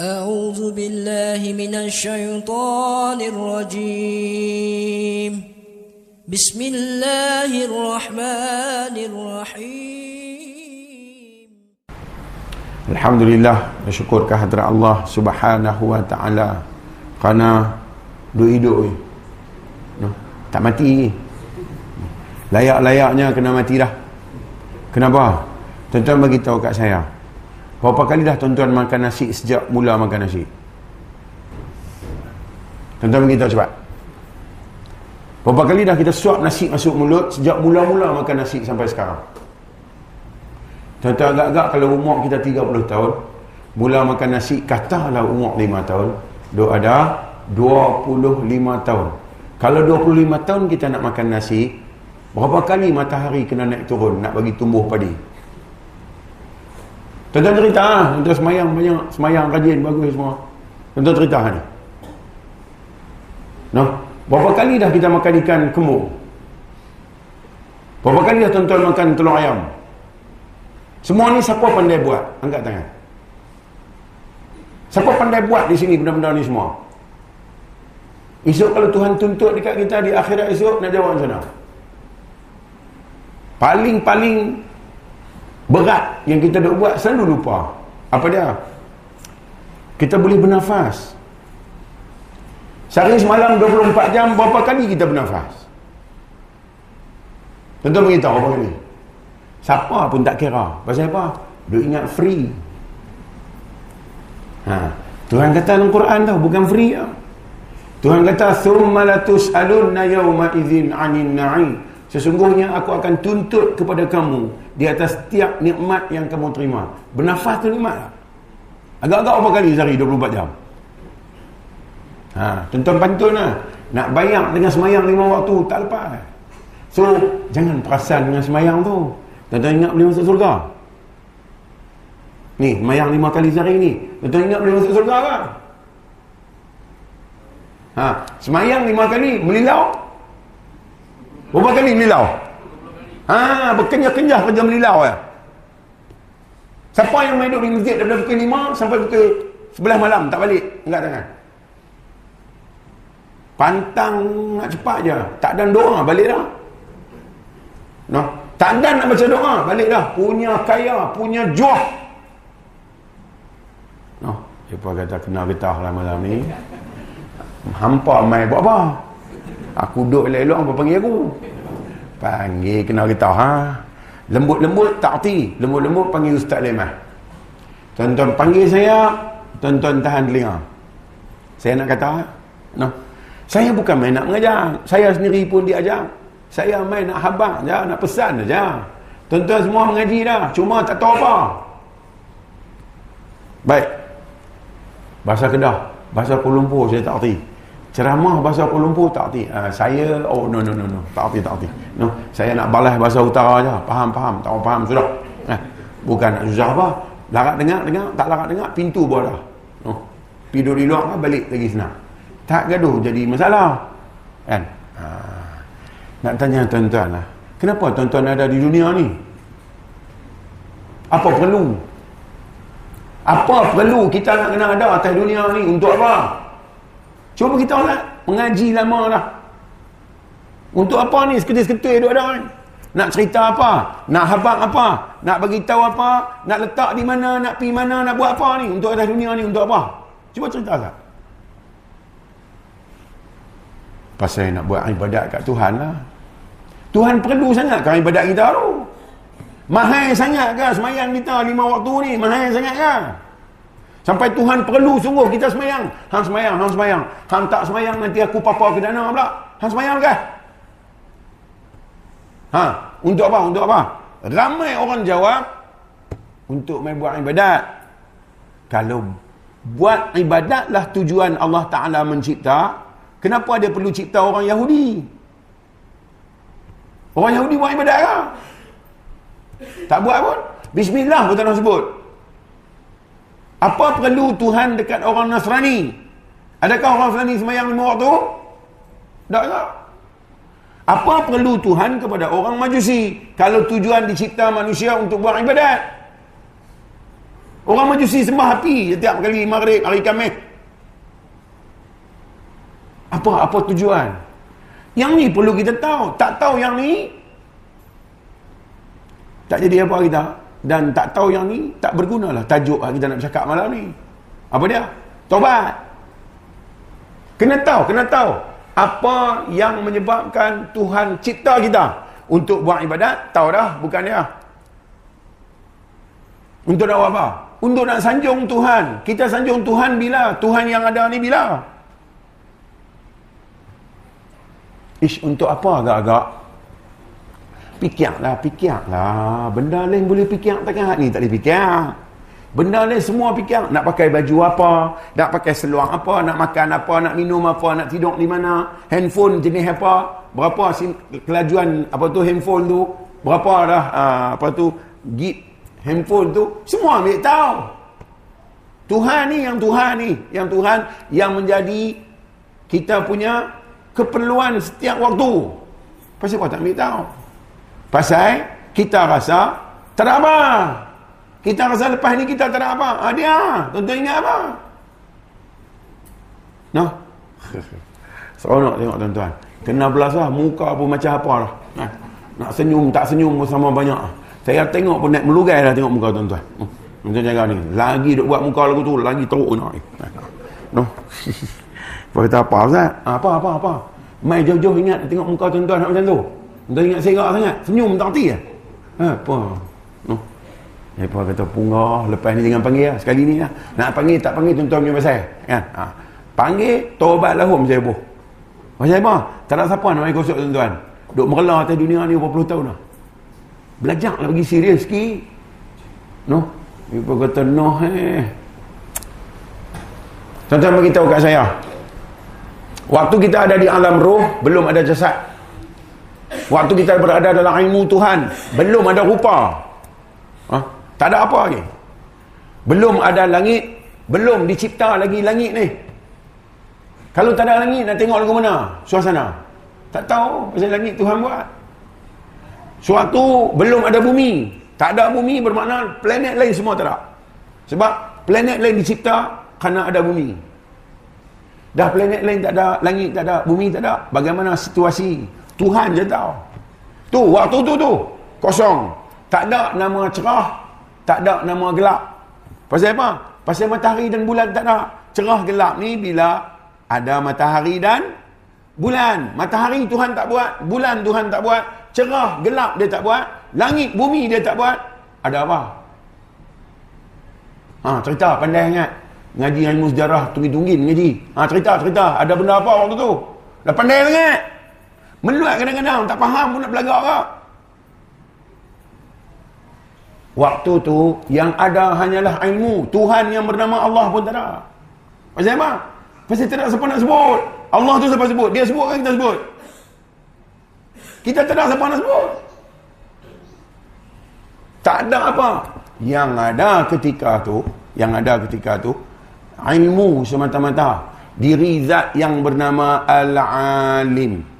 أعوذ بالله من الشيطان الرجيم بسم الله الرحمن الرحيم Alhamdulillah bersyukur kehadrat Allah Subhanahu wa taala kerana duk hidup ni. No, tak mati. Layak-layaknya kena mati dah. Kenapa? Tuan-tuan bagi tahu kat saya. Berapa kali dah tuan-tuan makan nasi sejak mula makan nasi? Tuan-tuan bagi tahu cepat. Berapa kali dah kita suap nasi masuk mulut sejak mula-mula makan nasi sampai sekarang? Tuan-tuan agak-agak kalau umur kita 30 tahun, mula makan nasi, katalah umur 5 tahun, duk ada 25 tahun. Kalau 25 tahun kita nak makan nasi, berapa kali matahari kena naik turun nak bagi tumbuh padi? Tuan-tuan cerita ah, tuan-tuan semayang banyak, semayang rajin bagus semua. Tuan-tuan cerita ni. No? Berapa kali dah kita makan ikan kembung? Berapa kali dah tuan-tuan makan telur ayam? Semua ni siapa pandai buat? Angkat tangan. Siapa pandai buat di sini benda-benda ni semua? Esok kalau Tuhan tuntut dekat kita di akhirat esok, nak jawab macam mana? Paling-paling berat yang kita dah buat selalu lupa. Apa dia? Kita boleh bernafas. Sehari semalam 24 jam berapa kali kita bernafas? Tentu beritahu apa ini siapa pun tak kira. Pasal apa? Dia ingat free. Ha. Tuhan kata dalam Quran tau bukan free ya. Tuhan kata thumma latus'alunna yawma idzin 'anin na'im. Sesungguhnya aku akan tuntut kepada kamu di atas setiap nikmat yang kamu terima. Bernafas tu nikmat? Agak-agak apa kali sehari 24 jam? Ha, tuan-tuan pantun lah. Nak bayang dengan semayang lima waktu, tak lepas. So, jangan perasan dengan semayang tu. Tuan-tuan ingat boleh masuk surga? Ni, semayang lima kali sehari ni. Tuan-tuan ingat boleh masuk surga kan? Ha, semayang lima kali, melilau? Berapa kali melilau? Ha, berkenyah-kenyah kerja melilau ya. Siapa yang main duduk di masjid daripada pukul lima sampai pukul sebelah malam tak balik? Enggak tangan. Pantang nak cepat je. Tak ada doa, balik dah. No. Tak ada nak baca doa, balik dah. Punya kaya, punya juah. No. Siapa kata kenal getah lah malam ni. Hampa main buat apa? Aku duduk elok-elok apa panggil aku? Panggil kenal getah ha. Lembut-lembut tak. Lembut-lembut panggil Ustaz Lemah. Tuan-tuan panggil saya, tuan-tuan tahan telinga. Saya nak kata, no. Saya bukan main nak mengajar. Saya sendiri pun diajar. Saya main nak habang je, nak pesan saja. Tuan-tuan semua mengaji dah. Cuma tak tahu apa. Baik. Bahasa Kedah. Bahasa Kuala Lumpur saya tak arti. Ceramah bahasa Kuala Lumpur tak arti. Uh, saya, oh no no no no. Tak arti, tak arti. No. Saya nak balas bahasa utara aja. Faham, faham. Tak faham, sudah. Eh, bukan nak susah apa. Larat dengar, dengar. Tak larat dengar, pintu buat dah. No. Tidur di luar, balik lagi senang tak gaduh jadi masalah kan ha. nak tanya tuan-tuan lah kenapa tuan-tuan ada di dunia ni apa perlu apa perlu kita nak kena ada atas dunia ni untuk apa cuba kita nak mengaji lama dah. Untuk apa ni seketul-seketul duduk ada ni nak cerita apa? Nak habang apa? Nak bagi tahu apa? Nak letak di mana? Nak pi mana? Nak buat apa ni? Untuk atas dunia ni untuk apa? Cuba cerita tak? Pasal nak buat ibadat kat Tuhan lah. Tuhan perlu sangat kan ibadat kita tu? Mahal sangat kan semayang kita lima waktu ni? Mahal sangat kan sampai Tuhan perlu sungguh kita semayang hang semayang, hang semayang hang tak semayang nanti aku papa ke dana pula hang semayang ke ha, untuk apa, untuk apa ramai orang jawab untuk main buat ibadat kalau buat ibadatlah tujuan Allah Ta'ala mencipta Kenapa dia perlu cipta orang Yahudi? Orang Yahudi buat ibadat ke? Tak buat pun. Bismillah pun tak sebut. Apa perlu Tuhan dekat orang Nasrani? Adakah orang Nasrani semayang lima waktu? Tak tak. Apa perlu Tuhan kepada orang Majusi? Kalau tujuan dicipta manusia untuk buat ibadat? Orang majusi sembah api setiap kali maghrib, hari Khamis. Apa apa tujuan? Yang ni perlu kita tahu. Tak tahu yang ni tak jadi apa kita dan tak tahu yang ni tak berguna lah tajuk kita nak bercakap malam ni. Apa dia? Tobat. Kena tahu, kena tahu apa yang menyebabkan Tuhan cipta kita untuk buat ibadat, tahu dah bukan dia. Untuk nak apa? Untuk nak sanjung Tuhan. Kita sanjung Tuhan bila? Tuhan yang ada ni bila? Ish, untuk apa agak-agak? Fikirlah, fikirlah. Benda lain boleh fikir takkan ni tak boleh fikir. Benda lain semua fikir. Nak pakai baju apa, nak pakai seluar apa, nak makan apa, nak minum apa, nak tidur di mana, handphone jenis apa, berapa kelajuan apa tu handphone tu, berapa dah uh, apa tu gig handphone tu, semua ambil tahu. Tuhan ni yang Tuhan ni, yang Tuhan yang menjadi kita punya keperluan setiap waktu. Pasal kau tak ambil tahu? Pasal kita rasa tak ada apa. Kita rasa lepas ni kita tak ada apa. Ha, dia. Tuan-tuan ingat apa? No? Seronok tengok tuan-tuan. Kena belas lah. Muka pun macam apa lah. Ha? Nak senyum tak senyum pun sama banyak. Saya tengok pun nak melugai lah tengok muka tuan-tuan. Hmm. Macam jaga ni. Lagi duk buat muka lagu tu. Lagi teruk nak. No? Kata apa Ustaz? Apa apa apa? Mai jauh-jauh ingat tengok muka tuan-tuan macam tu. Tuan ingat serak sangat. Senyum tak hati ah. Ha, apa? No. Ya apa kata punggah lepas ni jangan panggil lah. Sekali ni lah. Nak panggil tak panggil tuan-tuan punya pasal. Kan? Ha. Panggil tobat lahum saya buh. Macam apa? Tak ada siapa nak main kosok tuan-tuan. Duk merela atas dunia ni berapa puluh tahun dah. Belajar lah bagi serius sikit. No. Ibu kata no eh. Tuan-tuan beritahu kat saya. Waktu kita ada di alam roh, belum ada jasad. Waktu kita berada dalam ilmu Tuhan, belum ada rupa. Ha? Tak ada apa lagi. Belum ada langit, belum dicipta lagi langit ni. Kalau tak ada langit, nak tengok lagu mana? Suasana. Tak tahu pasal langit Tuhan buat. Suatu belum ada bumi. Tak ada bumi bermakna planet lain semua tak ada. Sebab planet lain dicipta kerana ada bumi. Dah planet lain tak ada, langit tak ada, bumi tak ada. Bagaimana situasi? Tuhan je tahu. Tu, waktu tu tu. Kosong. Tak ada nama cerah. Tak ada nama gelap. Pasal apa? Pasal matahari dan bulan tak ada. Cerah gelap ni bila ada matahari dan bulan. Matahari Tuhan tak buat. Bulan Tuhan tak buat. Cerah gelap dia tak buat. Langit bumi dia tak buat. Ada apa? Ha, cerita pandai ingat ngaji ilmu sejarah tunggi-tunggin ngaji ha, cerita cerita ada benda apa waktu tu dah pandai sangat meluat kadang-kadang tak faham pun nak belagak ke waktu tu yang ada hanyalah ilmu. Tuhan yang bernama Allah pun tak ada. Pasal apa? pasal tak ada siapa nak sebut. Allah tu siapa sebut? Dia sebut kan kita sebut? Kita tak ada siapa nak sebut. Tak ada apa. Yang ada ketika tu yang ada ketika tu ilmu semata-mata. Diri zat yang bernama al-alim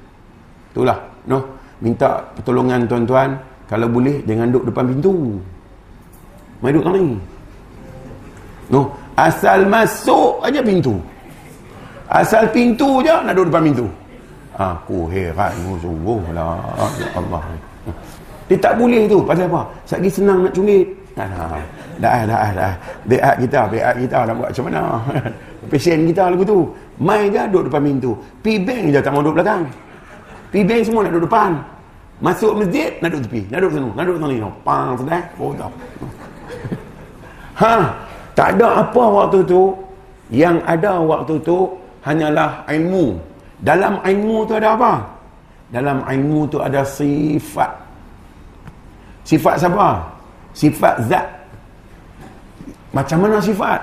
itulah no minta pertolongan tuan-tuan kalau boleh jangan duduk depan pintu. Mai duduk ni. No asal masuk aja pintu. Asal pintu je nak duduk depan pintu. Aku heran sungguh lah ya Allah. Dia tak boleh tu. Pasal apa? Satgi senang nak cungit dah dah dah dah. Beat kita beat kita nak buat macam mana? Pasien kita lagu tu. Mai je duduk depan pintu. Pi bank je tak mau duduk belakang pi bank semua nak duduk depan. Masuk masjid nak duduk tepi. Nak duduk sana nak duduk sana. Pang sudah oh tak ha tak ada apa waktu tu. Yang ada waktu tu hanyalah ilmu. Dalam ilmu tu ada apa? Dalam ilmu tu ada sifat. Sifat siapa? Sifat zat. Macam mana sifat?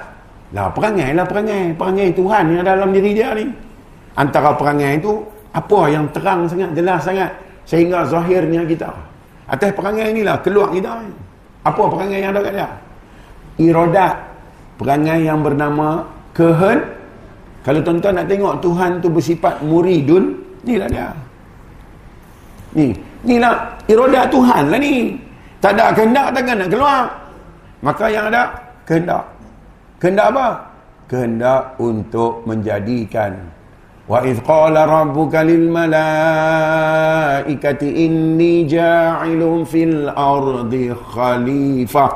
Lah perangai lah perangai. Perangai Tuhan yang dalam diri dia ni. Antara perangai itu apa yang terang sangat jelas sangat sehingga zahirnya kita. Atas perangai inilah keluar kita. Apa perangai yang ada kat dia? Iradat perangai yang bernama kehen kalau tuan-tuan nak tengok Tuhan tu bersifat muridun ni lah dia. Ni ni lah iradat Tuhan lah ni. Tak ada kehendak takkan nak keluar. Maka yang ada kehendak. Kehendak apa? Kehendak untuk menjadikan qala rabbuka lil malaikati inni ja'ilun fil ardi khalifah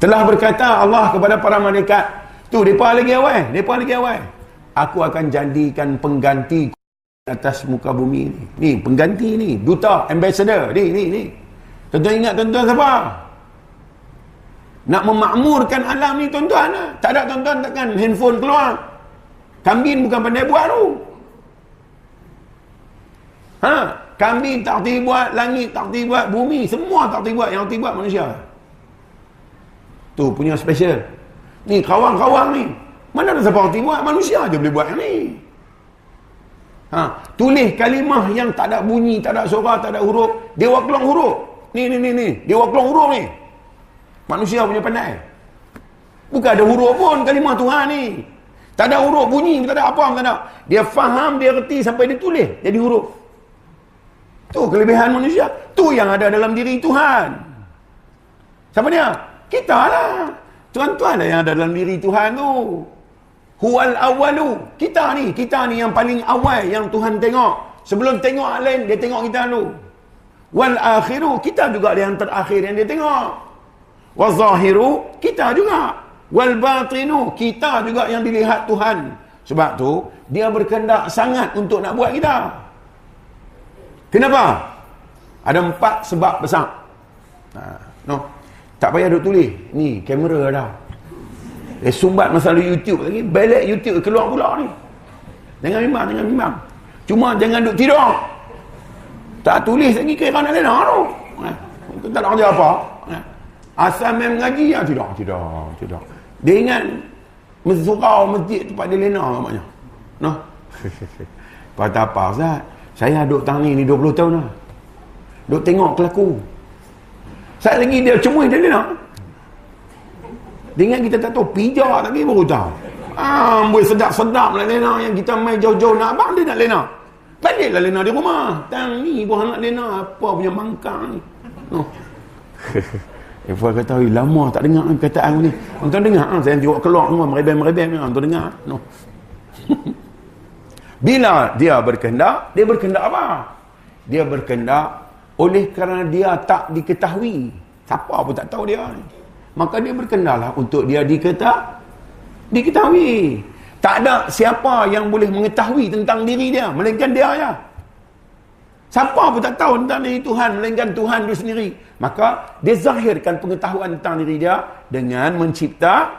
telah berkata Allah kepada para malaikat tu depa lagi awal depa lagi awal. Aku akan jadikan pengganti atas muka bumi ni. Ni pengganti ni duta ambassador. Ni ni ni. Tuan-tuan ingat tuan-tuan siapa? Nak memakmurkan alam ni tuan-tuan lah. Tak ada tuan-tuan takkan handphone keluar. Kambing bukan pandai buat tu. Ha? Kambing tak boleh buat, langit tak boleh buat, bumi, semua tak boleh buat. Yang boleh buat manusia. Tu punya special. Ni kawan-kawan ni. Mana ada siapa boleh buat? Manusia je boleh buat yang ni. Ha? Tulis kalimah yang tak ada bunyi, tak ada suara, tak ada huruf. Dia waklong huruf. Ni, ni, ni, ni. Dia waklong huruf ni. Manusia punya pandai. Bukan ada huruf pun kalimah Tuhan ni. Tak ada huruf bunyi, tak ada apa tak ada. Dia faham, dia reti sampai dia tulis jadi huruf. Tu kelebihan manusia. Tu yang ada dalam diri Tuhan. Siapa dia? Kita lah. Tuan-tuan lah yang ada dalam diri Tuhan tu. Huwal awalu. Kita ni, kita ni yang paling awal yang Tuhan tengok. Sebelum tengok lain, dia tengok kita dulu. Wal akhiru, kita juga yang terakhir yang dia tengok. Wazahiru kita juga. Wal batinu kita juga yang dilihat Tuhan. Sebab tu dia berkendak sangat untuk nak buat kita. Kenapa? Ada empat sebab besar. Ha, no. Tak payah duk tulis. Ni kamera dah. Eh sumbat masalah YouTube lagi. Balik YouTube keluar pula ni. Jangan bimbang, jangan bimbang. Cuma jangan duk tidur. Tak tulis lagi kira nak lena tu. Ha, tak nak kerja apa. Ha. Asal main mengaji ya tidak, tidak, tidak. Dia ingat surau masjid tempat dia lena namanya. Noh. Pada apa Ustaz? Saya duduk tang ni 20 tahun dah. Duduk tengok kelaku. Saat lagi dia cemui dia lena. Dia ingat kita tak tahu pijak lagi baru tahu. Ah, boleh sedap-sedap lah lena yang kita main jauh-jauh nak abang dia nak lena. Baliklah lena di rumah. Tang ni buah nak lena apa punya mangkang ni. Noh. Eh, Fuad kata, lama tak dengar perkataan ni. Tuan dengar, ha? saya tengok keluar semua, merebel-merebel ni, tuan dengar. No. Bila dia berkendak, dia berkendak apa? Dia berkendak oleh kerana dia tak diketahui. Siapa pun tak tahu dia. Maka dia berkendaklah untuk dia diketah, diketahui. Tak ada siapa yang boleh mengetahui tentang diri dia, melainkan dia ya. Siapa pun tak tahu tentang diri Tuhan, melainkan Tuhan itu sendiri. Maka, dia zahirkan pengetahuan tentang diri dia dengan mencipta.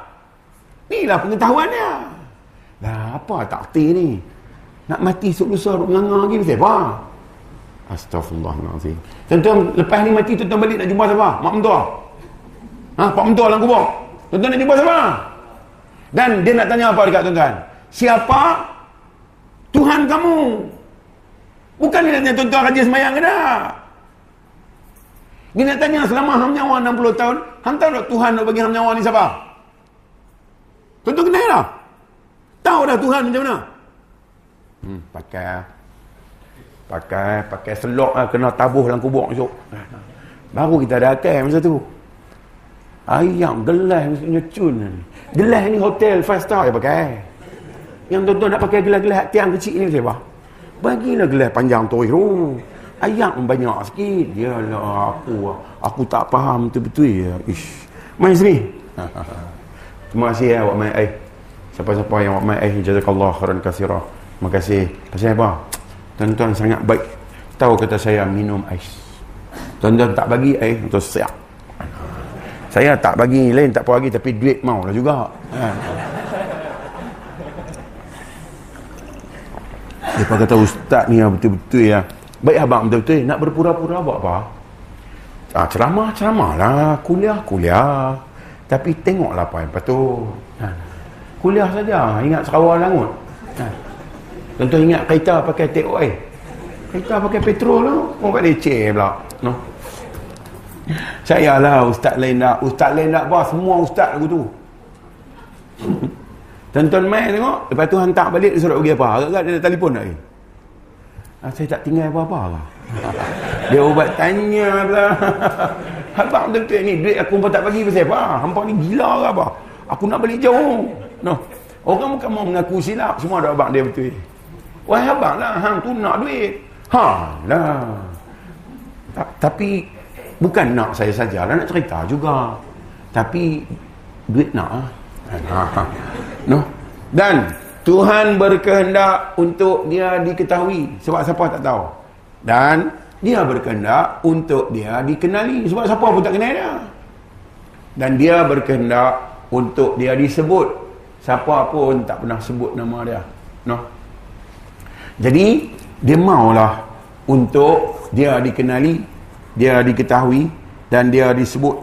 Inilah pengetahuannya. Dah apa tak takti ni? Nak mati sok-lusa, nganga lagi, mesti apa? Astaghfirullahaladzim. Tuan-tuan, lepas ni mati, tuan-tuan balik nak jumpa siapa? Mak mentua. Ha? Pak mentua dalam kubur. Tuan-tuan nak jumpa siapa? Dan dia nak tanya apa dekat tuan-tuan? Siapa Tuhan kamu? Bukan dia nak tanya tuan-tuan rajin semayang ke tak? Dia nak tanya selama ham nyawa 60 tahun, ham tahu tak Tuhan nak bagi ham nyawa ni siapa? Tuan-tuan kenal tak? Tahu dah Tuhan macam mana? Hmm, pakai pakai pakai selok lah, kena tabuh dalam kubur esok. Baru kita ada akal masa tu. Ayam gelas maksudnya cun. Gelas ni hotel five star ya pakai. Yang tuan-tuan nak pakai gelas-gelas tiang kecil ni siapa? Bagilah gelas panjang tu. Ayat banyak sikit. Yalah aku aku tak faham betul-betul ya. Ish. Mai sini. Terima kasih ya Wak Mai Ai. Siapa-siapa yang Wak Mai Ai jazakallah khairan katsira. Terima kasih. Pasal apa? Tuan-tuan sangat baik. Tahu kata saya minum ais. Tuan-tuan tak bagi ais untuk siap. Saya tak bagi lain tak apa lagi tapi duit mau lah juga. Ha. Dia kata ustaz ni betul-betul ya. Baik abang betul-betul nak berpura-pura buat apa? Ah, ceramah ceramah lah, kuliah kuliah. Tapi tengoklah apa yang betul. Ha. Kuliah saja, ingat Sarawak Langut. Ha. Tentu ingat kereta pakai TOA. Kereta pakai petrol lah. Oh, pakai leceh pula. No. Saya lah ustaz lain nak, ustaz lain nak apa? Semua ustaz aku tu. Tuan-tuan main tengok. Lepas tu hantar balik suruh pergi apa. Agak-agak dia ada telefon lagi. Ah, saya tak tinggal apa-apa lah. dia ubat tanya lah. Tak betul ni duit aku pun tak bagi pasal apa hampa ni gila ke apa aku nak balik jauh no orang bukan mau mengaku silap semua ada abang dia betul wahai abang lah hang tu nak duit ha lah tapi bukan nak saya saja lah nak cerita juga tapi duit nak ah ha. No dan Tuhan berkehendak untuk dia diketahui. Sebab siapa tak tahu? Dan dia berkehendak untuk dia dikenali. Sebab siapa pun tak kenal dia. Dan dia berkehendak untuk dia disebut. Siapa pun tak pernah sebut nama dia. No jadi dia maulah untuk dia dikenali dia diketahui dan dia disebut.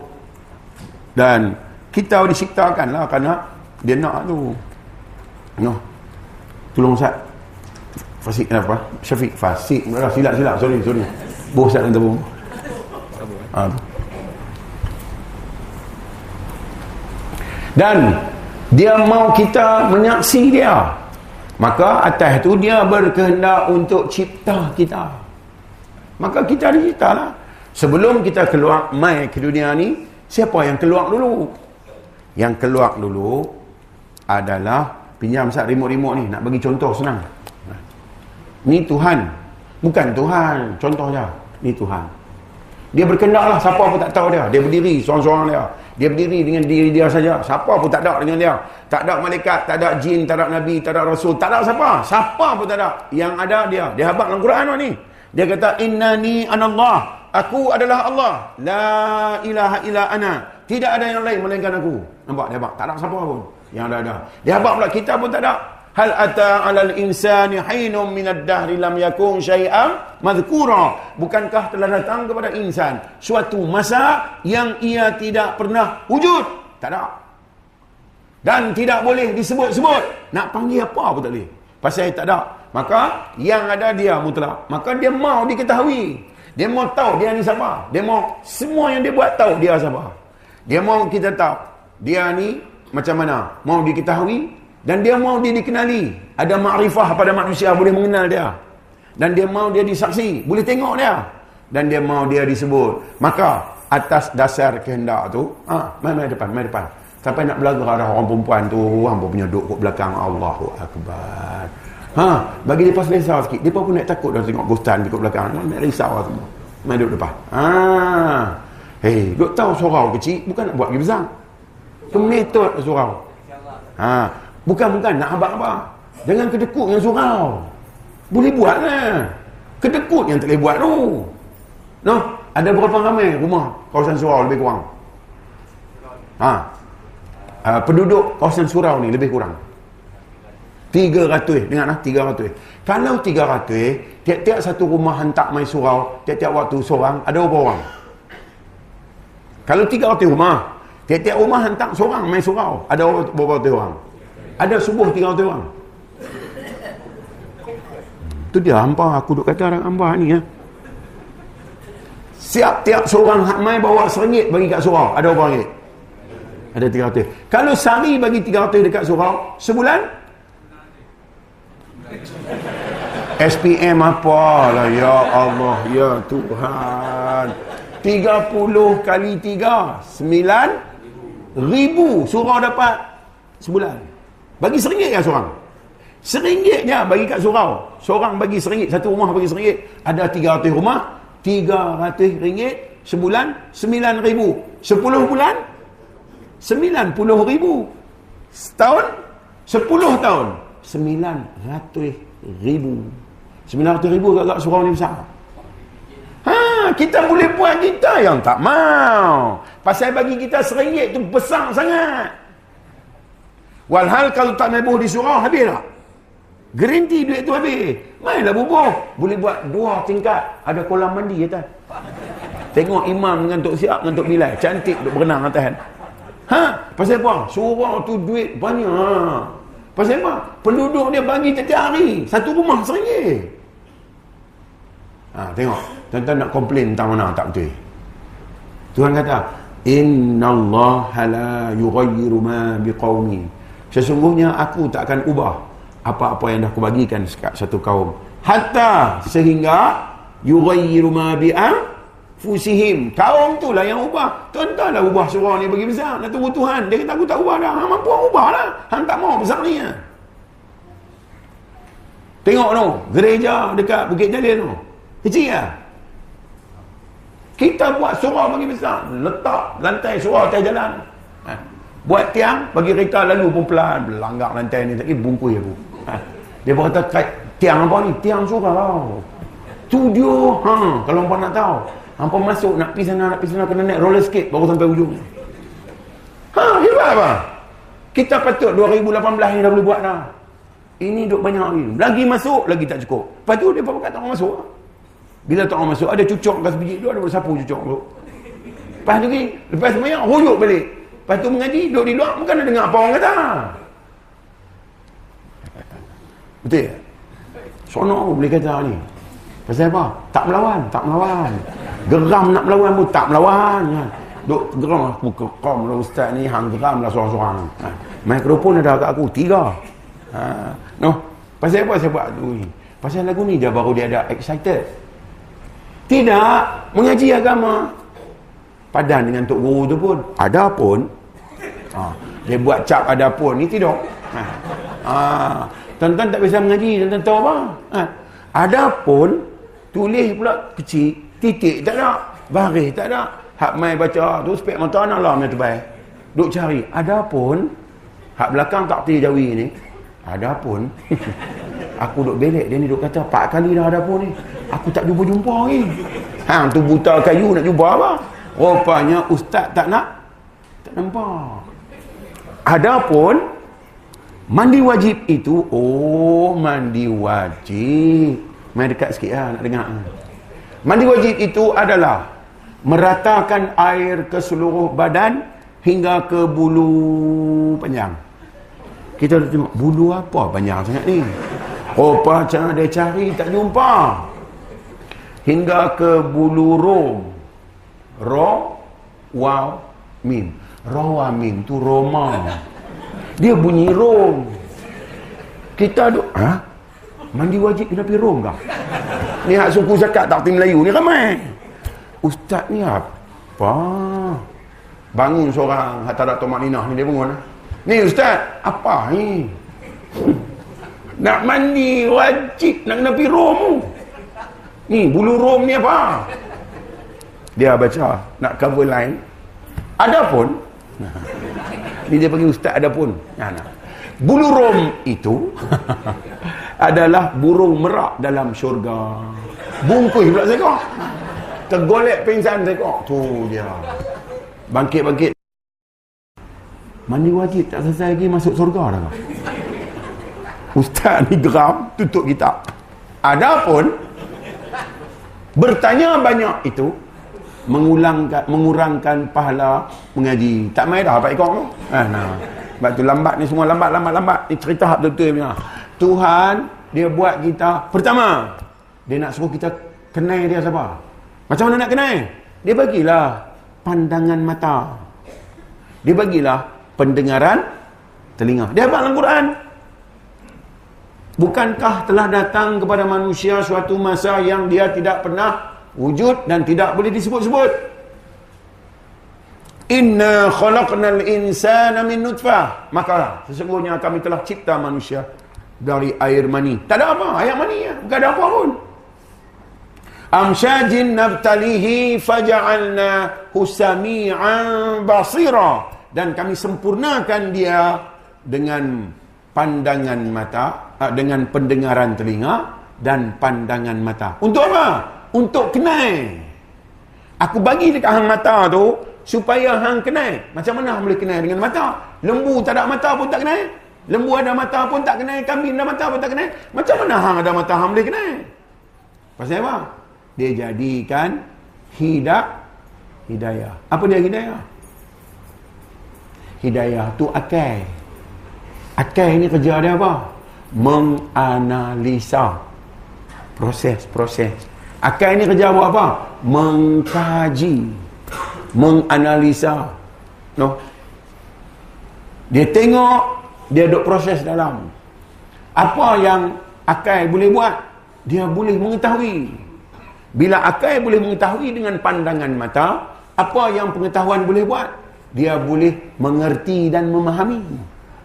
Dan kita disiktakan lah kerana dia nak tu no tolong Ustaz Fasik kenapa? Syafiq Fasik silap silap sorry sorry Bosan dengan tabung. Ha. Dan dia mau kita menyaksi dia. Maka atas tu dia berkehendak untuk cipta kita. Maka kita dicipta lah. Sebelum kita keluar mai ke dunia ni, siapa yang keluar dulu? Yang keluar dulu adalah pinjam sat remote-remote ni. Nak bagi contoh senang. Ni Tuhan. Bukan Tuhan. Contohnya ni Tuhan. Dia berkendak lah. Siapa pun tak tahu dia. Dia berdiri seorang-seorang dia. Dia berdiri dengan diri dia saja. Siapa pun tak ada dengan dia. Tak ada malaikat tak ada jin tak ada nabi tak ada rasul. Tak ada siapa. Siapa pun tak ada. Yang ada dia. Dia habaq dalam Quran ni. Dia kata innani anallah aku adalah Allah. La ilaha illa ana. Tidak ada yang lain melainkan aku nampak? Dia habaq tak ada siapa pun. Yang ada ada dia habaq pula kita pun tak ada. Hal ata 'alal insani hinum minad dahri lam yakun syai'an madhkura. Bukankah telah datang kepada insan suatu masa yang ia tidak pernah wujud? Tak ada. Dan tidak boleh disebut-sebut. Nak panggil apa pun tak boleh. Pasal tak ada. Maka yang ada dia mutlak. Maka dia mau diketahui. Dia mau tahu dia ni siapa. Dia mau semua yang dia buat tahu dia siapa. Dia mau kita tahu dia ni macam mana mau diketahui dan dia mau dia dikenali. Ada makrifah pada manusia boleh mengenal dia. Dan dia mau dia disaksi. Boleh tengok dia. Dan dia mau dia disebut. Maka atas dasar kehendak tu. Ah, ha, mai, mai depan, mai depan. Sampai nak belaga ada orang perempuan tu. Hampa punya duduk kat belakang. Allahu Akbar. Ha, bagi dia pas risau sikit. Dia pun nak takut dah tengok gostan di belakang. Nak risau lah semua. Mai duduk depan. Ha. Hei, duk tahu surau kecil. Bukan nak buat besar. Kemetod surau. Ha, Bukan-bukan nak abang-abang. Jangan kedekut yang surau. Boleh buat lah. Kedekut yang tak boleh buat tu. No? Ada berapa ramai rumah kawasan surau lebih kurang? Ha? Uh, penduduk kawasan surau ni lebih kurang. 300. Dengar lah, 300. Kalau 300, tiap-tiap satu rumah hantar main surau, tiap-tiap waktu seorang, ada berapa orang? Kalau 300 rumah, tiap-tiap rumah hantar seorang main surau, ada berapa orang? ada subuh 300 orang. Tu dia hampa aku duk kata orang hamba ni ya. siap tiap seorang mai bawa seringgit bagi kat surau. Ada berapa ringgit? Ada 300 kalau sehari bagi 300 dekat surau sebulan? SPM apa? Lah ya Allah ya Tuhan. 30 kali 3 9 ribu surau dapat sebulan bagi seringgit kan seorang? Seringgit je bagi kat surau. Seorang bagi seringgit. Satu rumah bagi seringgit. Ada tiga ratus rumah. Tiga ratus ringgit. Sebulan. Sembilan ribu. Sepuluh bulan. Sembilan puluh ribu. Setahun. Sepuluh tahun. Sembilan ratus ribu. Sembilan ratus ribu agak surau ni besar. Ha, kita boleh buat kita yang tak mau. Pasal bagi kita seringgit tu besar sangat. Walhal kalau tak nabuh di surau habis tak? Gerinti duit tu habis. Mainlah bubuh. Boleh buat dua tingkat. Ada kolam mandi atas. Tengok imam dengan Tok Siap dengan Tok Bilal. Cantik duk berenang atas. Ha? Pasal apa? Surau tu duit banyak. Pasal apa? Penduduk dia bagi setiap hari. Satu rumah seringgit. Ha, tengok. Tuan-tuan nak komplain tentang mana tak betul. Tuhan kata, Inna Allah la yughayyiru ma biqawmi sesungguhnya aku tak akan ubah apa-apa yang dah aku bagikan dekat satu kaum hatta sehingga yughayyiru ma fusihim. Kaum tu lah yang ubah. Tuan-tuan lah ubah surah ni bagi besar. Nak tunggu Tuhan. Dia kata aku tak ubah dah. Hang mampu ubah lah. Hang tak mau besar ni. Tengok tu. Gereja dekat Bukit Jalil tu. Kecil lah. Kita buat surah bagi besar. Letak lantai surah atas jalan. Ha. Buat tiang. Bagi kereta lalu pun pelan. Langgar lantai ni. Eh bungkus aku. Ha. Dia berkata tiang apa ni? Tiang surah. Studio. Ha. Kalau orang nak tahu. Hampa masuk nak pergi sana, nak pergi sana, kena naik roller skate baru sampai ujung. Ha, hebat apa? Kita patut 2018 ni dah boleh buat dah. Ini duk banyak lagi. Lagi masuk, lagi tak cukup. Lepas tu dia pakai tak orang masuk. Bila tak masuk, ada cucuk kat sebiji tu, ada sapu cucuk tu. Lepas tu ni, lepas semayang, huyuk balik. Lepas tu mengaji, duduk di luar, bukan dengar apa orang kata. Betul? Sono boleh kata ni. Pasal apa? Tak melawan, tak melawan. Geram nak melawan pun tak melawan. Ha. Duk geram aku kekam lah ustaz ni hang geram lah seorang-seorang. Ha. Mikrofon ada kat aku tiga. Ha. No. Pasal apa saya buat tu ni? Pasal lagu ni dia baru dia ada excited. Tidak mengaji agama. Padan dengan tok guru tu pun. Ada pun. Ha. Dia buat cap ada pun ni tidak. Ha. Ha. Tuan-tuan tak bisa mengaji, tuan-tuan tahu apa? Ha. Ada pun tulis pula kecil titik tak ada baris tak ada hak mai baca tu spek mata nak lah tu baik duk cari ada pun hak belakang tak tinggi jawi ni ada pun aku duk belek dia ni duk kata empat kali dah ada pun ni aku tak jumpa-jumpa lagi hang tu buta kayu nak jumpa apa rupanya ustaz tak nak tak nampak ada pun mandi wajib itu oh mandi wajib Mai dekat sikit lah nak dengar. Mandi wajib itu adalah meratakan air ke seluruh badan hingga ke bulu panjang. Kita tengok bulu apa panjang sangat ni. Rupa macam dia cari tak jumpa. Hingga ke bulu rom. Ro, wow, mim. Rawa mim tu Roma. Dia bunyi rom. Kita duk, ha? Mandi wajib kena pergi Rom kah? Ni hak suku zakat tak tim Melayu ni ramai. Ustaz ni apa? Bangun seorang hak tak ada ni dia bangun. Ni ustaz, apa ni? Nak mandi wajib nak kena pergi Rom. Ni bulu Rom ni apa? Dia baca nak cover line. Adapun ni dia panggil ustaz adapun. Nah, nah. Bulu Rom itu adalah burung merak dalam syurga. Bungkus pula saya kok. Tergolek pingsan saya kok. Tu dia. Bangkit-bangkit. Mandi wajib tak selesai lagi masuk syurga dah. Ustaz ni geram tutup kita. Adapun bertanya banyak itu mengulangkan mengurangkan pahala mengaji. Tak mai dah Pak Ikong tu. Ah nah. Sebab tu lambat ni semua lambat lambat lambat. Ni cerita betul-betul punya. Tuhan dia buat kita pertama dia nak suruh kita kenal dia siapa macam mana nak kenal dia bagilah pandangan mata dia bagilah pendengaran telinga dia apa dalam Quran bukankah telah datang kepada manusia suatu masa yang dia tidak pernah wujud dan tidak boleh disebut-sebut inna khalaqnal insana min nutfah maka sesungguhnya kami telah cipta manusia dari air mani. Tak ada apa, air mani ya. Bukan ada apa pun. Amsyajin nabtalihi faja'alna husami'an basira. Dan kami sempurnakan dia dengan pandangan mata, ah, dengan pendengaran telinga dan pandangan mata. Untuk apa? Untuk kenal. Aku bagi dekat hang mata tu supaya hang kenal. Macam mana boleh kenal dengan mata? Lembu tak ada mata pun tak kenal. Lembu ada mata pun tak kenal, kambing ada mata pun tak kenal. Macam mana hang ada mata hang boleh kenal? Pasal apa? Dia jadikan hidak hidayah. Apa dia hidayah? Hidayah tu akal. Akal ini kerja dia apa? Menganalisa proses-proses. Akal ini kerja buat apa? Mengkaji. Menganalisa. No. Dia tengok dia duk proses dalam apa yang akal boleh buat dia boleh mengetahui Bila akal boleh mengetahui dengan pandangan mata, apa yang pengetahuan boleh buat? Dia boleh mengerti dan memahami.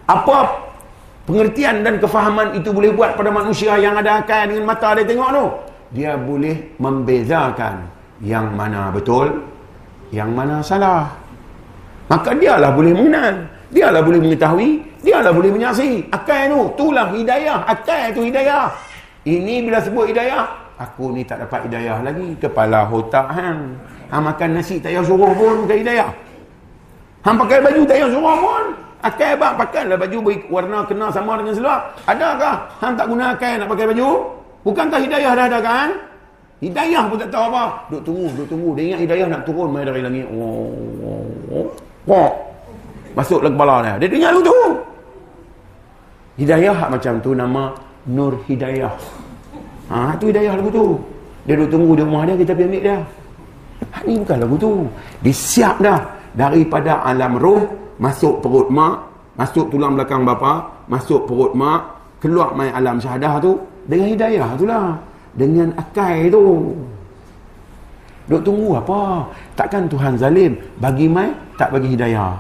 Apa pengertian dan kefahaman itu boleh buat pada manusia yang ada akal dengan mata dia tengok tu? Dia boleh membezakan yang mana betul, yang mana salah. Maka dialah boleh mengenal. Dialah boleh mengetahui. Dialah boleh menyaksikan. Akal tu, itulah hidayah. Akal tu hidayah. Ini bila sebut hidayah, Aku ni tak dapat hidayah lagi. Kepala otak hang. Hang makan nasi tak payah suruh pun bukan hidayah. Hang pakai baju tak payah suruh pun. Akal abang pakailah baju warna kena sama dengan seluar. Adakah hang tak guna akal nak pakai baju? Bukankah hidayah dah ada kan? Hidayah pun tak tahu apa. Duk tunggu, duk tunggu. Dia ingat hidayah nak turun mai dari langit. Oh, oh, oh. Masuk dalam kepala dia. Dia dengar tu. Hidayah macam tu nama Nur Hidayah. Ha, tu hidayah lagu tu. Dia duduk tunggu di rumah dia, kita pergi ambil dia. Ha, ni bukan lagu tu. Dia siap dah. Daripada alam roh, masuk perut mak, masuk tulang belakang bapa, masuk perut mak, keluar main alam syahadah tu, dengan hidayah tu lah. Dengan akal tu. Duk tunggu apa? Takkan Tuhan zalim bagi mai tak bagi hidayah.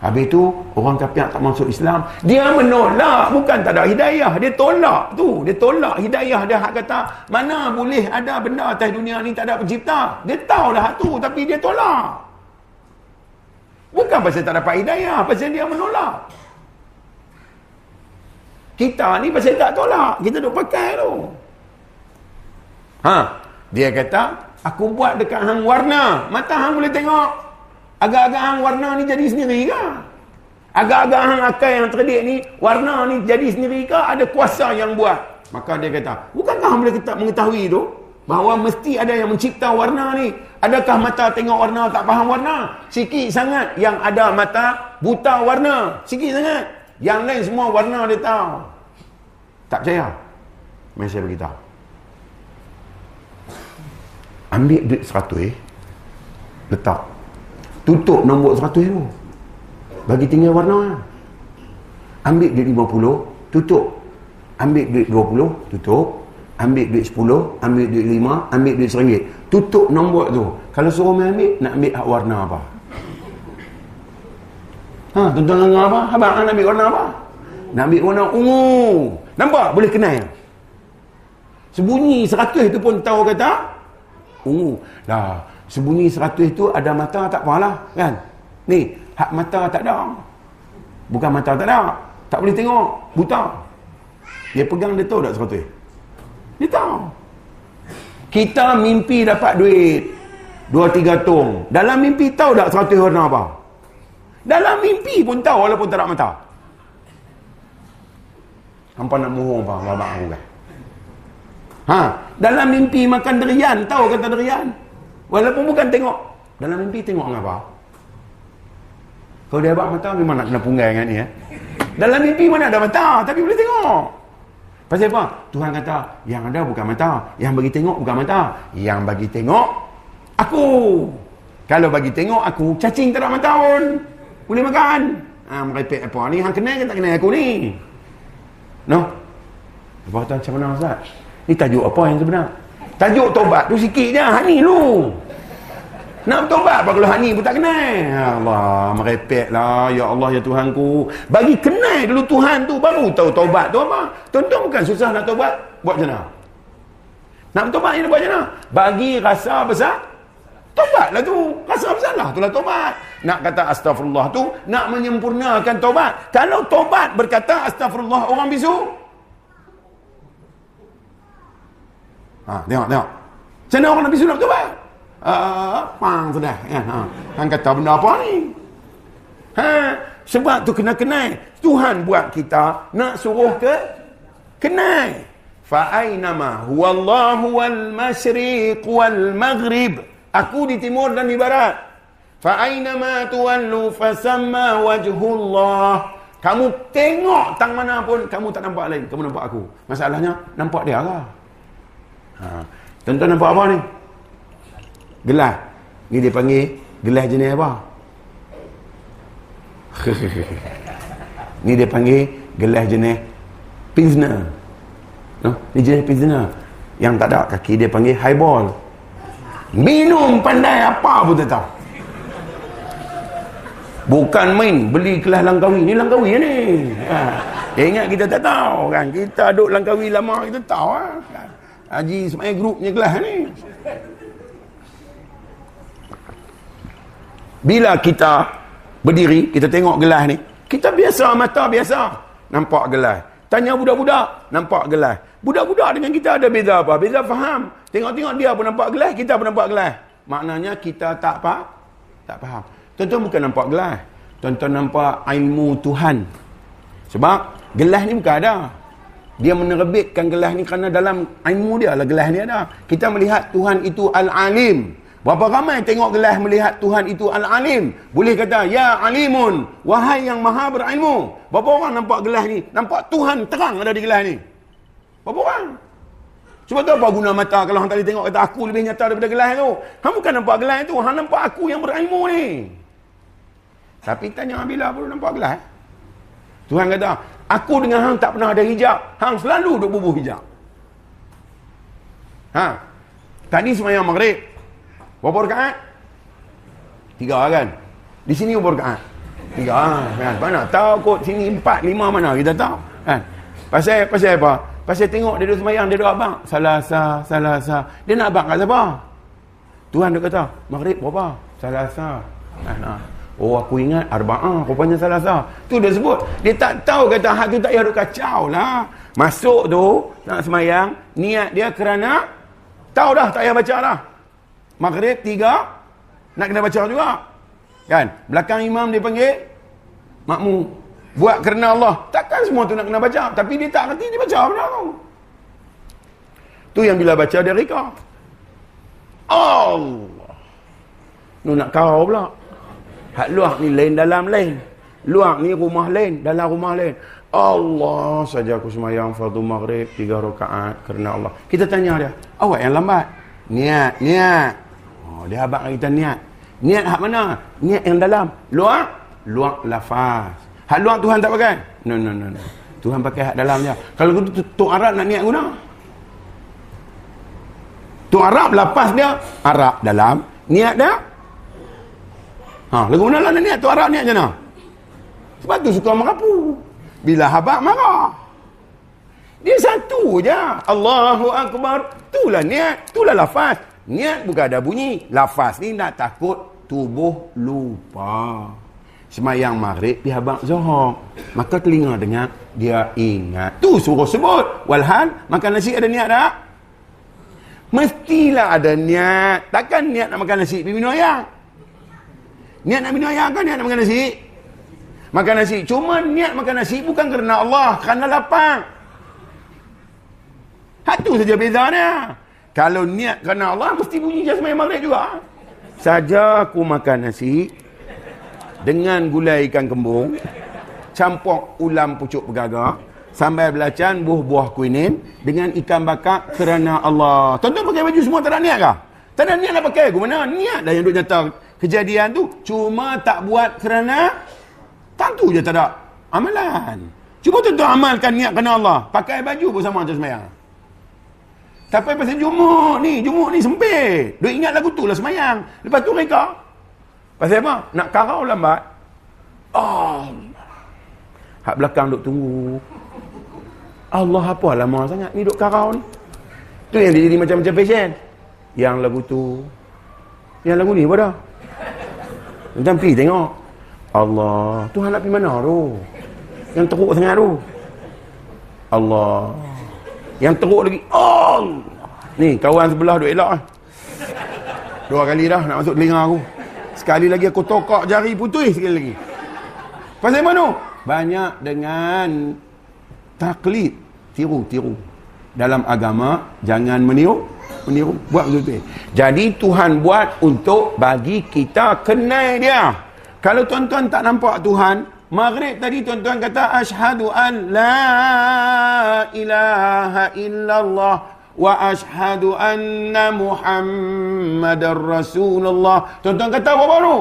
Habis tu orang kafir tak masuk Islam, dia menolak bukan tak ada hidayah, dia tolak tu, dia tolak hidayah dia hak kata mana boleh ada benda atas dunia ni tak ada pencipta. Dia tahu dah tu tapi dia tolak. Bukan pasal tak dapat hidayah, pasal dia menolak. Kita ni pasal tak tolak, kita duk pakai tu. Ha, dia kata aku buat dekat hang warna, mata hang boleh tengok. Agak-agak hang warna ni jadi sendiri ke? Agak-agak hang akal yang terdik ni, warna ni jadi sendiri ke? Ada kuasa yang buat. Maka dia kata, bukankah hang boleh mengetahui tu? Bahawa mesti ada yang mencipta warna ni. Adakah mata tengok warna tak faham warna? Sikit sangat yang ada mata buta warna. Sikit sangat. Yang lain semua warna dia tahu. Tak percaya? Mari saya beritahu. Ambil duit seratus eh. Letak tutup nombor 100 tu bagi tinggal warna ambil duit 50 tutup ambil duit 20 tutup ambil duit 10 ambil duit 5 ambil duit RM1 tutup nombor tu kalau suruh main ambil nak ambil hak warna apa ha tuan-tuan dengar apa abang nak ambil warna apa nak ambil warna ungu nampak boleh kenal sebunyi 100 tu pun tahu kata ungu dah Sebunyi seratus itu ada mata tak apalah kan. Ni, hak mata tak ada. Bukan mata tak ada. Tak boleh tengok. Buta. Dia pegang dia tahu tak seratus? Dia tahu. Kita mimpi dapat duit. Dua tiga tong. Dalam mimpi tahu tak seratus warna apa? Dalam mimpi pun tahu walaupun tak ada mata. Hampa nak mohon apa? Babak aku kan? Ha? Dalam mimpi makan derian. Tahu kata derian? Walaupun bukan tengok. Dalam mimpi tengok apa? Kalau dia abang mata, memang nak kena punggai dengan ni. Eh? Dalam mimpi mana ada mata, tapi boleh tengok. Pasal apa? Tuhan kata, yang ada bukan mata. Yang bagi tengok bukan mata. Yang bagi tengok, aku. Kalau bagi tengok aku, cacing tak ada mata pun. Boleh makan. Ha, merepek apa ni? Hang kenal ke tak kenal aku ni? No? Apa kata macam mana Ustaz? Ni tajuk apa yang sebenar? Tajuk tobat tu sikit je. Hani lu. Nak bertobat apa kalau Hani pun tak kenal? Ya Allah, merepek lah. Ya Allah, ya Tuhanku. Bagi kenal dulu Tuhan tu, baru tahu tobat tu apa. Tuan-tuan bukan susah nak tobat. Buat macam mana? Nak bertobat ni buat macam mana? Bagi rasa besar, tobat lah tu. Rasa besar lah, itulah tobat. Nak kata astagfirullah tu, nak menyempurnakan tobat. Kalau tobat berkata astagfirullah orang bisu, Ha, tengok, tengok. Macam mana orang Nabi sunat tu baik? Pang sudah. Ya, ha. Han kata benda apa ni? Ha, sebab tu kena kenal. Tuhan buat kita nak suruh ke kenal. Fa aynama huwallahu wal masyriq wal maghrib. Aku di timur dan di barat. Fa aynama tuwallu fasamma wajhullah. Kamu tengok tang mana pun kamu tak nampak lain. Kamu nampak aku. Masalahnya nampak dia lah. Ha. Tuan-tuan nampak apa ni? Gelas. Ni dia panggil gelas jenis apa? ni dia panggil gelas jenis Pilsner. No? Ni jenis Pilsner. Yang tak ada kaki dia panggil highball. Minum pandai apa pun tak tahu. Bukan main beli kelas Langkawi. Ni Langkawi ni. Ha. Ingat kita tak tahu kan. Kita duduk Langkawi lama kita tahu ha. Haji Ismail grupnya kelas ni. Bila kita berdiri, kita tengok gelas ni. Kita biasa, mata biasa. Nampak gelas. Tanya budak-budak, nampak gelas. Budak-budak dengan kita ada beza apa? Beza faham. Tengok-tengok dia pun nampak gelas, kita pun nampak gelas. Maknanya kita tak apa? Tak faham. Tuan-tuan bukan nampak gelas. Tuan-tuan nampak ilmu Tuhan. Sebab gelas ni bukan ada. Dia menerbitkan gelas ni kerana dalam ilmu dia lah gelas ni ada. Kita melihat Tuhan itu Al-Alim. Berapa ramai tengok gelas melihat Tuhan itu Al-Alim. Boleh kata, Ya Alimun, wahai yang maha berilmu. Berapa orang nampak gelas ni? Nampak Tuhan terang ada di gelas ni. Berapa orang? Sebab tu apa guna mata kalau orang tadi tengok kata aku lebih nyata daripada gelas tu. Hang bukan nampak gelas tu, hang nampak aku yang berilmu ni. Tapi tanya bila baru nampak gelas. Tuhan kata, aku dengan hang tak pernah ada hijab. Hang selalu duk bubuh hijab. Ha. Tadi semayang maghrib. Berapa rakaat? Tiga kan? Di sini berapa rakaat? Tiga kan? Mana? Tahu kot sini empat, lima mana kita tahu. Kan? Pasal, pasal apa? Pasal tengok dia duduk semayang, dia duduk abang. Salah sah, salah sah. Dia nak abang kat siapa? Tuhan dia kata, maghrib berapa? Salah sah. Kan? Ha. Oh aku ingat arba'ah rupanya salah sah. Tu dia sebut. Dia tak tahu kata hak tu tak payah kacau lah. Masuk tu nak semayang. Niat dia kerana tahu dah tak payah baca dah. Maghrib tiga. Nak kena baca juga. Kan? Belakang imam dia panggil. Makmu. Buat kerana Allah. Takkan semua tu nak kena baca. Tapi dia tak ngerti dia baca benda tu. Tu yang bila baca dia reka. Allah. Nu nak kau pula. Hak luar ni lain dalam lain. Luar ni rumah lain, dalam rumah lain. Allah saja aku semayang fardu maghrib tiga rakaat kerana Allah. Kita tanya dia, awak yang lambat. Niat, niat. Oh, dia abang kita niat. Niat hak mana? Niat yang dalam. Luar? Luar lafaz. Hak luar Tuhan tak pakai? No, no, no, no. Tuhan pakai hak dalam dia. Kalau tu tu Arab nak niat guna. Tu Arab lepas dia Arab dalam, niat dia Ha, lagu mana lah niat tu Arab niat je nak? Sebab tu suka merapu. Bila habak marah. Dia satu je. Allahu Akbar. Itulah niat. Itulah lafaz. Niat bukan ada bunyi. Lafaz ni nak takut tubuh lupa. Semayang maghrib di habak zohor. Maka telinga dengar. Dia ingat. Tu suruh sebut. Walhan, makan nasi ada niat tak? Mestilah ada niat. Takkan niat nak makan nasi. Minum ayam. Niat nak minum air kan niat nak makan nasi? Makan nasi. Cuma niat makan nasi bukan kerana Allah. Kerana lapar. Satu saja bezanya. Kalau niat kerana Allah, mesti bunyi main maghrib juga. Saja aku makan nasi dengan gulai ikan kembung, campur ulam pucuk bergagak, sambal belacan, buah-buah kuinin dengan ikan bakar kerana Allah. Tuan-tuan pakai baju semua tak ada niat kah? Tak ada niat nak pakai. Aku mana? Niat dah yang duk nyata kejadian tu cuma tak buat kerana tentu je tak ada amalan cuba tentu amalkan niat kerana Allah pakai baju pun sama macam semayang tapi pasal jumuk ni jumuk ni sempit dia ingat lagu tu lah semayang lepas tu mereka pasal apa nak karau lambat oh hak belakang duk tunggu Allah apa lama sangat ni duk karau ni tu yang dia jadi macam-macam fashion yang lagu tu yang lagu ni apa dah macam pergi tengok. Allah. Tuhan nak pergi mana tu? Yang teruk sangat tu. Allah. Yang teruk lagi. Allah. Ni kawan sebelah duk elak eh. Dua kali dah nak masuk telinga aku. Sekali lagi aku tokak jari putih sekali lagi. Pasal mana? Banyak dengan taklid. Tiru-tiru. Dalam agama, jangan meniru meniru buat betul jadi Tuhan buat untuk bagi kita kenal dia kalau tuan-tuan tak nampak Tuhan maghrib tadi tuan-tuan kata ashadu an la ilaha illallah wa ashadu anna muhammadar rasulullah tuan-tuan kata apa baru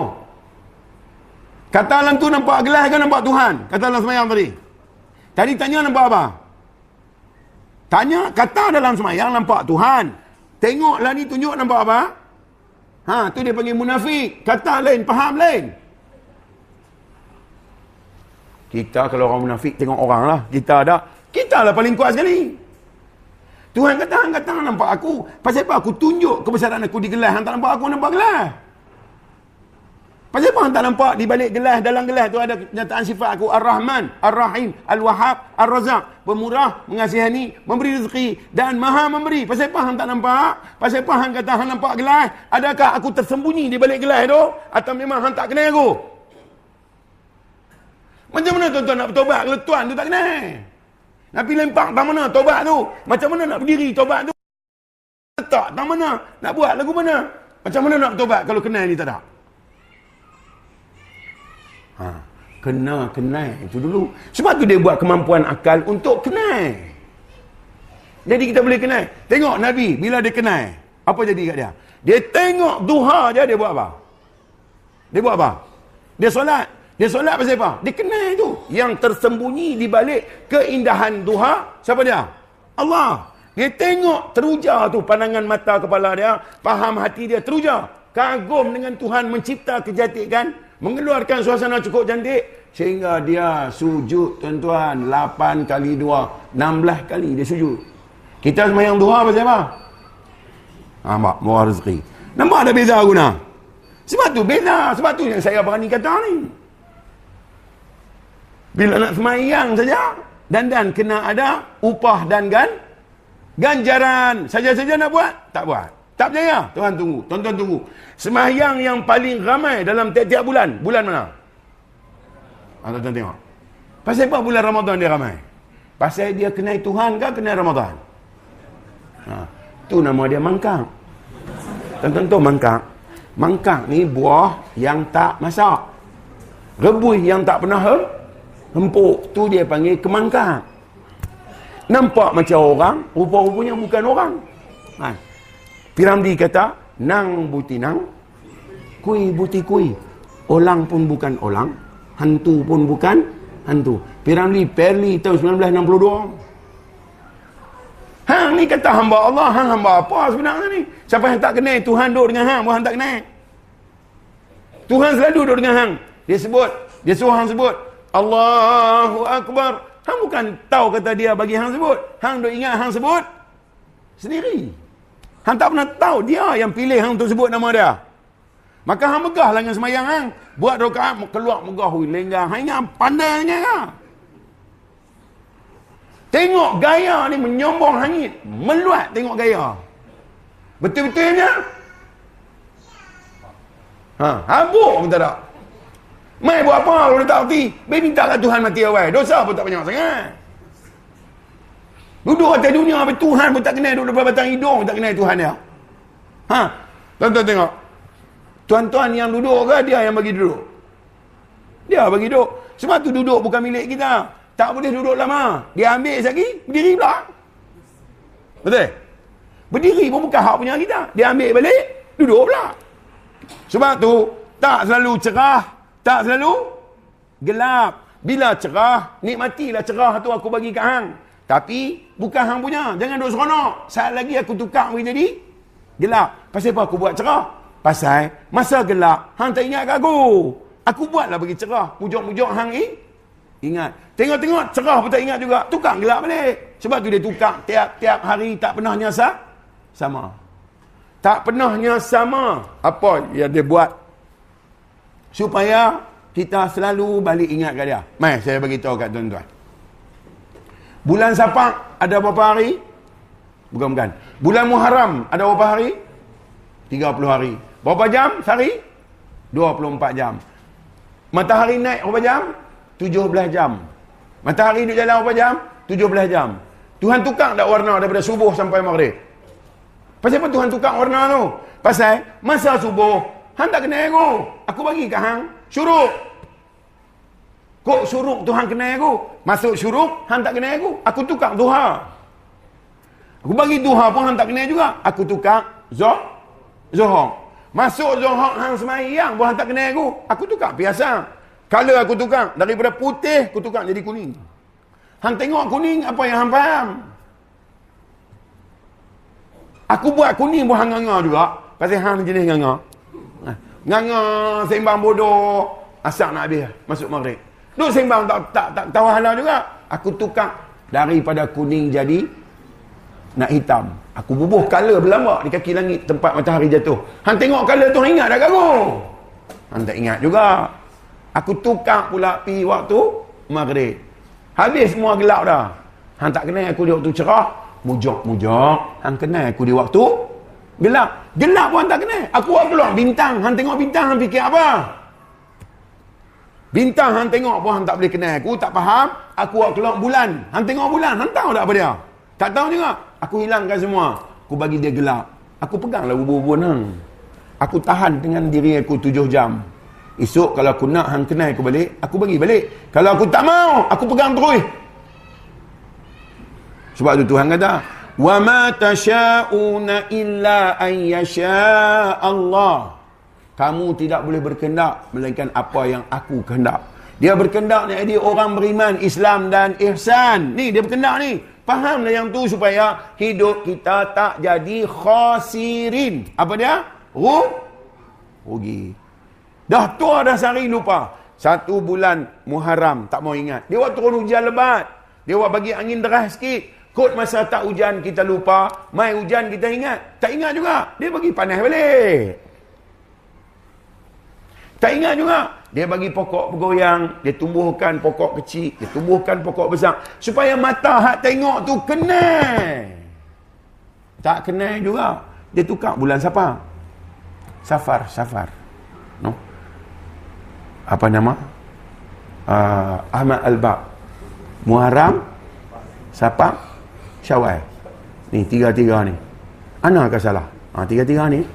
kata dalam tu nampak gelas ke nampak Tuhan kata dalam semayang tadi tadi tanya nampak apa Tanya, kata dalam semayang nampak Tuhan. Tengoklah ni tunjuk nampak apa? Ha, tu dia panggil munafik. Kata lain, faham lain. Kita kalau orang munafik tengok orang lah. Kita ada. Kita lah paling kuat sekali. Tuhan kata, hang kata nampak aku. Pasal apa aku tunjuk kebesaran aku di gelas. Hang tak nampak aku nampak gelas. Pasal apa hang tak nampak di balik gelas, dalam gelas tu ada kenyataan sifat aku. Ar-Rahman, Ar-Rahim, Al-Wahhab, Ar-Razak. Pemurah, mengasihani, memberi rezeki dan maha memberi. Pasal apa hang tak nampak? Pasal apa hang kata nampak gelas? Adakah aku tersembunyi di balik gelas tu? Atau memang hang tak kenal aku? Macam mana tuan-tuan nak bertobat kalau tuan tu tak kenal? Nabi lempak tak mana tobat tu? Macam mana nak berdiri tobat tu? Tak, tak mana? Nak buat lagu mana? Macam mana nak bertobat kalau kenal ni tak ada? Ha, kena kenal itu dulu. Sebab tu dia buat kemampuan akal untuk kenal. Jadi kita boleh kenal. Tengok Nabi bila dia kenal. Apa jadi kat dia? Dia tengok duha je dia buat apa? Dia buat apa? Dia solat. Dia solat pasal apa? Dia kenal itu. Yang tersembunyi di balik keindahan duha. Siapa dia? Allah. Dia tengok teruja tu pandangan mata kepala dia. Faham hati dia teruja. Kagum dengan Tuhan mencipta kejatikan. Mengeluarkan suasana cukup cantik. Sehingga dia sujud tuan-tuan. 8 kali 2. 16 kali dia sujud. Kita semayang duha pasal apa? Nampak? Murah rezeki. Nampak ada beza guna? Sebab tu beza. Sebab tu yang saya berani kata ni. Bila nak semayang saja, dan dan kena ada upah dan gan ganjaran. Saja-saja nak buat, tak buat. Tak percaya? Tuhan tunggu. Tonton tunggu. Semayang yang paling ramai dalam tiap-tiap bulan. Bulan mana? Ah, tuan tengok. Pasal apa bulan Ramadan dia ramai? Pasal dia kenal Tuhan ke kenal Ramadan? Ha, tu nama dia mangkang. Tonton tu mangkang. Mangkang ni buah yang tak masak. Rebus yang tak pernah? Empuk tu dia panggil kemangkang. Nampak macam orang, rupa-rupanya bukan orang. Ha. Piramdi kata, nang buti nang, kui buti kui. Orang pun bukan orang, hantu pun bukan hantu. Piramdi Perli tahun 1962. Hang ni kata hamba Allah, hang hamba apa sebenarnya ni? Siapa yang tak kenal Tuhan duduk dengan hang, bukan tak kenal. Tuhan selalu duduk dengan hang. Dia sebut, dia suruh hang sebut, Allahu Akbar. Hang bukan tahu kata dia bagi hang sebut. Hang duk ingat hang sebut sendiri. Hang tak pernah tahu dia yang pilih hang untuk sebut nama dia. Maka hang megah lah dengan semayang hang. Buat rakaat keluar megah hui lenggang. Hang ingat pandai sangat ha? Tengok gaya ni menyombong hangit. Meluat tengok gaya. Betul-betulnya. Ha, habuk pun tak ada. Mai buat apa kalau tak mati? Baik minta lah Tuhan mati awal. Dosa pun tak banyak sangat. Duduk atas dunia sampai Tuhan pun tak kenal. Duduk batang hidung tak kenal Tuhan dia. Ha? Tuan-tuan tengok. Tuan-tuan yang duduk ke dia yang bagi duduk? Dia bagi duduk. Sebab tu duduk bukan milik kita. Tak boleh duduk lama. Dia ambil lagi, berdiri pula. Betul? Berdiri pun bukan hak punya kita. Dia ambil balik, duduk pula. Sebab tu, tak selalu cerah tak selalu gelap. Bila cerah, nikmatilah cerah tu aku bagi kat hang. Tapi bukan hang punya. Jangan duduk seronok. Saat lagi aku tukar bagi jadi gelap. Pasal apa aku buat cerah? Pasal masa gelap, hang tak ingat aku. Aku buatlah bagi cerah. Mujok-mujok hang ni. Ingat. Tengok-tengok cerah pun tak ingat juga. Tukar gelap balik. Sebab tu dia tukar tiap-tiap hari tak pernah nyasa. Sama. Tak pernahnya sama. Apa yang dia buat supaya kita selalu balik ingat kat dia. Mai saya bagi tahu kat tuan-tuan. Bulan Sapak ada berapa hari? Bukan bukan. Bulan Muharram ada berapa hari? 30 hari. Berapa jam sehari? 24 jam. Matahari naik berapa jam? 17 jam. Matahari duduk jalan berapa jam? 17 jam. Tuhan tukar tak warna daripada subuh sampai maghrib? Pasal apa Tuhan tukar warna tu? Pasal masa subuh Hang tak kenal aku. Aku bagi ke hang. Syuruk. Kok syuruk tu hang kenal aku? Masuk syuruk, hang tak kenal aku. Aku tukar duha. Aku bagi duha pun hang tak kenal juga. Aku tukar zoh. Zohong. Masuk zohong hang semayang pun hang tak kenal aku. Aku tukar biasa. Kalau aku tukar daripada putih, aku tukar jadi kuning. Hang tengok kuning, apa yang hang faham? Aku buat kuning pun hang nganga juga. Pasal hang jenis nganga. Nganga sembang bodoh. Asal nak habis. Masuk maghrib. Duk sembang tak tak tak tahu halal juga. Aku tukar daripada kuning jadi nak hitam. Aku bubuh color berlambak di kaki langit tempat matahari jatuh. Han tengok color tu ingat dah kagu. Han tak ingat juga. Aku tukar pula pi waktu maghrib. Habis semua gelap dah. Han tak kenal aku di waktu cerah. Mujok-mujok. Han kenal aku di waktu gelap. Gelap pun tak kenal. Aku buat peluang bintang. Han tengok bintang, han fikir apa? Bintang han tengok pun han tak boleh kenal aku. Tak faham. Aku buat keluar bulan. Han tengok bulan. Han tahu tak apa dia? Tak tahu juga. Aku hilangkan semua. Aku bagi dia gelap. Aku peganglah bubur-bubur nang. Aku tahan dengan diri aku tujuh jam. Esok kalau aku nak hang kenal aku balik, aku bagi balik. Kalau aku tak mau, aku pegang terus. Sebab tu Tuhan kata, "Wa ma tasha'una illa an yasha Allah." Kamu tidak boleh berkehendak melainkan apa yang aku kehendak. Dia berkehendak ni jadi orang beriman Islam dan ihsan. Ni dia berkehendak ni. Fahamlah yang tu supaya hidup kita tak jadi khasirin. Apa dia? Ru rugi. Dah tua dah sehari lupa. Satu bulan Muharram tak mau ingat. Dia waktu turun hujan lebat. Dia buat bagi angin deras sikit. Kot masa tak hujan kita lupa. Mai hujan kita ingat. Tak ingat juga. Dia bagi panas balik. Tak ingat juga. Dia bagi pokok bergoyang. Dia tumbuhkan pokok kecil. Dia tumbuhkan pokok besar. Supaya mata hak tengok tu kenal. Tak kenal juga. Dia tukar bulan siapa? Safar, Safar. No? apa nama uh, Ahmad Al-Bab Muharram Sapa Syawal. Ni tiga-tiga ni. Mana ke salah? Ha, tiga-tiga ni.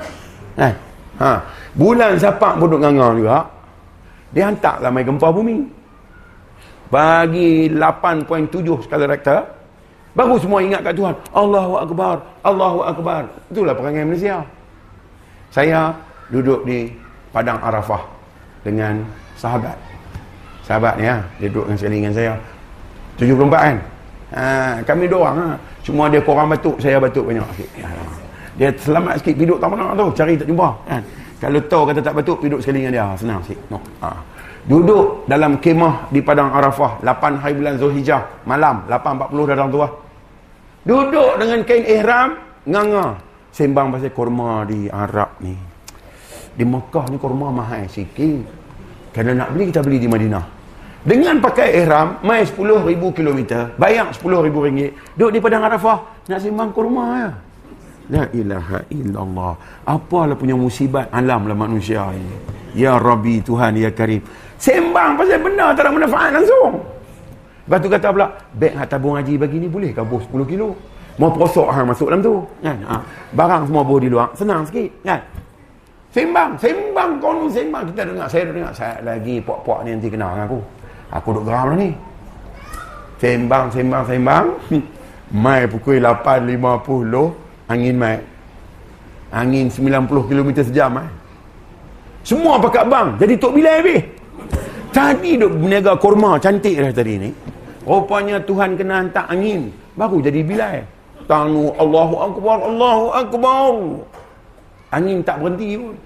Eh ha. bulan Sapa pun duduk ngangang juga. Dia hantar main gempa bumi. Bagi 8.7 skala rektor. Baru semua ingat kat Tuhan. Allahu Akbar Allahu Akbar. Itulah perangai Malaysia. Saya duduk di Padang Arafah dengan sahabat. Sahabat ni ha dia duduk dengan sekali dengan saya. 74 kan ha, kami dua orang ha. cuma dia korang batuk saya batuk banyak sikit ya, dia selamat sikit piduk tak pernah tu cari tak jumpa kan kalau tahu kata tak batuk piduk sekali dengan dia senang sikit no. ha. duduk dalam kemah di Padang Arafah 8 hari bulan Zulhijjah malam 8.40 datang tu lah duduk dengan kain ihram nganga sembang pasal korma di Arab ni di Mekah ni korma mahal sikit kalau nak beli, kita beli di Madinah. Dengan pakai ihram, mai 10,000 km, bayar 10,000 ringgit, duduk di Padang Arafah, nak sembang kurma ya. La ilaha illallah. Apalah punya musibat alam lah manusia ini. Ya Rabbi Tuhan, Ya Karim. Sembang pasal benda tak ada manfaat langsung. Lepas tu kata pula, beg hak tabung haji bagi ni boleh kabur 10 kilo. Mau prosok hang masuk dalam tu. Kan? Ha. Barang semua bawa di luar. Senang sikit. Kan? Sembang, sembang kau sembang. Kita dengar, saya dengar. Saya lagi puak-puak ni nanti kenal dengan aku. Aku duduk geram lah ni. Sembang, sembang, sembang. Mai pukul 8.50, angin mai. Angin 90 km sejam. Eh. Semua pakat bang. Jadi Tok Bilal habis. Tadi duk berniaga korma cantik dah tadi ni. Rupanya Tuhan kena hantar angin. Baru jadi Bilal. Tanu Allahu Akbar, Allahu Akbar. Angin tak berhenti pun.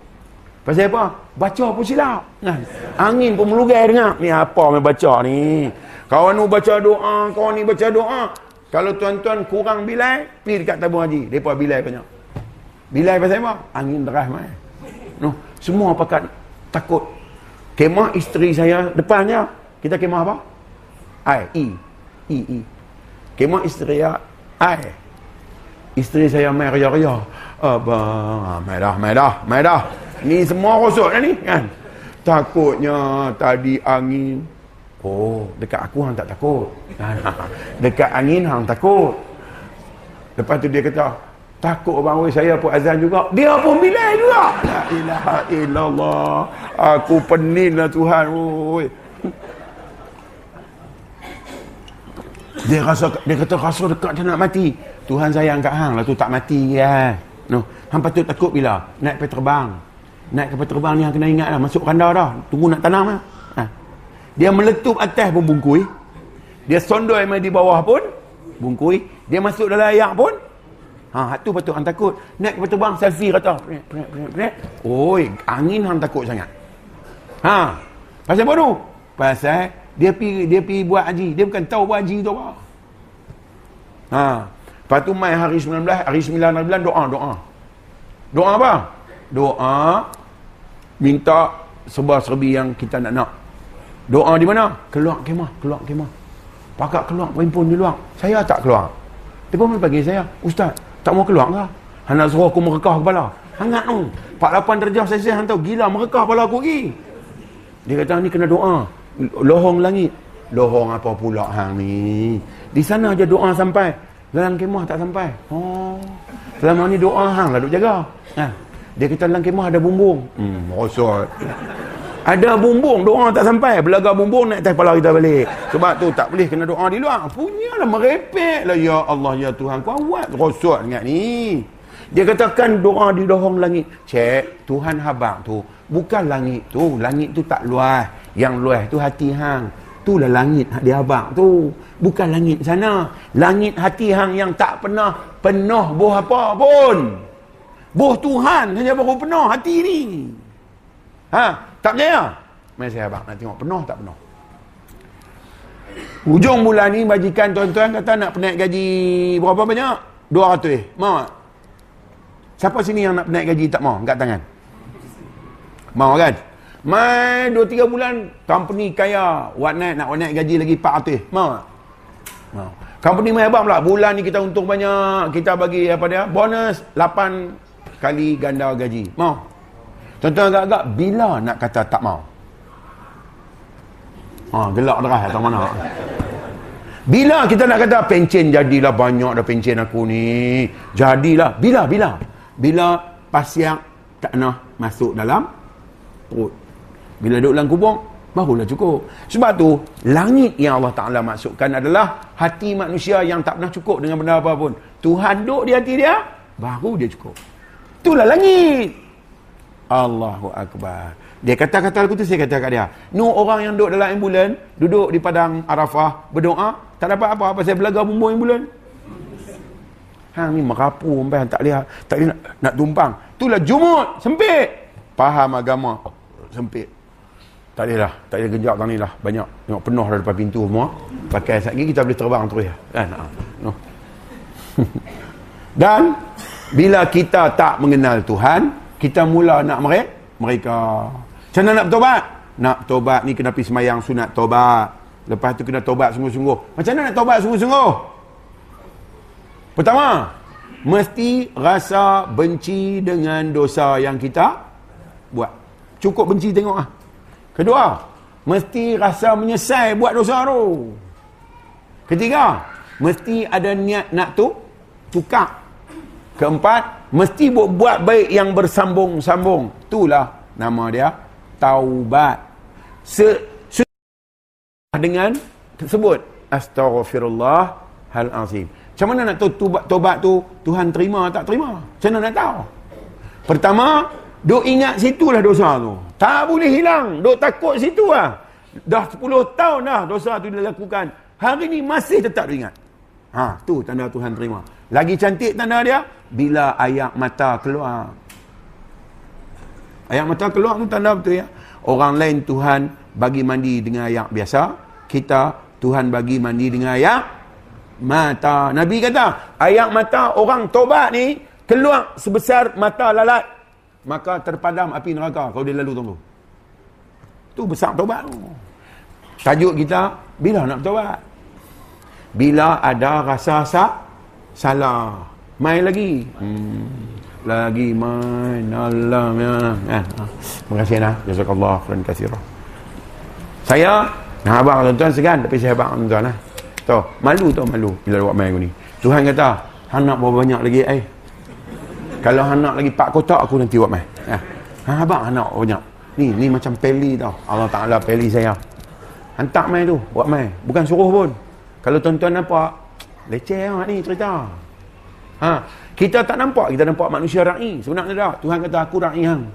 Pasal apa? Baca pun silap. Kan? Angin pun melugai dengar. Ni apa main baca ni? Kawan ni baca doa, kawan ni baca doa. Kalau tuan-tuan kurang bilai, pergi dekat tabung haji. Mereka bilai banyak. Bilai pasal apa? Angin deras mai. No, semua pakat takut. Kemah isteri saya depannya. Kita kemah apa? I, E. E, E. Kemah isteri saya, I. Isteri saya mai raya-raya. Abang, ah, dah, mai dah. Ni semua rosok dah ni kan. Takutnya tadi angin. Oh, dekat aku hang tak takut. dekat angin hang takut. Lepas tu dia kata, takut abang oi saya pun azan juga. Dia pun bilal juga. La ilaha illallah. Aku peninlah Tuhan oi. Dia rasa dia kata rasa dekat dia nak mati. Tuhan sayang kat hang lah tu tak mati ya. No. Hang patut takut bila naik kapal terbang. Naik kapal terbang ni hang kena ingat lah. Masuk kandar dah. Tunggu nak tanam lah. Ha. Dia meletup atas pun bungkui. Dia sondoi main di bawah pun bungkui. Dia masuk dalam ayak pun Ha, hak tu patut hang takut. Naik kereta bang selfie kata. Prek, prek, prek, prek. Oi, angin hang takut sangat. Ha. Pasal apa tu? Pasal dia pi dia pi buat haji. Dia bukan tahu buat haji tu apa. Ha. Lepas tu mai hari 19, hari 9 hari bulan doa, doa. Doa apa? Doa minta serba-serbi yang kita nak nak. Doa di mana? Keluar kemah, keluar kemah. Pakak keluar berhimpun di luar. Saya tak keluar. Dia pun bagi saya, Ustaz, tak mau keluar ke? Han nak suruh aku merekah kepala. Hangat tu. 48 darjah saya han tahu gila merekah kepala aku lagi. Dia kata ni kena doa. Lohong langit. Lohong apa pula hang ni? Di sana aja doa sampai. Dalam kemah tak sampai. Oh. Selama ni doa hang lah duk jaga. Ha. Dia kata dalam kemah ada bumbung. Hmm, rosot. Ada bumbung, doa tak sampai. Belaga bumbung naik atas kepala kita balik. Sebab tu tak boleh kena doa di luar. Punyalah merepek lah. Ya Allah, ya Tuhan. Kau awat rosot ingat ni. Dia katakan doa di dohong langit. Cek, Tuhan habang tu. Bukan langit tu. Langit tu tak luas. Yang luas tu hati hang. Itulah langit dia abang tu. Bukan langit sana. Langit hati hang yang tak pernah penuh boh apa pun. Boh Tuhan saja baru penuh hati ni. Ha? Tak percaya? Mari saya abang nak tengok penuh tak penuh. Hujung bulan ni bajikan tuan-tuan kata nak penaik gaji berapa banyak? 200. Mau tak? Siapa sini yang nak penaik gaji tak mau? Angkat tangan. Mau kan? Mai 2 3 bulan company kaya buat naik nak naik gaji lagi 400. Mau tak? Mau. Company mai abang pula. Bulan ni kita untung banyak. Kita bagi apa dia? Bonus 8 kali ganda gaji. Mau? Tuan-tuan agak-agak bila nak kata tak mau? Ha, gelak derah atau mana? Bila kita nak kata pencen jadilah banyak dah pencen aku ni. Jadilah. Bila? Bila? Bila pasiak tak nak masuk dalam perut. Bila duduk dalam kubur, barulah cukup. Sebab tu, langit yang Allah Ta'ala masukkan adalah hati manusia yang tak pernah cukup dengan benda apa pun. Tuhan duduk di hati dia, baru dia cukup. Itulah langit. Allahu Akbar. Dia kata-kata lagu tu saya kata kat dia. Nu orang yang duduk dalam ambulan, duduk di padang Arafah, berdoa, tak dapat apa-apa saya belaga bumbung ambulan. Hang ni merapu sampai tak lihat, tak lihat nak, nak tumpang. Itulah jumut, sempit. Faham agama, sempit. Tak boleh lah, tak boleh genjak tang ni lah. Banyak, tengok penuh dah depan pintu semua. Pakai lagi kita boleh terbang terus. Kan? No. Dan, bila kita tak mengenal Tuhan, kita mula nak mereka mereka macam mana nak bertobat nak bertobat ni kena pergi semayang sunat tobat lepas tu kena tobat sungguh-sungguh macam mana nak tobat sungguh-sungguh pertama mesti rasa benci dengan dosa yang kita buat cukup benci tengok ah kedua mesti rasa menyesal buat dosa tu. Ketiga mesti ada niat nak tu tukar. Keempat mesti buat, buat baik yang bersambung-sambung. Itulah nama dia taubat. Se, dengan sebut astaghfirullah hal azim macam mana nak tahu tobat tu? Tuhan terima tak terima? Macam mana nak tahu? Pertama duk ingat situlah dosa tu. Tak boleh hilang. Duk takut situ lah. Dah 10 tahun dah dosa tu dilakukan. Hari ni masih tetap ingat ha tu tanda Tuhan terima. Lagi cantik tanda dia bila ayak mata keluar. Ayak mata keluar tu tanda betul ya. Orang lain Tuhan bagi mandi dengan ayak biasa, kita Tuhan bagi mandi dengan ayak mata. Nabi kata, ayak mata orang tobat ni keluar sebesar mata lalat, maka terpadam api neraka kalau dia lalu tunggu. Tu besar tobat tu. Tajuk kita bila nak tobat? Bila ada rasa-rasa salah main lagi hmm. lagi main Allah ya eh. terima kasih nah jazakallah khairan katsira saya nah abang tuan-tuan segan tapi saya abang tuan-tuan lah tu malu tu malu bila buat main ni Tuhan kata hang nak berapa banyak lagi eh kalau hang nak lagi 4 kotak aku nanti buat main eh. ha abang hang nak banyak ni ni macam peli tau Allah Taala peli saya hantar main tu buat main bukan suruh pun kalau tuan-tuan nampak leceh lah ni cerita Ha, kita tak nampak, kita nampak manusia ra'i. Sebenarnya dah, Tuhan kata aku ra'i hang.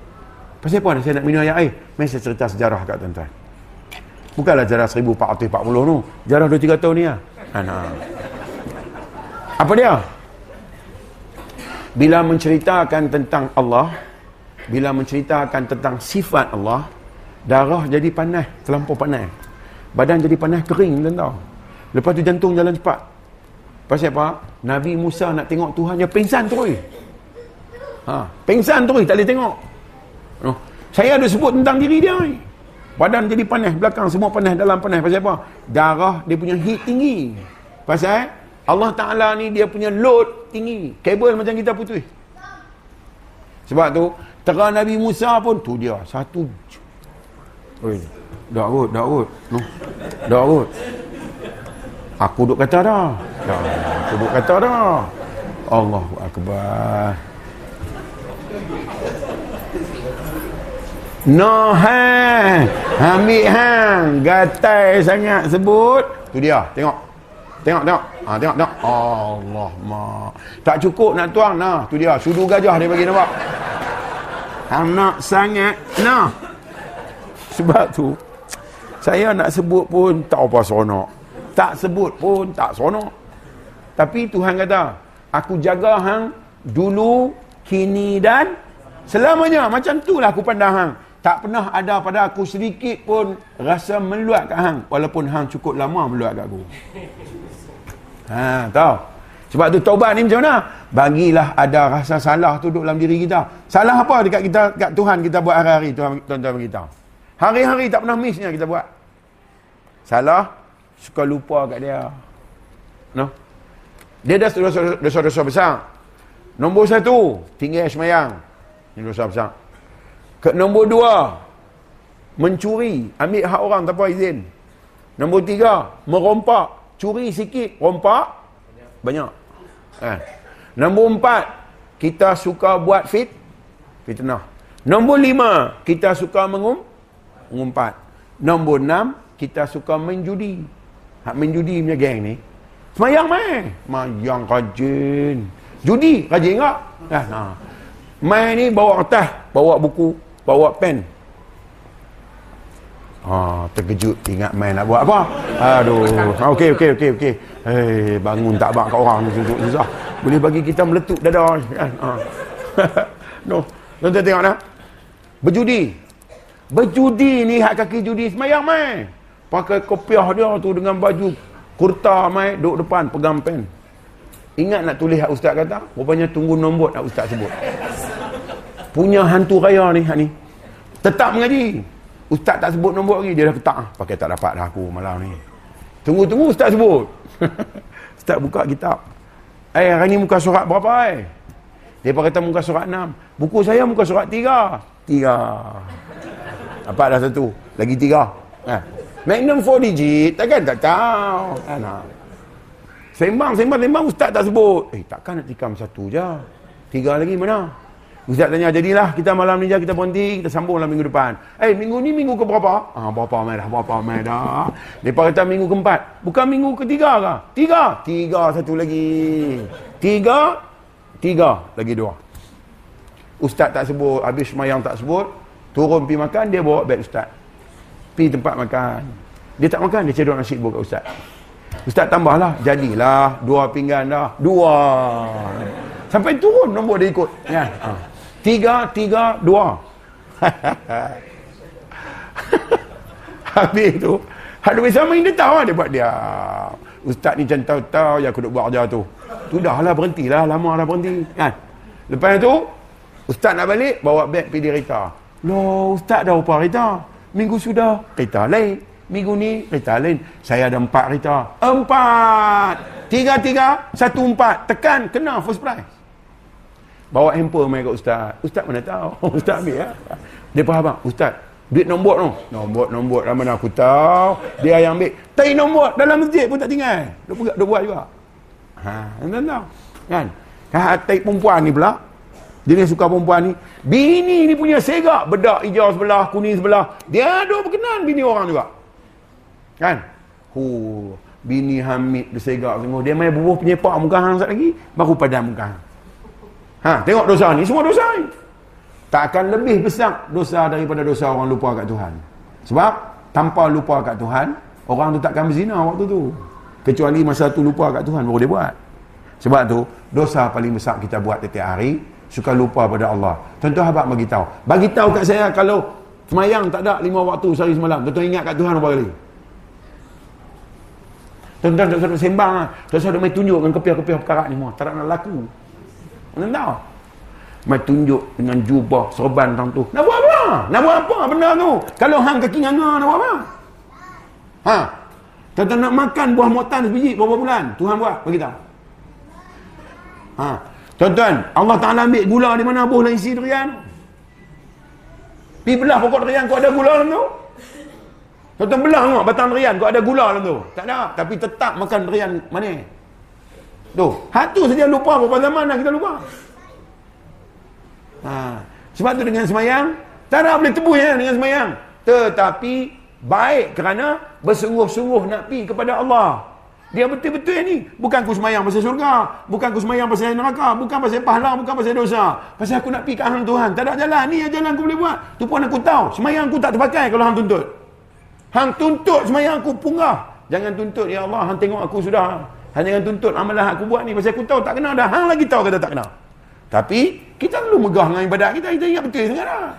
Pasal apa saya nak minum air air? Mari saya cerita sejarah kat tuan-tuan. Bukanlah sejarah 1440 tu. Sejarah 2-3 tahun ni lah. Ha, nah. Apa dia? Bila menceritakan tentang Allah bila menceritakan tentang sifat Allah darah jadi panas terlampau panas. Badan jadi panas kering tahu. Lepas tu jantung jalan cepat. Pasal apa? Nabi Musa nak tengok Tuhan dia pingsan terus. Ha, pingsan terus tak boleh tengok. No. saya ada sebut tentang diri dia ni. Badan jadi panas belakang semua panas dalam panas. Pasal apa? Darah dia punya heat tinggi. Pasal Allah Ta'ala ni dia punya load tinggi kabel macam kita putus sebab tu terang Nabi Musa pun tu dia satu Oi, dah kot. No. Kot. Aku duk kata dah. Dah, aku duk kata dah. Allahu akbar. No hang. Ambil hang. Gatai sangat sebut. Tu dia. Tengok. Tengok, tengok. Ha, tengok, tengok. Allah mak. Tak cukup nak tuang. Nah, tu dia. Sudu gajah dia bagi nampak. Hang nak sangat. Nah. Sebab tu saya nak sebut pun tak apa seronok. Tak sebut pun tak seronok. Tapi Tuhan kata, aku jaga hang dulu, kini dan selamanya. Macam itulah aku pandang hang. Tak pernah ada pada aku sedikit pun rasa meluat kat hang. Walaupun hang cukup lama meluat kat aku. Ha, tahu? Sebab tu taubat ni macam mana? Bagilah ada rasa salah tu duduk dalam diri kita. Salah apa dekat kita, dekat Tuhan kita buat hari-hari, tuan-tuan kita. Hari-hari tak pernah missnya kita buat. Salah, suka lupa kat dia. No? Dia dah dosa-dosa besar. Nombor satu, tinggal semayang. Ini dosa besar. Ke nombor dua, mencuri, ambil hak orang tanpa izin. Nombor tiga, merompak. Curi sikit, rompak, banyak. Eh. Nombor empat, kita suka buat fit, fitnah. Nombor lima, kita suka mengum, mengumpat. Nombor enam, kita suka main judi. Hak main judi punya geng ni. Semayang main. Semayang rajin. Judi, rajin tak? Nah, nah. Main ni bawa kertas, bawa buku, bawa pen. Ah, terkejut ingat main nak buat apa? Aduh. Ah, okey okey okey okey. Hei, bangun tak bak kat orang ni susah, susah. Boleh bagi kita meletup dada kan. Ah. no. Tuan-tuan tengok nak. Berjudi. Berjudi ni hak kaki judi semayang mai. Pakai kopiah dia tu dengan baju kurta mai duduk depan pegang pen. Ingat nak tulis hak ustaz kata? Rupanya tunggu nombor nak ustaz sebut. Punya hantu raya ni hak ni. Tetap mengaji. Ustaz tak sebut nombor lagi dia dah petak. Pakai tak dapat dah aku malam ni. Tunggu-tunggu ustaz sebut. ustaz buka kitab. Eh hari ni muka surat berapa eh? Dia kata muka surat 6. Buku saya muka surat 3. 3. Apa dah satu? Lagi tiga. Ha. Magnum 4 digit, takkan tak tahu. Kan? Ha. Sembang, sembang, sembang, ustaz tak sebut. Eh, takkan nak tikam satu je. Tiga lagi mana? Ustaz tanya, jadilah kita malam ni je, kita berhenti, kita sambunglah minggu depan. Eh, minggu ni minggu ke berapa? Ah, berapa mai dah, berapa mai dah. Mereka kata minggu keempat. Bukan minggu ketiga ke? Tiga. Tiga, satu lagi. Tiga, tiga, lagi dua. Ustaz tak sebut, habis semayang tak sebut, Turun pergi makan, dia bawa beg ustaz. Pergi tempat makan. Dia tak makan, dia cedok nasi buka ustaz. Ustaz tambahlah, jadilah dua pinggan dah. Dua. Sampai turun nombor dia ikut. Ya. Ha. Tiga, tiga, dua. Habis tu, Habis sama ini tahu dia buat dia. Ustaz ni macam tahu-tahu yang aku duk buat kerja tu. Tu dah lah berhentilah, lama dah berhenti. Kan? Lepas tu, Ustaz nak balik, bawa beg pergi dirita. Loh, Ustaz dah berapa kereta? Minggu sudah, kereta lain. Minggu ni, kereta lain. Saya ada empat kereta. Empat! Tiga-tiga, satu empat. Tekan, kena first prize. Bawa handphone main kat Ustaz. Ustaz mana tahu? Ustaz ambil ya. Dia faham, Ustaz, duit nombor tu. Nombor, nombor. Mana aku tahu. Dia yang ambil. Tapi nombor dalam masjid pun tak tinggal. Dia, buat, dia buat juga. Ha, tuan tahu. Kan? Kan, tai perempuan ni pula. Dia ni suka perempuan ni. Bini ni punya segak. Bedak hijau sebelah, kuning sebelah. Dia ada berkenan bini orang juga. Kan? Hu, bini Hamid dia segak. Dia main bubuh penyepak muka hang lagi. Baru padam muka hang. Ha, tengok dosa ni. Semua dosa ni. Tak akan lebih besar dosa daripada dosa orang lupa kat Tuhan. Sebab, tanpa lupa kat Tuhan, orang tu takkan berzina waktu tu. Kecuali masa tu lupa kat Tuhan, baru dia buat. Sebab tu, dosa paling besar kita buat setiap hari, suka lupa pada Allah. Tuan-tuan habak bagi tahu. Bagi tahu kat saya kalau semayang tak ada lima waktu sehari semalam. Tuan-tuan ingat kat Tuhan berapa kali? Tuan-tuan tak sedang sembang lah. Tuan-tuan sedang main tunjuk dengan kepiah-kepiah perkara ni semua. Tak nak laku. Mana tahu? Main tunjuk dengan jubah, sorban tang tu. Nak buat apa? Nak buat apa benda tu? Kalau hang kaki nganga, nak buat apa? Ha? Tuan-tuan nak makan buah motan sebiji berapa bulan? Tuhan buat, bagi tahu. Ha? Tuan-tuan, Allah Ta'ala ambil gula di mana buah dan isi durian. Pergi belah pokok durian kau ada gula dalam tu. Tuan-tuan belah tengok batang durian kau ada gula dalam tu. Tak ada, tapi tetap makan durian mana? Tu, hatu saja lupa berapa zaman dah kita lupa. Ha. Sebab tu dengan semayang, tak boleh tebus ya dengan semayang. Tetapi, baik kerana bersungguh-sungguh nak pergi kepada Allah. Dia betul-betul ni. Bukan aku semayang pasal surga. Bukan aku semayang pasal neraka. Bukan pasal pahala. Bukan pasal dosa. Pasal aku nak pergi ke hang Tuhan. Tak ada jalan. Ni jalan aku boleh buat. Tu pun aku tahu. Semayang aku tak terpakai kalau hang tuntut. Hang tuntut semayang aku punggah. Jangan tuntut. Ya Allah, hang tengok aku sudah. Hang jangan tuntut amalan aku buat ni. Pasal aku tahu tak kena dah. Hang lagi tahu kata tak kena. Tapi, kita perlu megah dengan ibadat kita. Kita ingat betul sangat dah.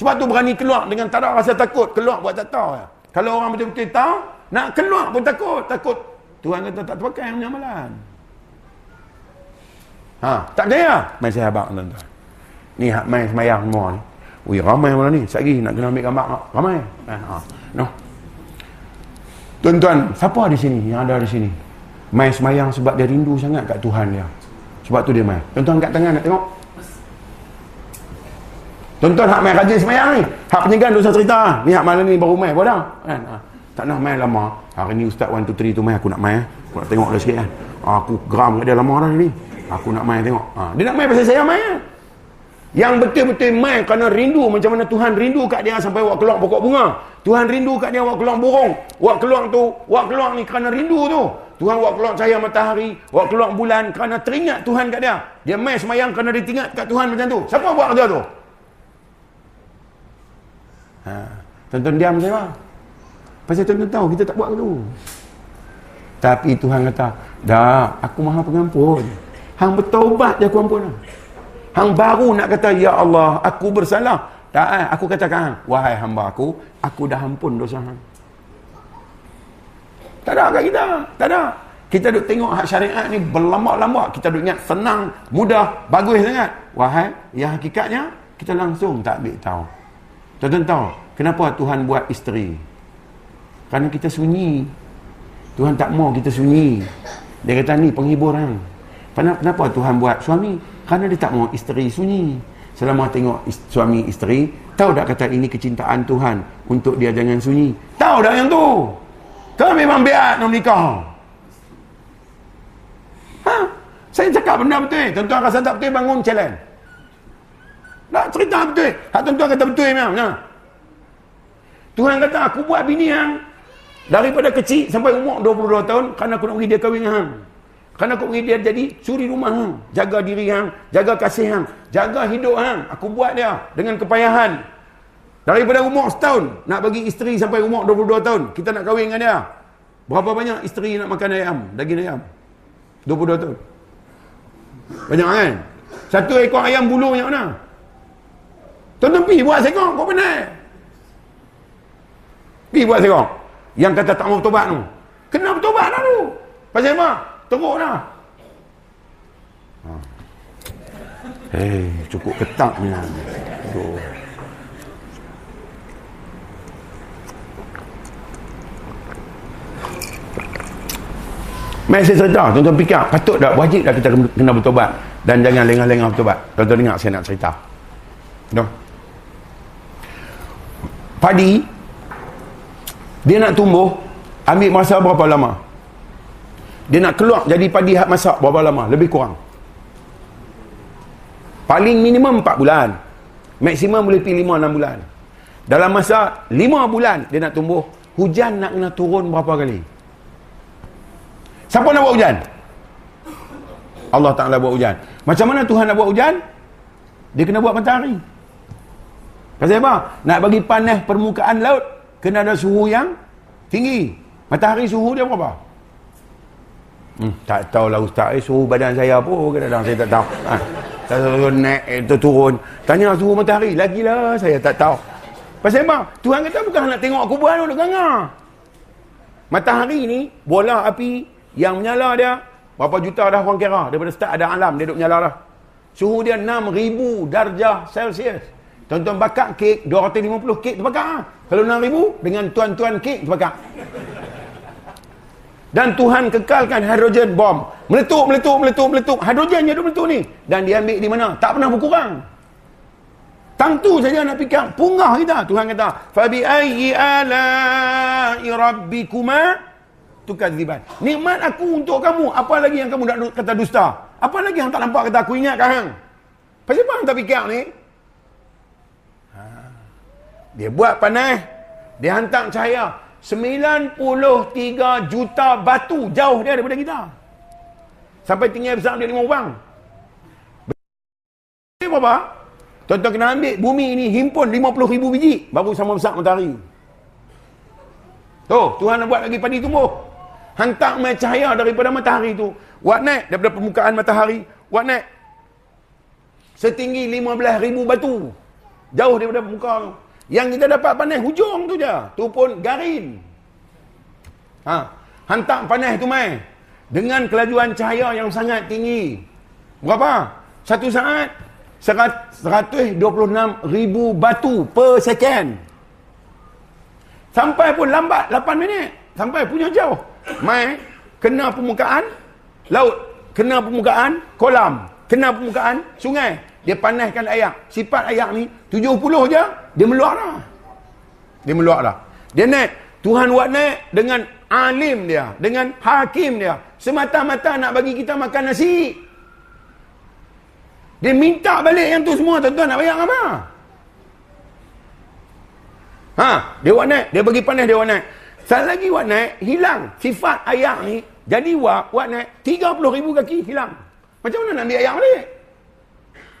Sebab tu berani keluar dengan tak ada rasa takut. Keluar buat tak tahu. Kalau orang betul-betul tahu, nak keluar pun takut. Takut Tuhan kata tak terpakai yang amalan. Ha, tak percaya? Mai saya abang tuan-tuan. Ni hak mai semayang semua ni. Ui, ramai malam ni. Sekali nak kena ambil gambar. Ramai. Ha, ha. No. Tuan-tuan, siapa di sini yang ada di sini? Mai semayang sebab dia rindu sangat kat Tuhan dia. Sebab tu dia mai. Tuan-tuan angkat tangan nak tengok. Tuan-tuan hak mai rajin semayang ni. Hak penyegan dosa cerita. Ni hak malam ni baru mai. Bodoh. Kan? Ha. Tak nak main lama. Hari ni Ustaz 1, 2, 3 tu main. Aku nak main. Aku nak tengok dah sikit kan. Aku geram kat dia lama dah ni. Aku nak main tengok. Ha. Dia nak main pasal saya main kan. Yang betul-betul main kerana rindu macam mana Tuhan rindu kat dia sampai wak keluar pokok bunga. Tuhan rindu kat dia wak keluar burung. Wak keluar tu, wak keluar ni kerana rindu tu. Tuhan wak keluar cahaya matahari, wak keluar bulan kerana teringat Tuhan kat dia. Dia main semayang kerana dia ingat kat Tuhan macam tu. Siapa buat kerja tu? Ha. Tonton diam saya. Pasal tuan-tuan tahu kita tak buat tu. Tapi Tuhan kata, dah aku maha pengampun. Hang bertaubat je aku ampun. Hang baru nak kata, Ya Allah, aku bersalah. Tak, eh, aku katakan, wahai hamba aku, aku dah ampun dosa hang. Tak ada kat kita. Tak ada. Kita duk tengok hak syariat ni berlambak-lambak. Kita duk ingat senang, mudah, bagus sangat. Wahai, yang hakikatnya, kita langsung tak ambil tahu. Tuan-tuan tahu, kenapa Tuhan buat isteri? Kerana kita sunyi. Tuhan tak mau kita sunyi. Dia kata ni penghiburan. Kenapa Tuhan buat suami? Kerana dia tak mau isteri sunyi. Selama tengok suami isteri, tahu tak kata ini kecintaan Tuhan untuk dia jangan sunyi? Tahu tak yang tu? Kau memang biar nak menikah. Ha? Saya cakap benda betul. Tuan-tuan rasa tak betul, bangun challenge. Tak cerita betul. Hak tuan-tuan kata betul memang. Ha? Tuhan kata, aku buat bini yang Daripada kecil sampai umur 22 tahun kerana aku nak bagi dia kahwin hang. Kerana aku bagi dia jadi suri rumah hang, jaga diri hang, jaga kasih hang, jaga hidup hang. Aku buat dia dengan kepayahan. Daripada umur setahun nak bagi isteri sampai umur 22 tahun, kita nak kahwin dengan dia. Berapa banyak isteri nak makan ayam, daging ayam? 22 tahun. Banyak kan? Satu ekor ayam bulu banyak mana? Tonton pi buat sekong, kau benar. Pi buat sekong. Yang kata tak mau bertobat tu. Kena bertobat dah tu. Pasal apa? Teruk dah. Ha. Hei, cukup ketak ni. Aduh. Mai saya cerita, tuan-tuan fikir, patut tak wajib dah kita kena bertobat dan jangan lengah-lengah bertobat. Tuan-tuan dengar saya nak cerita. Noh. Padi dia nak tumbuh, ambil masa berapa lama? Dia nak keluar jadi padi hak masak berapa lama? Lebih kurang. Paling minimum 4 bulan. Maksimum boleh pergi 5-6 bulan. Dalam masa 5 bulan dia nak tumbuh, hujan nak kena turun berapa kali? Siapa nak buat hujan? Allah Ta'ala buat hujan. Macam mana Tuhan nak buat hujan? Dia kena buat matahari. Pasal apa? Nak bagi panas permukaan laut, kena ada suhu yang tinggi. Matahari suhu dia berapa? Hmm, tak tahulah ustaz eh, suhu badan saya apa kadang-kadang saya tak tahu. Ha. Tahu naik itu eh, turun. Tanya suhu matahari, lagilah saya tak tahu. Pasal apa? Tuhan kata bukan nak tengok kuburan duk ganga. Matahari ni bola api yang menyala dia berapa juta dah orang kira daripada start ada alam dia duk menyala dah. Suhu dia 6000 darjah Celsius. Tuan-tuan bakar kek 250 kek terbakar. Kalau 6000 dengan tuan-tuan kek terbakar. Dan Tuhan kekalkan hidrogen bom. Meletup, meletup, meletup, meletup. Hidrogen je meletup ni. Dan dia ambil di mana? Tak pernah berkurang. Tang tu saja nak fikir. Punggah kita. Tuhan kata. Fabi ayyi ala'i rabbikuma tukadziban. Nikmat aku untuk kamu. Apa lagi yang kamu nak kata dusta? Apa lagi yang tak nampak kata aku ingat hang? Pasal apa hang tak fikir ni? Ha. Dia buat panas. Dia hantar cahaya. 93 juta batu jauh dia daripada kita. Sampai tinggal besar dia lima orang. Berapa? Tuan-tuan kena ambil bumi ini himpun 50 ribu biji baru sama besar matahari. Tu, Tuhan nak buat lagi padi tumbuh. Hantar mai cahaya daripada matahari tu. Buat naik daripada permukaan matahari. Buat naik. Setinggi 15 ribu batu. Jauh daripada muka tu. Yang kita dapat panas hujung tu je. Tu pun garin. Ha. Hantar panas tu mai. Dengan kelajuan cahaya yang sangat tinggi. Berapa? Satu saat. 126 ribu batu per second. Sampai pun lambat 8 minit. Sampai punya jauh. Mai. Kena permukaan. Laut. Kena permukaan. Kolam. Kena permukaan. Sungai. Dia panaskan air. Sifat air ni 70 je dia meluak dah. Dia meluak dah. Dia naik. Tuhan buat naik dengan alim dia. Dengan hakim dia. Semata-mata nak bagi kita makan nasi. Dia minta balik yang tu semua. Tuan-tuan nak bayar apa? Ha, dia buat naik. Dia bagi panas dia buat naik. Sekali lagi buat naik. Hilang. Sifat air ni. Jadi buat, buat naik. 30 ribu kaki hilang. Macam mana nak ambil air balik?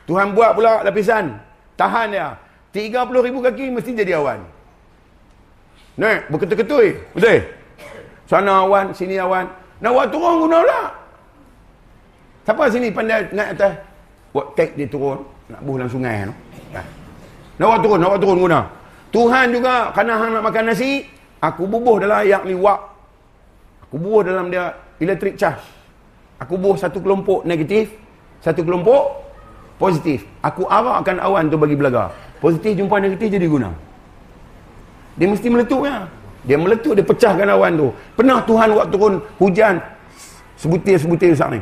Tuhan buat pula lapisan. Tahan dia. 30 ribu kaki mesti jadi awan. Naik, berketul-ketul. Betul? Sana awan, sini awan. Nak buat turun guna pula. Siapa sini pandai naik atas? Buat kek dia turun. Nak buh dalam sungai. No? Nak buat turun, nak buat turun guna. Tuhan juga, kerana hang nak makan nasi, aku bubuh dalam ayak liwak. Aku bubuh dalam dia elektrik charge. Aku bubuh satu kelompok negatif, satu kelompok positif. Aku arakkan awan tu bagi belaga. Positif jumpa negatif jadi guna. Dia mesti meletup ya. Dia meletup, dia pecahkan awan tu. Pernah Tuhan buat turun hujan sebutir-sebutir besar ni.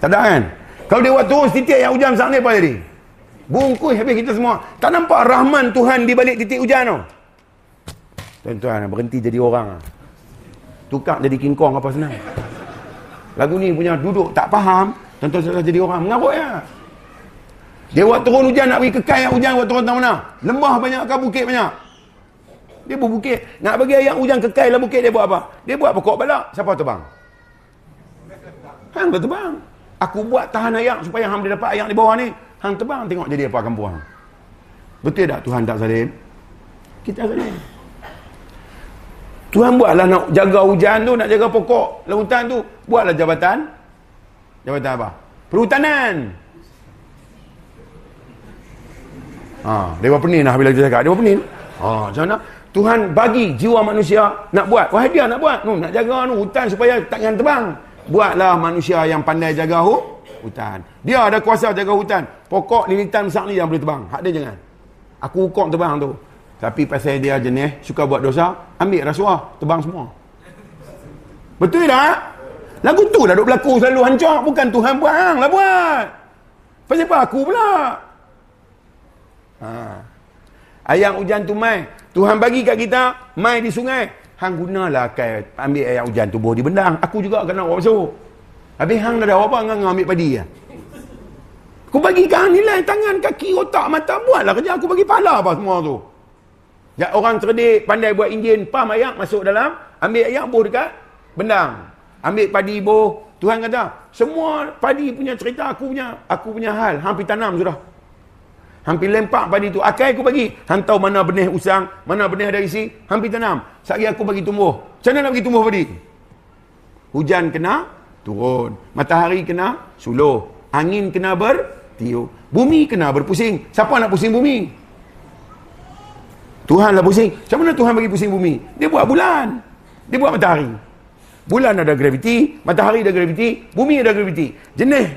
Tak ada kan? Kalau dia buat turun setitik yang hujan besar ni apa jadi? Bungkus habis kita semua. Tak nampak rahman Tuhan di balik titik hujan tu? Tuan-tuan, berhenti jadi orang. Tukar jadi King Kong apa senang. Lagu ni punya duduk tak faham. Tuan-tuan sudah jadi orang. Mengarut ya. Dia buat turun hujan nak pergi kekal hujan buat turun tahu mana? Lembah banyak ke bukit banyak? Dia buat bukit. Nak bagi ayam hujan kekal dalam bukit dia buat apa? Dia buat pokok balak. Siapa terbang? Hang terbang. Aku buat tahan ayam supaya hang boleh dapat ayam di bawah ni. Hang terbang tengok jadi apa kampung hang. Betul tak Tuhan tak zalim? Kita zalim. Tuhan buatlah nak jaga hujan tu, nak jaga pokok lautan tu. Buatlah jabatan. Jabatan apa? Perhutanan. Ha, dewa penin lah bila kita cakap. Dewa penin. Ha, macam mana? Tuhan bagi jiwa manusia nak buat. Wahai dia nak buat. Nu, nak jaga nu, hutan supaya tak jangan terbang. Buatlah manusia yang pandai jaga hu, hutan. Dia ada kuasa jaga hutan. Pokok lilitan besar ni yang boleh terbang. Hak dia jangan. Aku hukum terbang tu. Tapi pasal dia jenis suka buat dosa, ambil rasuah, terbang semua. Betul tak? Lagu tu lah duk berlaku selalu hancur. Bukan Tuhan buat, hang lah buat. Pasal apa aku pula? Ha. Ayam hujan tu mai. Tuhan bagi kat kita, mai di sungai. Hang gunalah kai ambil ayam hujan tu buah di bendang. Aku juga kena bawa masuk. Habis hang dah ada apa hang ambil padi ya. Aku bagi kau nilai tangan, kaki, otak, mata buatlah kerja aku bagi pahala apa semua tu. Ya orang cerdik pandai buat enjin pam ayam masuk dalam, ambil ayam buah dekat bendang. Ambil padi buah. Tuhan kata, semua padi punya cerita aku punya, aku punya hal, hampir tanam sudah. Hampir lempak padi tu. Akai aku bagi. Han tahu mana benih usang, mana benih dari isi. Hampir tanam. Sekali aku bagi tumbuh. Macam mana nak bagi tumbuh padi? Hujan kena turun. Matahari kena suluh. Angin kena bertiup. Bumi kena berpusing. Siapa nak pusing bumi? Tuhan lah pusing. Macam mana Tuhan bagi pusing bumi? Dia buat bulan. Dia buat matahari. Bulan ada graviti, matahari ada graviti, bumi ada graviti. Jenis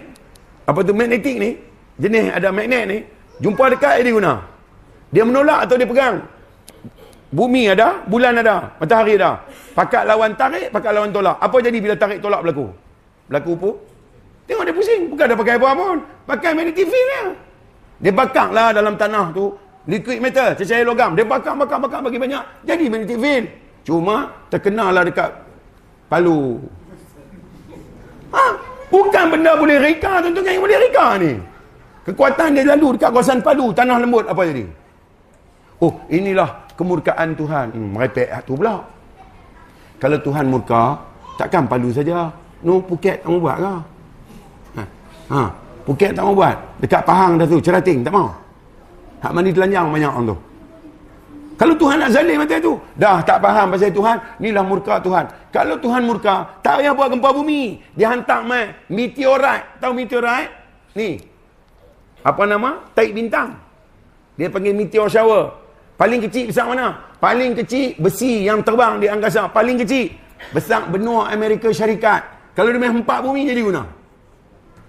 apa tu magnetik ni? Jenis ada magnet ni. Jumpa dekat dia guna. Dia menolak atau dia pegang? Bumi ada, bulan ada, matahari ada. Pakat lawan tarik, pakat lawan tolak. Apa jadi bila tarik tolak berlaku? Berlaku apa? Tengok dia pusing. Bukan ada pakai apa pun. Pakai magnetic field dia. Dia bakar lah dalam tanah tu. Liquid metal, cecair logam. Dia bakar, bakar, bakar bagi banyak. Jadi magnetic field. Cuma terkenalah dekat palu. Ha? Bukan benda boleh reka tuan-tuan yang boleh reka ni. Kekuatan dia lalu dekat kawasan palu, tanah lembut apa jadi? Oh, inilah kemurkaan Tuhan. Hmm, merepek tu pula. Kalau Tuhan murka, takkan palu saja. No, Phuket tak mau buat ke? Ha, ha. Phuket tak mau buat. Dekat Pahang dah tu, cerating, tak mau. Hak mandi telanjang banyak orang tu. Kalau Tuhan nak zalim macam tu, dah tak faham pasal Tuhan, inilah murka Tuhan. Kalau Tuhan murka, tak payah buat gempa bumi. Dia hantar mai meteorite. Tahu meteorite? Ni. Apa nama? Taik bintang. Dia panggil meteor shower. Paling kecil besar mana? Paling kecil besi yang terbang di angkasa. Paling kecil besar benua Amerika Syarikat. Kalau dia main hempak bumi jadi guna.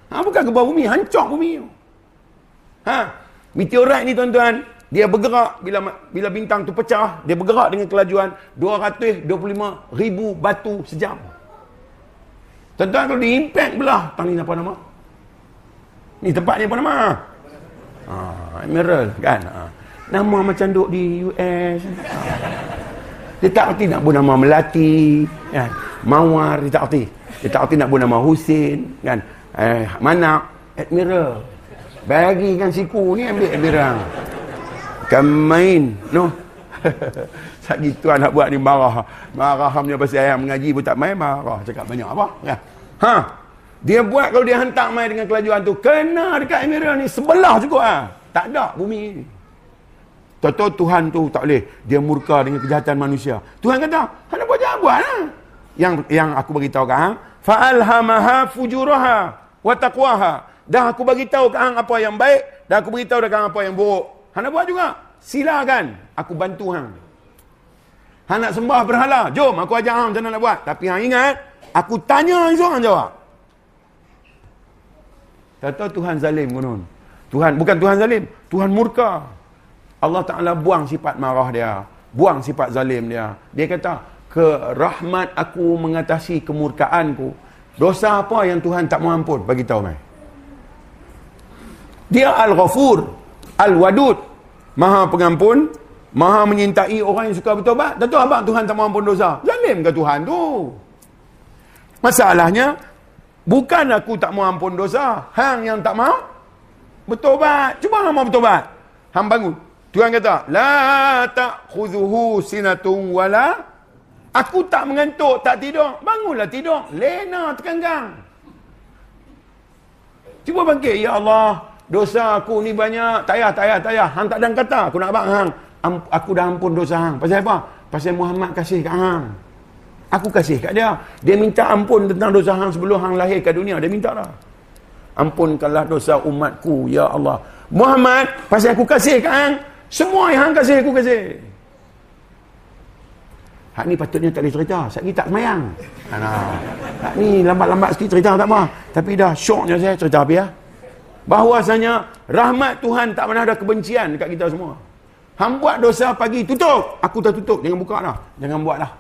Ha, bukan gempa bumi, hancur bumi. Ha, meteorite ni tuan-tuan, dia bergerak bila bila bintang tu pecah, dia bergerak dengan kelajuan 225 ribu batu sejam. Tuan-tuan kalau diimpact belah, tang ni apa nama? Ni tempat ni apa nama? Ah, Emerald kan? Ah. Nama macam duk di US. Ah. Dia tak erti nak buat nama Melati, kan? Mawar, dia tak erti. Dia tak erti nak buat nama Husin, kan? Eh, mana? Admiral. Bagikan siku ni ambil Admiral. Kan main. No. Sagi tuan nak buat ni marah. Marah hamnya pasal ayam mengaji pun tak main marah. Cakap banyak apa? Ya. Ha. Dia buat kalau dia hantar main dengan kelajuan tu. Kena dekat Emirah ni. Sebelah cukup ah. Tak ada bumi ni. Tahu Tuhan tu tak boleh. Dia murka dengan kejahatan manusia. Tuhan kata, "Hang buat jangan buat lah." Yang yang aku bagi tahu kat hang, fa'alhamaha fujuraha wa taqwaha. Dah aku bagi tahu kat hang apa yang baik, dah aku bagi tahu kat hang apa yang buruk. Hang nak buat juga? Silakan. Aku bantu hang. Hang nak sembah berhala? Jom aku ajar hang macam nak buat. Tapi hang ingat, aku tanya hang seorang jawab. Tahu Tuhan zalim konon. Tuhan bukan Tuhan zalim, Tuhan murka. Allah Taala buang sifat marah dia, buang sifat zalim dia. Dia kata, "Ke rahmat aku mengatasi kemurkaanku." Dosa apa yang Tuhan tak mau ampun? Bagi tahu mai. Dia Al-Ghafur, Al-Wadud, Maha pengampun, Maha menyintai orang yang suka bertobat. Tentu abang Tuhan tak mau ampun dosa. Zalim ke Tuhan tu? Masalahnya, bukan aku tak mau ampun dosa. Hang yang tak mau bertobat. Cuba hang mau bertobat. Hang bangun. Tuhan kata, La ta'khuzuhu sinatun wala. Aku tak mengantuk, tak tidur. Bangunlah tidur. Lena terkanggang. Cuba bangkit. Ya Allah, dosa aku ni banyak. Payah, tak payah. Hang tak ada kata. Aku nak abang hang. Aku dah ampun dosa hang. Pasal apa? Pasal Muhammad kasih kat hang. Aku kasih kat dia. Dia minta ampun tentang dosa hang sebelum hang lahir ke dunia. Dia minta dah. Ampunkanlah dosa umatku, ya Allah. Muhammad, pasal aku kasih kat hang. Semua yang hang kasih, aku kasih. Hak ni patutnya tak boleh cerita. Sat tak semayang. Hak ni lambat-lambat sikit cerita tak apa. Tapi dah syoknya saya cerita apa ya. Bahawasanya rahmat Tuhan tak pernah ada kebencian dekat kita semua. Hang buat dosa pagi, tutup. Aku dah tutup. Jangan buka dah. Jangan buat dah.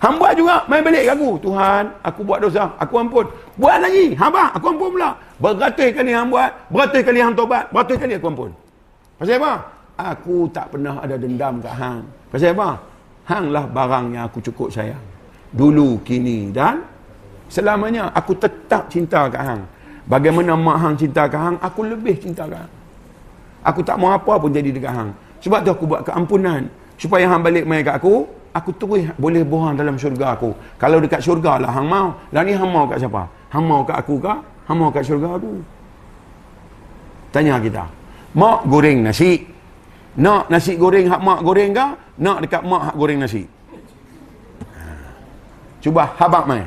Hang buat juga. Main balik aku. Tuhan, aku buat dosa. Aku ampun. Buat lagi. Hamba, aku ampun pula. Beratus kali hang buat. Beratus kali hang tobat. Beratus kali aku ampun. Pasal apa? Aku tak pernah ada dendam kat hang. Pasal apa? Hanglah barang yang aku cukup sayang. Dulu, kini dan selamanya aku tetap cinta kat hang. Bagaimana mak hang cinta kat hang, aku lebih cinta kat hang. Aku tak mau apa pun jadi dekat hang. Sebab tu aku buat keampunan. Supaya hang balik mai kat aku, aku terus boleh bohong dalam syurga aku. Kalau dekat syurga lah hang mau. Lah ni hang mau kat siapa? Hang mau kat aku kah? Hang mau kat syurga aku? Tanya kita. Mak goreng nasi. Nak nasi goreng hak mak goreng kah? Nak dekat mak hak goreng nasi. Cuba habak mai.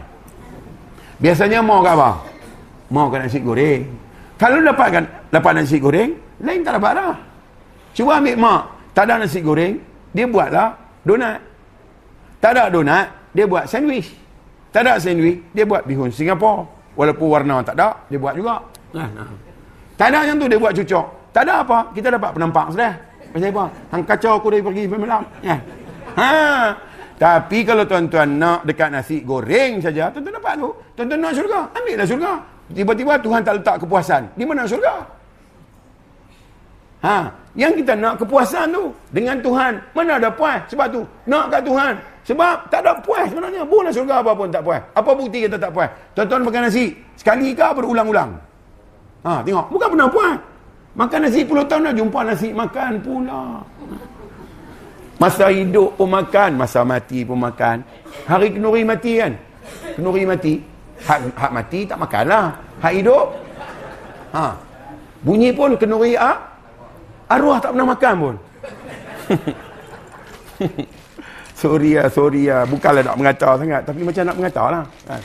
Biasanya mau ke apa? Mau ke nasi goreng. Kalau dapatkan dapat nasi goreng, lain tak dapat dah. Cuba ambil mak, tak ada nasi goreng, dia buatlah donat. Tak ada donat, dia buat sandwich. Tak ada sandwich, dia buat bihun Singapura. Walaupun warna tak ada, dia buat juga. Nah, nah. Tak ada yang tu dia buat cucuk. Tak ada apa, kita dapat penampak sudah. Pasal apa? Hang kacau aku dari pergi malam. Ya. Ha. Tapi kalau tuan-tuan nak dekat nasi goreng saja, tuan-tuan dapat tu. Tuan-tuan nak syurga, ambillah syurga. Tiba-tiba Tuhan tak letak kepuasan. Di mana syurga? Ha, yang kita nak kepuasan tu dengan Tuhan. Mana ada puas? Sebab tu nak kat Tuhan. Sebab tak ada puas sebenarnya. Boleh syurga apa pun tak puas. Apa bukti kita tak puas? Tuan-tuan makan nasi sekali ke berulang-ulang? Ha, tengok, bukan pernah puas. Makan nasi puluh tahun dah jumpa nasi makan pula. Masa hidup pun makan, masa mati pun makan. Hari kenuri mati kan? Kenuri mati. Hak, hak mati tak makan lah. Hak hidup. Ha. Bunyi pun kenuri ah. Arwah tak pernah makan pun. sorry ya, sorry ya. Bukanlah nak mengata sangat. Tapi macam nak mengata lah. Ha.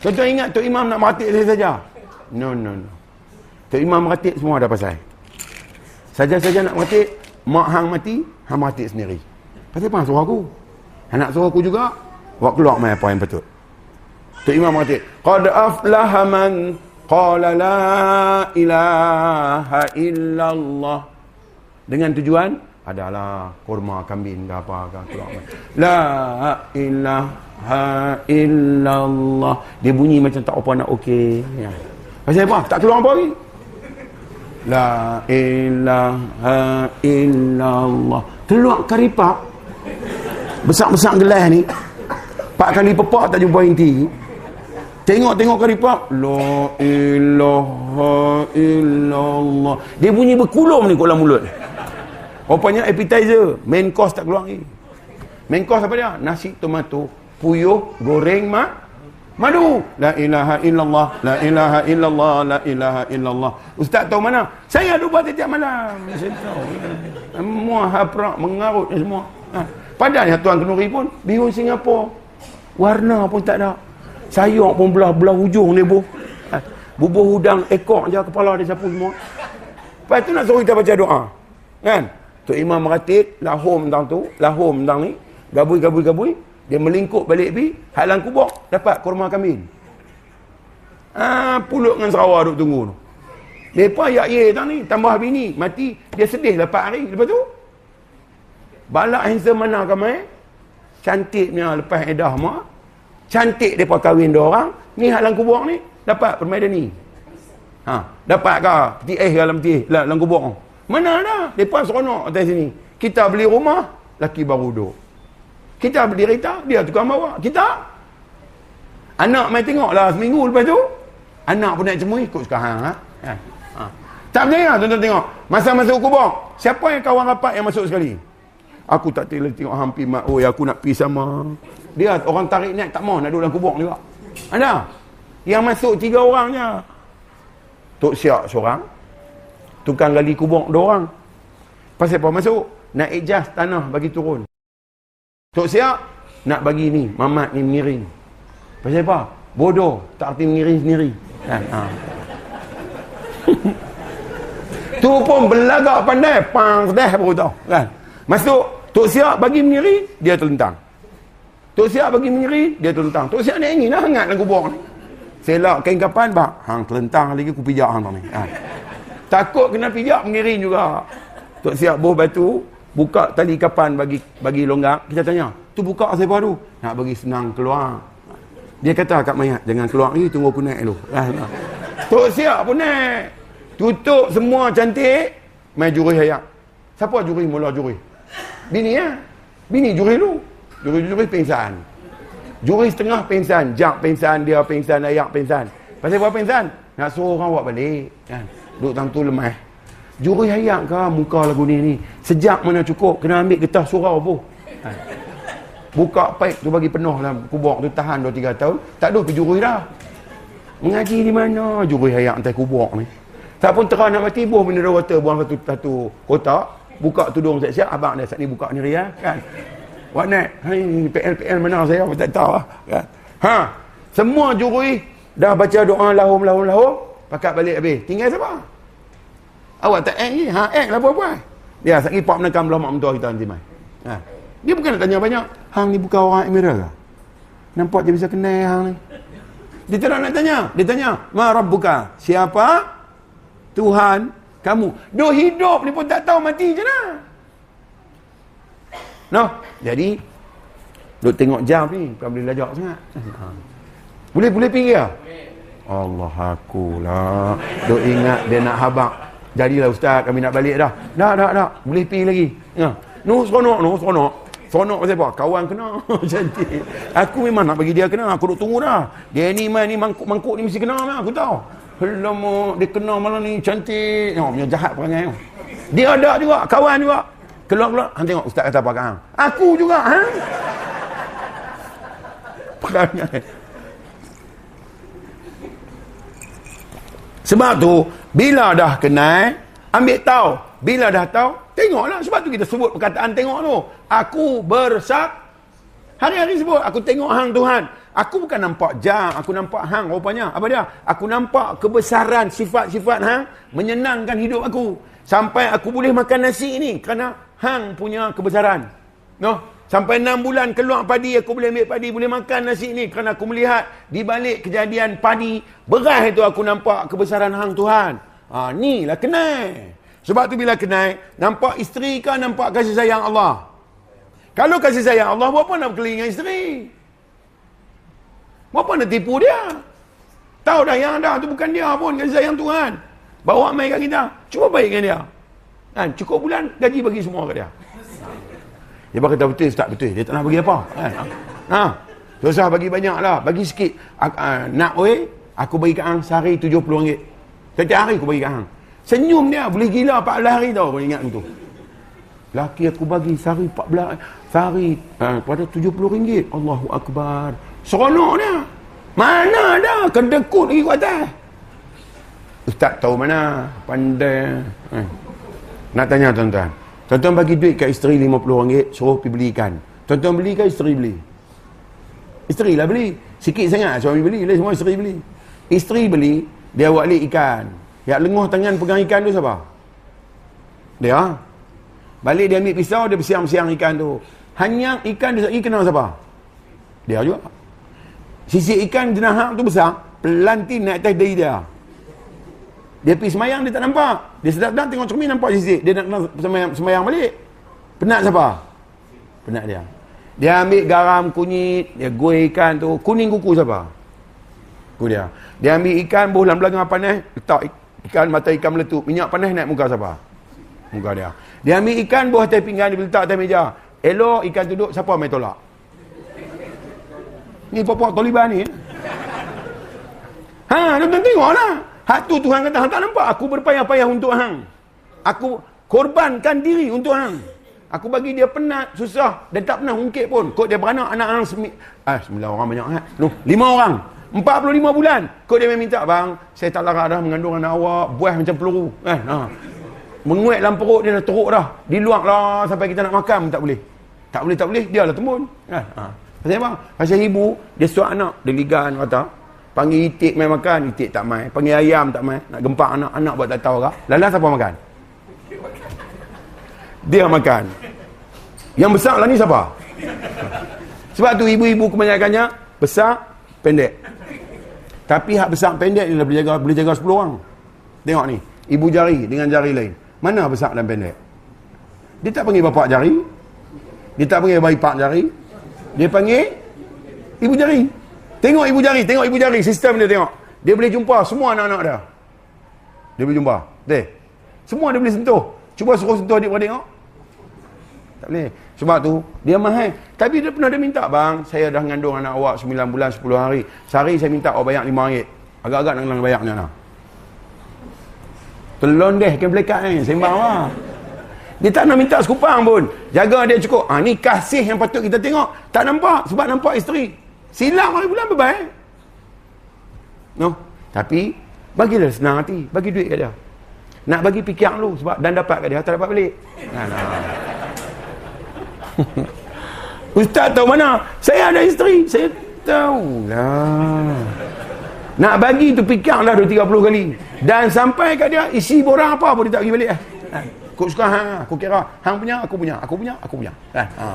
Tuan-tuan ingat Tok Imam nak meratik saya saja? No, no, no. Tok Imam meratik semua ada pasal. Saja-saja nak meratik, mak hang mati, hang meratik sendiri. Pasal apa suruh aku? Anak suruh aku juga, buat keluar main yang betul. Tok Imam meratik, Qad aflaha man qala la ilaha illallah. Dengan tujuan, adalah kurma kambing ke apa ke keluar. La ilaha illallah. Dia bunyi macam tak apa nak okey. Ya. Pasal apa? Tak keluar apa lagi? La ilaha illallah. Keluar karipak. Besar-besar gelas ni. Pak kali pepak tak jumpa inti. Tengok-tengok karipak. La ilaha illallah. Dia bunyi berkulum ni kolam mulut. Rupanya appetizer. Main course tak keluar lagi. Main course apa dia? Nasi tomato. Puyuh, goreng, mak. Madu. La ilaha illallah. La ilaha illallah. La ilaha illallah. Ustaz tahu mana? Saya ada buat setiap malam. Saya tahu. Semua haprak mengarut semua. Ha. Padahal Tuan Kenuri pun bihun Singapura. Warna pun tak ada. Sayur pun belah-belah hujung dia bu. Ha. Bubuh udang ekor je kepala dia sapu semua. Lepas tu nak suruh kita baca doa. Kan? Tok Imam meratik lahum tentang tu. Lahum tentang ni. Gabui-gabui-gabui. Dia melingkup balik pi, halang kubur, dapat kurma kambing. Ah, ha, pulut dengan Sarawak duk tunggu tu. Depa ya ye tang ni, tambah bini, mati, dia sedih lepas hari. Lepas tu balak handsome mana kamai? Cantiknya lepas edah mak. Cantik depa kahwin dua orang, ni halang kubur ni dapat permainan ni. Ha, dapat ke peti eh dalam peti dalam kubur. Mana ada? Depa seronok atas sini. Kita beli rumah, laki baru duduk. Kita beli kereta, dia tukang bawa. Kita. Anak main tengok lah seminggu lepas tu. Anak pun nak cemui, ikut sekarang. Ha? Ha. Ha. Tak percaya tuan-tuan tengok. Masa masuk kubur, siapa yang kawan rapat yang masuk sekali? Aku tak boleh tengok hampir mak. Oh, aku nak pergi sama. Dia orang tarik naik tak mau nak duduk dalam kubur juga. Ada? Yang masuk tiga orang je. Tok siap seorang. Tukang gali kubur dua orang. Pasal apa masuk? Nak adjust tanah bagi turun. Tok siap nak bagi ni, mamat ni mengiring. Pasal apa? Bodoh, tak arti mengiring sendiri. Kan? Ha. tu pun belagak pandai, pang dah baru tahu. Kan? Masuk, Tok siap bagi mengiring, dia terlentang. Tok siap bagi mengiring, dia terlentang. Tok siap ni ingin lah hangat dalam kubur ni. Selak kain kapan, bak. Hang terlentang lagi, ku pijak hang ni. Ha. Takut kena pijak mengiring juga. Tok siap boh batu, buka tali kapan bagi bagi longgak kita tanya tu buka siapa tu nak bagi senang keluar dia kata kat mayat jangan keluar ni tunggu aku naik dulu ah, tu siap pun naik tutup semua cantik main juri hayak siapa juri mula juri bini ya bini juri lu juri-juri pingsan juri setengah pingsan jak pingsan dia pingsan ayak pingsan pasal apa pingsan nak suruh orang buat balik kan duduk tang tu lemah Juri hayat ke muka lagu ni ni? Sejak mana cukup? Kena ambil getah surau pun. Ha. Buka pipe tu bagi penuh dalam kubur tu tahan 2-3 tahun. Tak ada juri dah. Mengaji di mana juri hayat antai kubur ni? Tak pun terang nak mati, buah benda water buang satu, satu kotak. Buka tudung siap-siap. Abang dah saat ni buka ni ria. Kan? Wak Nat. Hai, PL, PL mana saya? Aku tak tahu lah. Kan? Ha. Semua jurui dah baca doa lahum, lahum, lahum. Pakat balik habis. Tinggal siapa? Awak tak act ni? Ha, act lah buat-buat. Dia sakit pak menekan belah mak mentua kita nanti mai. Ha. Dia bukan nak tanya banyak. Hang ni bukan orang Emirat ke? Nampak dia bisa kenal hang ni. Dia tak nak tanya. Dia tanya, "Ma rabbuka?" Siapa? Tuhan kamu. Duk hidup ni pun tak tahu mati je lah. No. Jadi duk tengok jam ni, bukan boleh lajak sangat. Boleh boleh pergi ah? Allah aku lah. Duk ingat dia nak habaq. Jadilah ustaz kami nak balik dah. Dah dah dah. Boleh pergi lagi. Ya. No seronok, no seronok. Seronok pasal apa? Kawan kena. Cantik. Aku memang nak bagi dia kena. Aku duk tunggu dah. Dia ni man ni mangkuk-mangkuk ni mesti kena mah. Aku tahu. Helamo, dia kena malam ni cantik. Oh, punya jahat perangai. Dia ada juga, kawan juga. Keluar-keluar, hang tengok ustaz kata apa kan? Aku juga, ha? Perangai. Sebab tu, bila dah kenal, ambil tahu. Bila dah tahu, tengoklah. Sebab tu kita sebut perkataan tengok tu. Aku bersak. Hari-hari sebut, aku tengok hang Tuhan. Aku bukan nampak jam, aku nampak hang rupanya. Apa dia? Aku nampak kebesaran sifat-sifat hang menyenangkan hidup aku. Sampai aku boleh makan nasi ni kerana hang punya kebesaran. No? Sampai enam bulan keluar padi, aku boleh ambil padi, boleh makan nasi ni kerana aku melihat di balik kejadian padi, beras itu aku nampak kebesaran hang Tuhan. Ha, ni lah kenal. Sebab tu bila kenal, nampak isteri kan nampak kasih sayang Allah. Kalau kasih sayang Allah, apa nak berkeliling dengan isteri? Apa nak tipu dia? Tahu dah yang ada tu bukan dia pun, kasih sayang Tuhan. Bawa mai kat kita. Cuba baik dengan dia. Kan, cukup bulan, gaji bagi semua kat dia. Dia kata betul tak betul. Dia tak nak bagi apa. Kan? Ha. Susah bagi banyak lah. Bagi sikit. Uh, nak oi, aku bagi kat hang sehari RM70. Setiap hari aku bagi kat hang. Senyum dia. Boleh gila 14 hari tau. Kau ingat tu. Laki aku bagi sehari 14. Sehari uh, pada RM70. Allahu Akbar. Seronok dia. Mana ada. Kedekut lagi kat atas. Ustaz tahu mana. Pandai. Eh. Nak tanya tuan-tuan. Tuan-tuan bagi duit kat isteri RM50, suruh pergi beli ikan. Tuan-tuan beli ke isteri beli? Isteri lah beli. Sikit sangat suami beli, lah semua isteri beli. Isteri beli, dia buat balik ikan. Yang lenguh tangan pegang ikan tu siapa? Dia. Balik dia ambil pisau, dia bersiang-siang ikan tu. Hanya ikan dia lagi kenal siapa? Dia juga. Sisi ikan jenahak tu besar, pelantin naik atas diri dia. Dia pergi semayang, dia tak nampak. Dia sedap-sedap tengok cermin, nampak sisik. Dia nak semayang, semayang balik. Penat siapa? Penat dia. Dia ambil garam, kunyit, dia goreng ikan tu. Kuning kuku siapa? Kuku dia. Dia ambil ikan, buh dalam belakang panas, letak ikan, mata ikan meletup. Minyak panas naik muka siapa? Muka dia. Dia ambil ikan, buh atas pinggan, dia letak atas meja. Elok ikan duduk, siapa main tolak? Ni pokok Taliban ni. Ha, tuan-tuan tengok lah. Hak tu Tuhan kata, hang tak nampak? Aku berpayah-payah untuk hang. Aku korbankan diri untuk hang. Aku bagi dia penat, susah. Dan tak pernah ungkit pun. Kok dia beranak anak hang semi... Ah, sembilan orang banyak kan? No, lima orang. Empat puluh lima bulan. Kok dia minta, bang, saya tak larat dah mengandung anak awak. Buah macam peluru. Kan? Ha. Menguat dalam perut dia dah teruk dah. Di luar lah sampai kita nak makan tak boleh. Tak boleh, tak boleh. Dia lah tembun. Kan? Ha. Pasal apa? Pasal ibu, dia suat anak. Dia ligan kata. Panggil itik main makan, itik tak main. Panggil ayam tak main. Nak gempak anak, anak buat tak tahu kah? Lala siapa makan? Dia makan. Yang besar lah ni siapa? Sebab tu ibu-ibu kebanyakannya besar, pendek. Tapi hak besar pendek ni boleh jaga boleh jaga 10 orang. Tengok ni, ibu jari dengan jari lain. Mana besar dan pendek? Dia tak panggil bapak jari. Dia tak panggil bayi pak jari. Dia panggil ibu jari. Tengok ibu jari, tengok ibu jari, sistem dia tengok. Dia boleh jumpa semua anak-anak dia. Dia boleh jumpa. Betul? Semua dia boleh sentuh. Cuba suruh sentuh dia beradik tengok. Tak boleh. Sebab tu, dia mahal. Tapi dia pernah dia minta, bang, saya dah mengandung anak awak 9 bulan, 10 hari. Sehari saya minta awak bayar 5 ringgit. Agak-agak nak kena bayar mana? Telon deh, kan belekat ni. Sembang lah. Dia tak nak minta sekupang pun. Jaga dia cukup. Ha, ni kasih yang patut kita tengok. Tak nampak. Sebab nampak isteri. Silang oleh bulan berbaik. No. Tapi, bagilah senang hati. Bagi duit kat dia. Nak bagi fikir lu sebab dan dapat kat dia tak dapat balik. Nah, nah. Ustaz tahu mana? Saya ada isteri. Saya tahulah. Nak bagi tu fikirlah 2 30 kali. Dan sampai kat dia isi borang apa pun dia tak pergi balik. Ha. Kau suka hang, aku kira hang punya, aku punya, aku punya, aku punya. Ha. ha.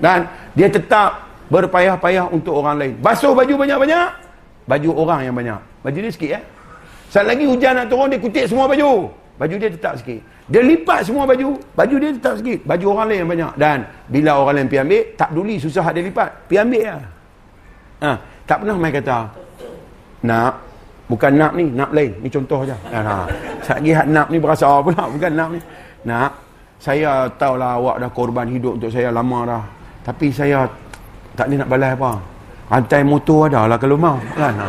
Dan dia tetap berpayah-payah untuk orang lain. Basuh baju banyak-banyak, baju orang yang banyak. Baju dia sikit ya. Saat lagi hujan nak turun dia kutip semua baju. Baju dia tetap sikit. Dia lipat semua baju. Baju dia tetap sikit. Baju orang lain yang banyak. Dan bila orang lain pergi ambil, tak peduli susah dia lipat. Pergi ambil lah. Ha. Tak pernah main kata, nak, bukan nak ni, nak lain. Ni contoh je. Ha. ha. Saat lagi nak ni berasa pula. Bukan nak ni. Nak, saya tahulah awak dah korban hidup untuk saya lama dah. Tapi saya tak ni nak balas apa. Rantai motor ada lah kalau mau. Kan? Ha.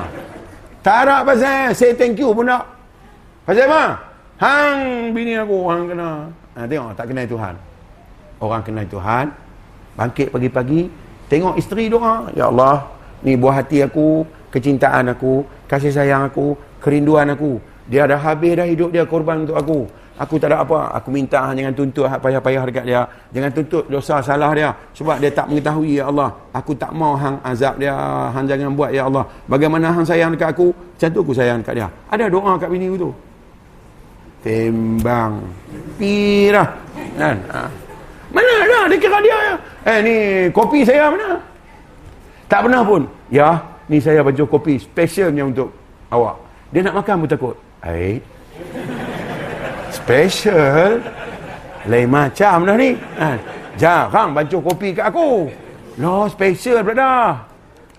Tak harap pasal say thank you pun tak. Pasal apa? Hang bini aku orang kena. Ha, tengok tak kenal Tuhan. Orang kenal Tuhan. Bangkit pagi-pagi. Tengok isteri doa. Ya Allah. Ni buah hati aku. Kecintaan aku. Kasih sayang aku. Kerinduan aku. Dia dah habis dah hidup dia korban untuk aku. Aku tak ada apa. Aku minta jangan tuntut payah-payah dekat dia. Jangan tuntut dosa salah dia. Sebab dia tak mengetahui ya Allah. Aku tak mau hang azab dia. Hang jangan buat ya Allah. Bagaimana hang sayang dekat aku. Macam tu aku sayang dekat dia. Ada doa kat bini aku tu tembang pirah kan ha. mana ada dia kira dia ya eh ni kopi saya mana tak pernah pun ya ni saya baju kopi specialnya untuk awak dia nak makan pun takut eh special lain macam dah ni ha. jarang baju kopi kat aku lo special brother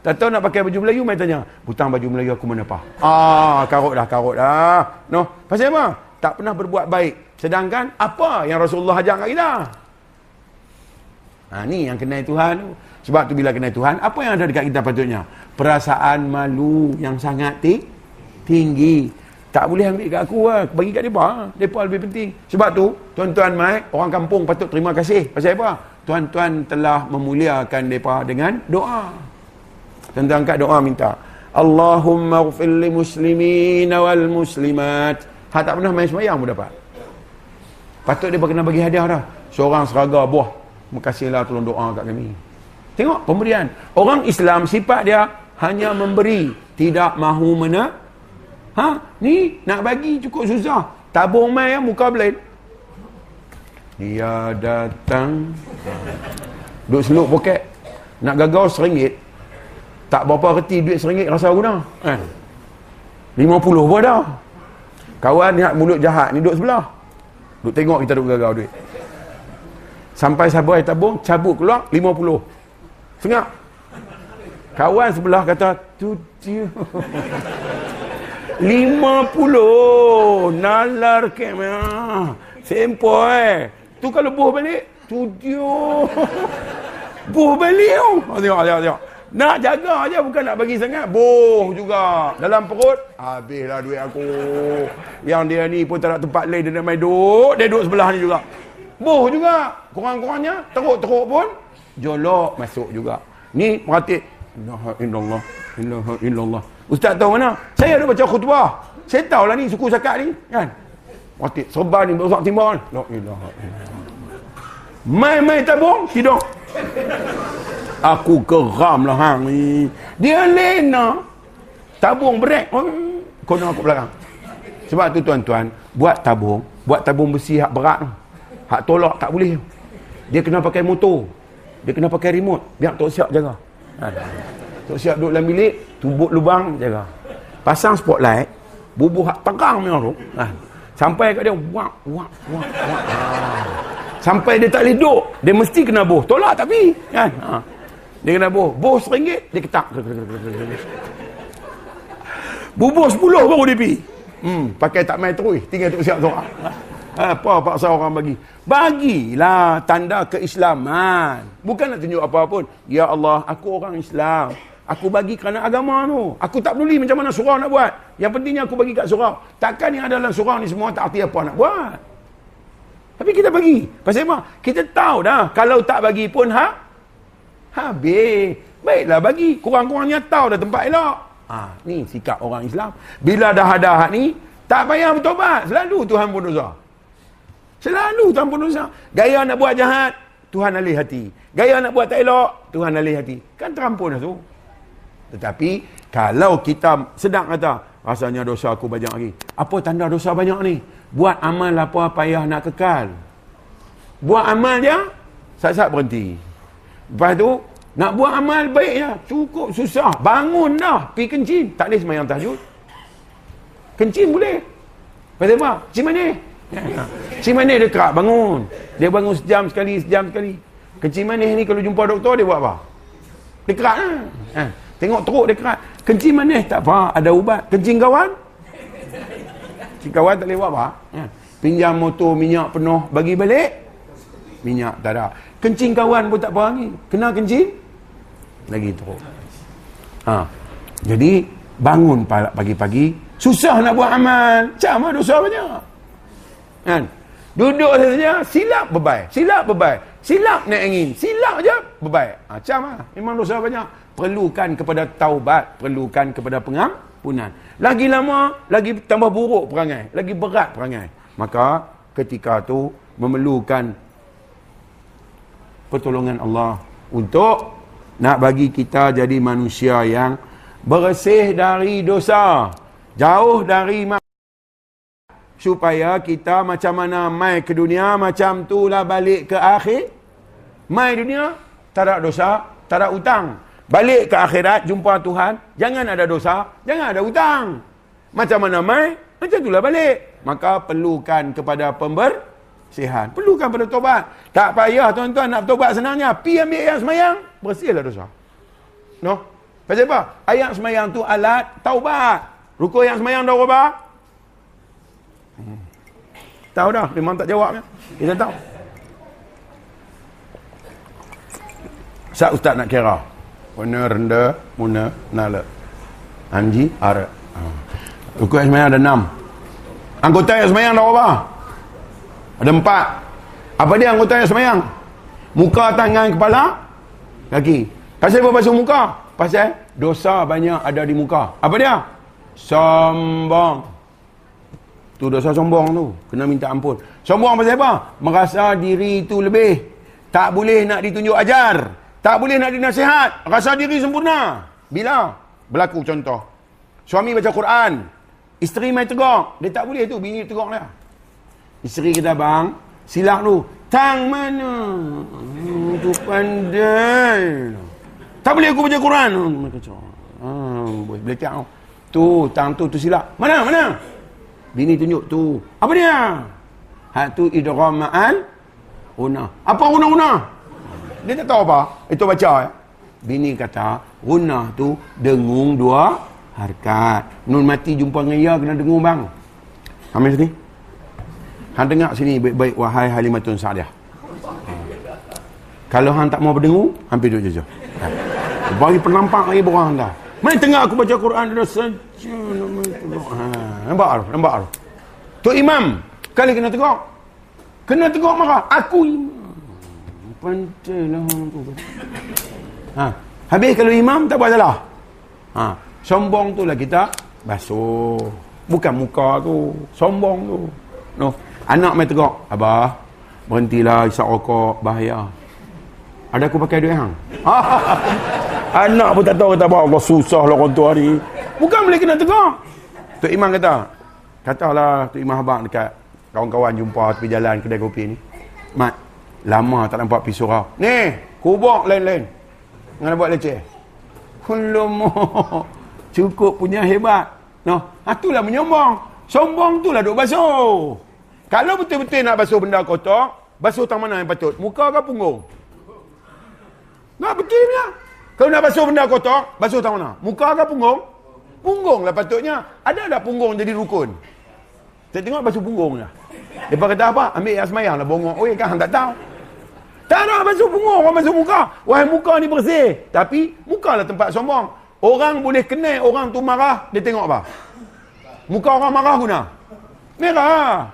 tak tahu nak pakai baju Melayu, mai tanya. Butang baju Melayu aku mana apa? Ah, karut dah, karut dah. No, pasal apa? tak pernah berbuat baik. Sedangkan apa yang Rasulullah ajar kat kita? Ha, ni yang kenal Tuhan tu. Sebab tu bila kenal Tuhan, apa yang ada dekat kita patutnya? Perasaan malu yang sangat tinggi. Tak boleh ambil kat aku lah. Bagi kat mereka. Mereka lebih penting. Sebab tu, tuan-tuan mai, orang kampung patut terima kasih. Pasal apa? Tuan-tuan telah memuliakan mereka dengan doa. Tuan-tuan kat doa minta. Allahumma gfir li muslimin wal muslimat. Hak tak pernah main semayang pun dapat. Patut dia kena bagi hadiah dah. Seorang seraga buah. Makasihlah tolong doa kat kami. Tengok pemberian. Orang Islam sifat dia hanya memberi. Tidak mahu mana. Ha? Ni nak bagi cukup susah. Tabung mai ya muka belain. Dia datang. Duk seluk poket. Nak gagal seringgit. Tak berapa reti duit seringgit rasa guna. Kan? Lima puluh pun dah. Kawan ni mulut jahat ni duduk sebelah. Duduk tengok kita duduk gagal duit. Sampai sabar tabung, cabut keluar, lima puluh. Sengak. Kawan sebelah kata, tu dia. Lima puluh. Nalar kemah. Ya. Sempo eh. Tu kalau buh balik, tujuh. buh balik tu. Oh. Tengok, tengok, tengok. Nak jaga aja bukan nak bagi sangat. Boh juga. Dalam perut, habislah duit aku. Yang dia ni pun tak nak tempat lain. Dia nak main duduk. Dia duduk sebelah ni juga. Boh juga. Kurang-kurangnya, teruk-teruk pun. Jolok masuk juga. Ni, perhati. Inna Allah, inna Allah, inna Allah. Ustaz tahu mana? Saya ada baca khutbah. Saya tahulah ni suku zakat ni. Kan? Perhati. Serban ni besar timbal. La ilaha. Main-main tabung, hidup. Aku geram lah hang ni. Dia lena. Tabung brek. Oh, kono aku belakang. Sebab tu tuan-tuan, buat tabung, buat tabung besi hak berat Hak tolak tak boleh. Dia kena pakai motor. Dia kena pakai remote. Biar Tok Siap jaga. Ha. Tok Siap duduk dalam bilik, tumbuk lubang, jaga. Pasang spotlight, bubuh hak terang memang tu. Ha. Sampai kat dia, wak, wak, wak, wak. Ha. Sampai dia tak boleh duduk. Dia mesti kena boh. Tolak tapi. Kan? Ha. Dia kena boh. Boh seringgit, dia ketak. Bubuh sepuluh baru dia pergi. Hmm, pakai tak main terus. Tinggal tu siap sorak. Apa paksa orang bagi? Bagilah tanda keislaman. Bukan nak tunjuk apa pun. Ya Allah, aku orang Islam. Aku bagi kerana agama tu. Aku tak peduli macam mana surau nak buat. Yang pentingnya aku bagi kat surau. Takkan yang ada dalam surau ni semua tak arti apa nak buat. Tapi kita bagi. Pasal apa? Kita tahu dah. Kalau tak bagi pun ha? Habis. Baiklah bagi. Kurang-kurangnya tahu dah tempat elok. Ha, ni sikap orang Islam. Bila dah ada hak ni, tak payah bertobat. Selalu Tuhan pun dosa. Selalu Tuhan pun dosa. Gaya nak buat jahat, Tuhan alih hati. Gaya nak buat tak elok, Tuhan alih hati. Kan terampun dah tu. Tetapi, kalau kita sedang kata, rasanya dosa aku banyak lagi. Apa tanda dosa banyak ni? Buat amal apa payah nak kekal. Buat amal je, saat-saat berhenti. Lepas tu, nak buat amal baik je. Cukup susah. Bangun dah. Pergi kencing. Tak boleh semayang tahajud. Kencing boleh. Pasal apa? Kencing mana? Kencing mana dia kerak bangun. Dia bangun sejam sekali, sejam sekali. Kencing manis ni kalau jumpa doktor dia buat apa? Dia kerak lah. Ha. Tengok teruk dia kerak. Kencing manis tak apa. Ada ubat. Kencing kawan? Kencing kawan tak boleh buat apa? Ha. Pinjam motor minyak penuh bagi balik? Minyak tak ada. Kencing kawan pun tak apa lagi. Kena kencing? Lagi teruk. Ha. Jadi bangun pagi-pagi. Susah nak buat amal. Macam dosa banyak. Kan? Duduk saja silap bebai. Silap bebai. Silap naik angin. Silap je bebai. Ha, macam lah. Memang dosa banyak. Perlukan kepada taubat. Perlukan kepada pengampunan. Lagi lama, lagi tambah buruk perangai. Lagi berat perangai. Maka ketika tu memerlukan pertolongan Allah untuk nak bagi kita jadi manusia yang bersih dari dosa. Jauh dari supaya kita macam mana mai ke dunia macam tu lah balik ke akhir mai dunia tak ada dosa tak ada hutang balik ke akhirat jumpa Tuhan. Jangan ada dosa jangan ada hutang. Macam mana mai? Macam tu lah balik. Maka perlukan kepada pembersihan. Perlukan pada tobat tak payah tuan-tuan nak tobat senangnya. Pi ambil ayat semayang bersihlah dosa. No? Pasal apa? Ayat semayang tu alat taubat. Rukuk yang semayang dah berapa Tahu dah, memang tak jawab ya. Kita tahu. Sat ustaz nak kira. Rendah, mana nala. Anji, ara. Rukuk ha. semayang ada enam. Anggota yang semayang ada berapa? Ada empat. Apa dia anggota yang semayang? Muka, tangan, kepala, kaki. Pasal apa basuh muka? Pasal dosa banyak ada di muka. Apa dia? Sombong. Tu dosa sombong tu. Kena minta ampun. Sombong pasal apa? Merasa diri itu lebih. Tak boleh nak ditunjuk ajar. Tak boleh nak dinasihat. Rasa diri sempurna. Bila? Berlaku contoh. Suami baca Quran. Isteri main tegak. Dia tak boleh tu. Bini tegak lah. Isteri kata bang. Silap tu. Tang mana? Hmm, tu pandai. Tak boleh aku baca Quran. Hmm, boleh. Boleh tak? Tu, tang tu, tu silap. Mana? Mana? Bini tunjuk tu. Apa dia? Hak tu idgham ma'al una. Apa una-una? Dia tak tahu apa. Itu baca ya. Bini kata, una tu dengung dua harkat. Nun mati jumpa dengan ia kena dengung bang. Kami sini. Han dengar sini baik-baik wahai Halimatun Sa'diah. Kalau han tak mau berdengung, hampir duduk jauh. Bagi penampak lagi borang dah. Main tengah aku baca Quran dia saja ha, nampak tu, nampak tu. Tok Imam kali kena tegak. Kena tegak marah. Aku imam. Pandailah tu. Ha, habis kalau imam tak buat salah. Ha, sombong tu lah kita basuh. Bukan muka tu, sombong tu. No. Anak main tegak. Abah, berhentilah isap rokok, bahaya. Ada aku pakai duit hang. Anak pun tak tahu kata Allah susah lah orang tua ni. Bukan boleh kena tegur. Tok Imam kata, katalah Tok Imam abang dekat kawan-kawan jumpa tepi jalan kedai kopi ni. Mat, lama tak nampak pergi surau. Ni, kubok lain-lain. Ngana buat leceh. Hulomo. Cukup punya hebat. No, itulah ha, menyombong. Sombong tu lah duk basuh. Kalau betul-betul nak basuh benda kotor, basuh tang mana yang patut? Muka ke punggung? Nak betul ya. Kalau nak basuh benda kotor, basuh tangan mana? Muka ke punggung? Punggung lah patutnya. Ada tak punggung jadi rukun? Saya tengok basuh punggung lah. Dia kata apa? Ambil yang semayang lah bongok. Oh kan tak tahu. Tak nak basuh punggung, orang basuh muka. Wahai muka ni bersih. Tapi, muka lah tempat sombong. Orang boleh kenal orang tu marah, dia tengok apa? Muka orang marah guna. Merah.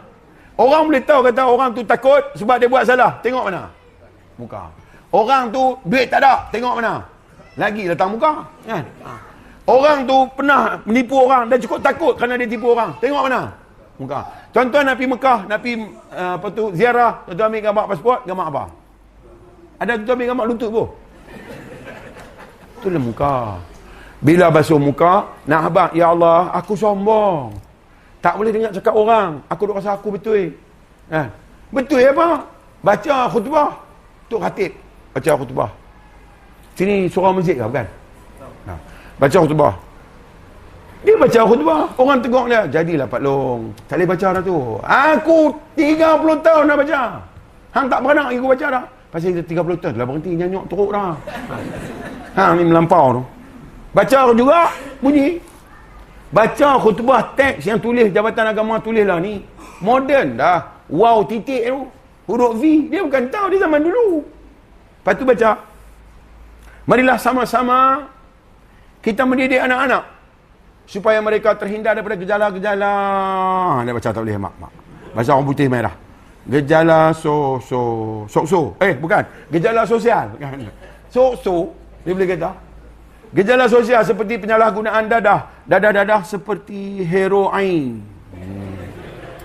Orang boleh tahu kata orang tu takut sebab dia buat salah. Tengok mana? Muka. Orang tu duit tak ada. Tengok mana? Lagi datang muka. Kan? Ha. Orang tu pernah menipu orang dan cukup takut kerana dia tipu orang. Tengok mana? Muka. Tuan-tuan nak pergi Mekah, nak pergi uh, apa tu, ziarah, tuan-tuan ambil gambar pasport, gambar apa? Ada tutup ambil gambar lutut pun. Itulah muka. Bila basuh muka, nak habaq, Ya Allah, aku sombong. Tak boleh dengar cakap orang. Aku duk rasa aku betul. Ha. Betul ya? Baca khutbah. Tok khatib. Baca khutbah. Sini surah masjid ke bukan? Ha. Baca khutbah. Dia baca khutbah. Orang tengok dia. Jadilah Pak Long. Tak boleh baca dah tu. Aku 30 tahun dah baca. Hang tak beranak aku baca dah. Pasal kita 30 tahun. Dah berhenti nyanyuk teruk dah. Ha. Ni melampau tu. Baca juga. Bunyi. Baca khutbah teks yang tulis Jabatan Agama tulis lah ni. Modern dah. Wow titik tu. Huruf V. Dia bukan tahu di zaman dulu. Lepas tu baca. Marilah sama-sama kita mendidik anak-anak supaya mereka terhindar daripada gejala-gejala dia baca tak boleh mak mak bahasa orang putih merah gejala so so so so. Eh bukan. Gejala sosial. So so dia boleh kata gejala sosial seperti penyalahgunaan dadah. Dadah-dadah seperti heroin.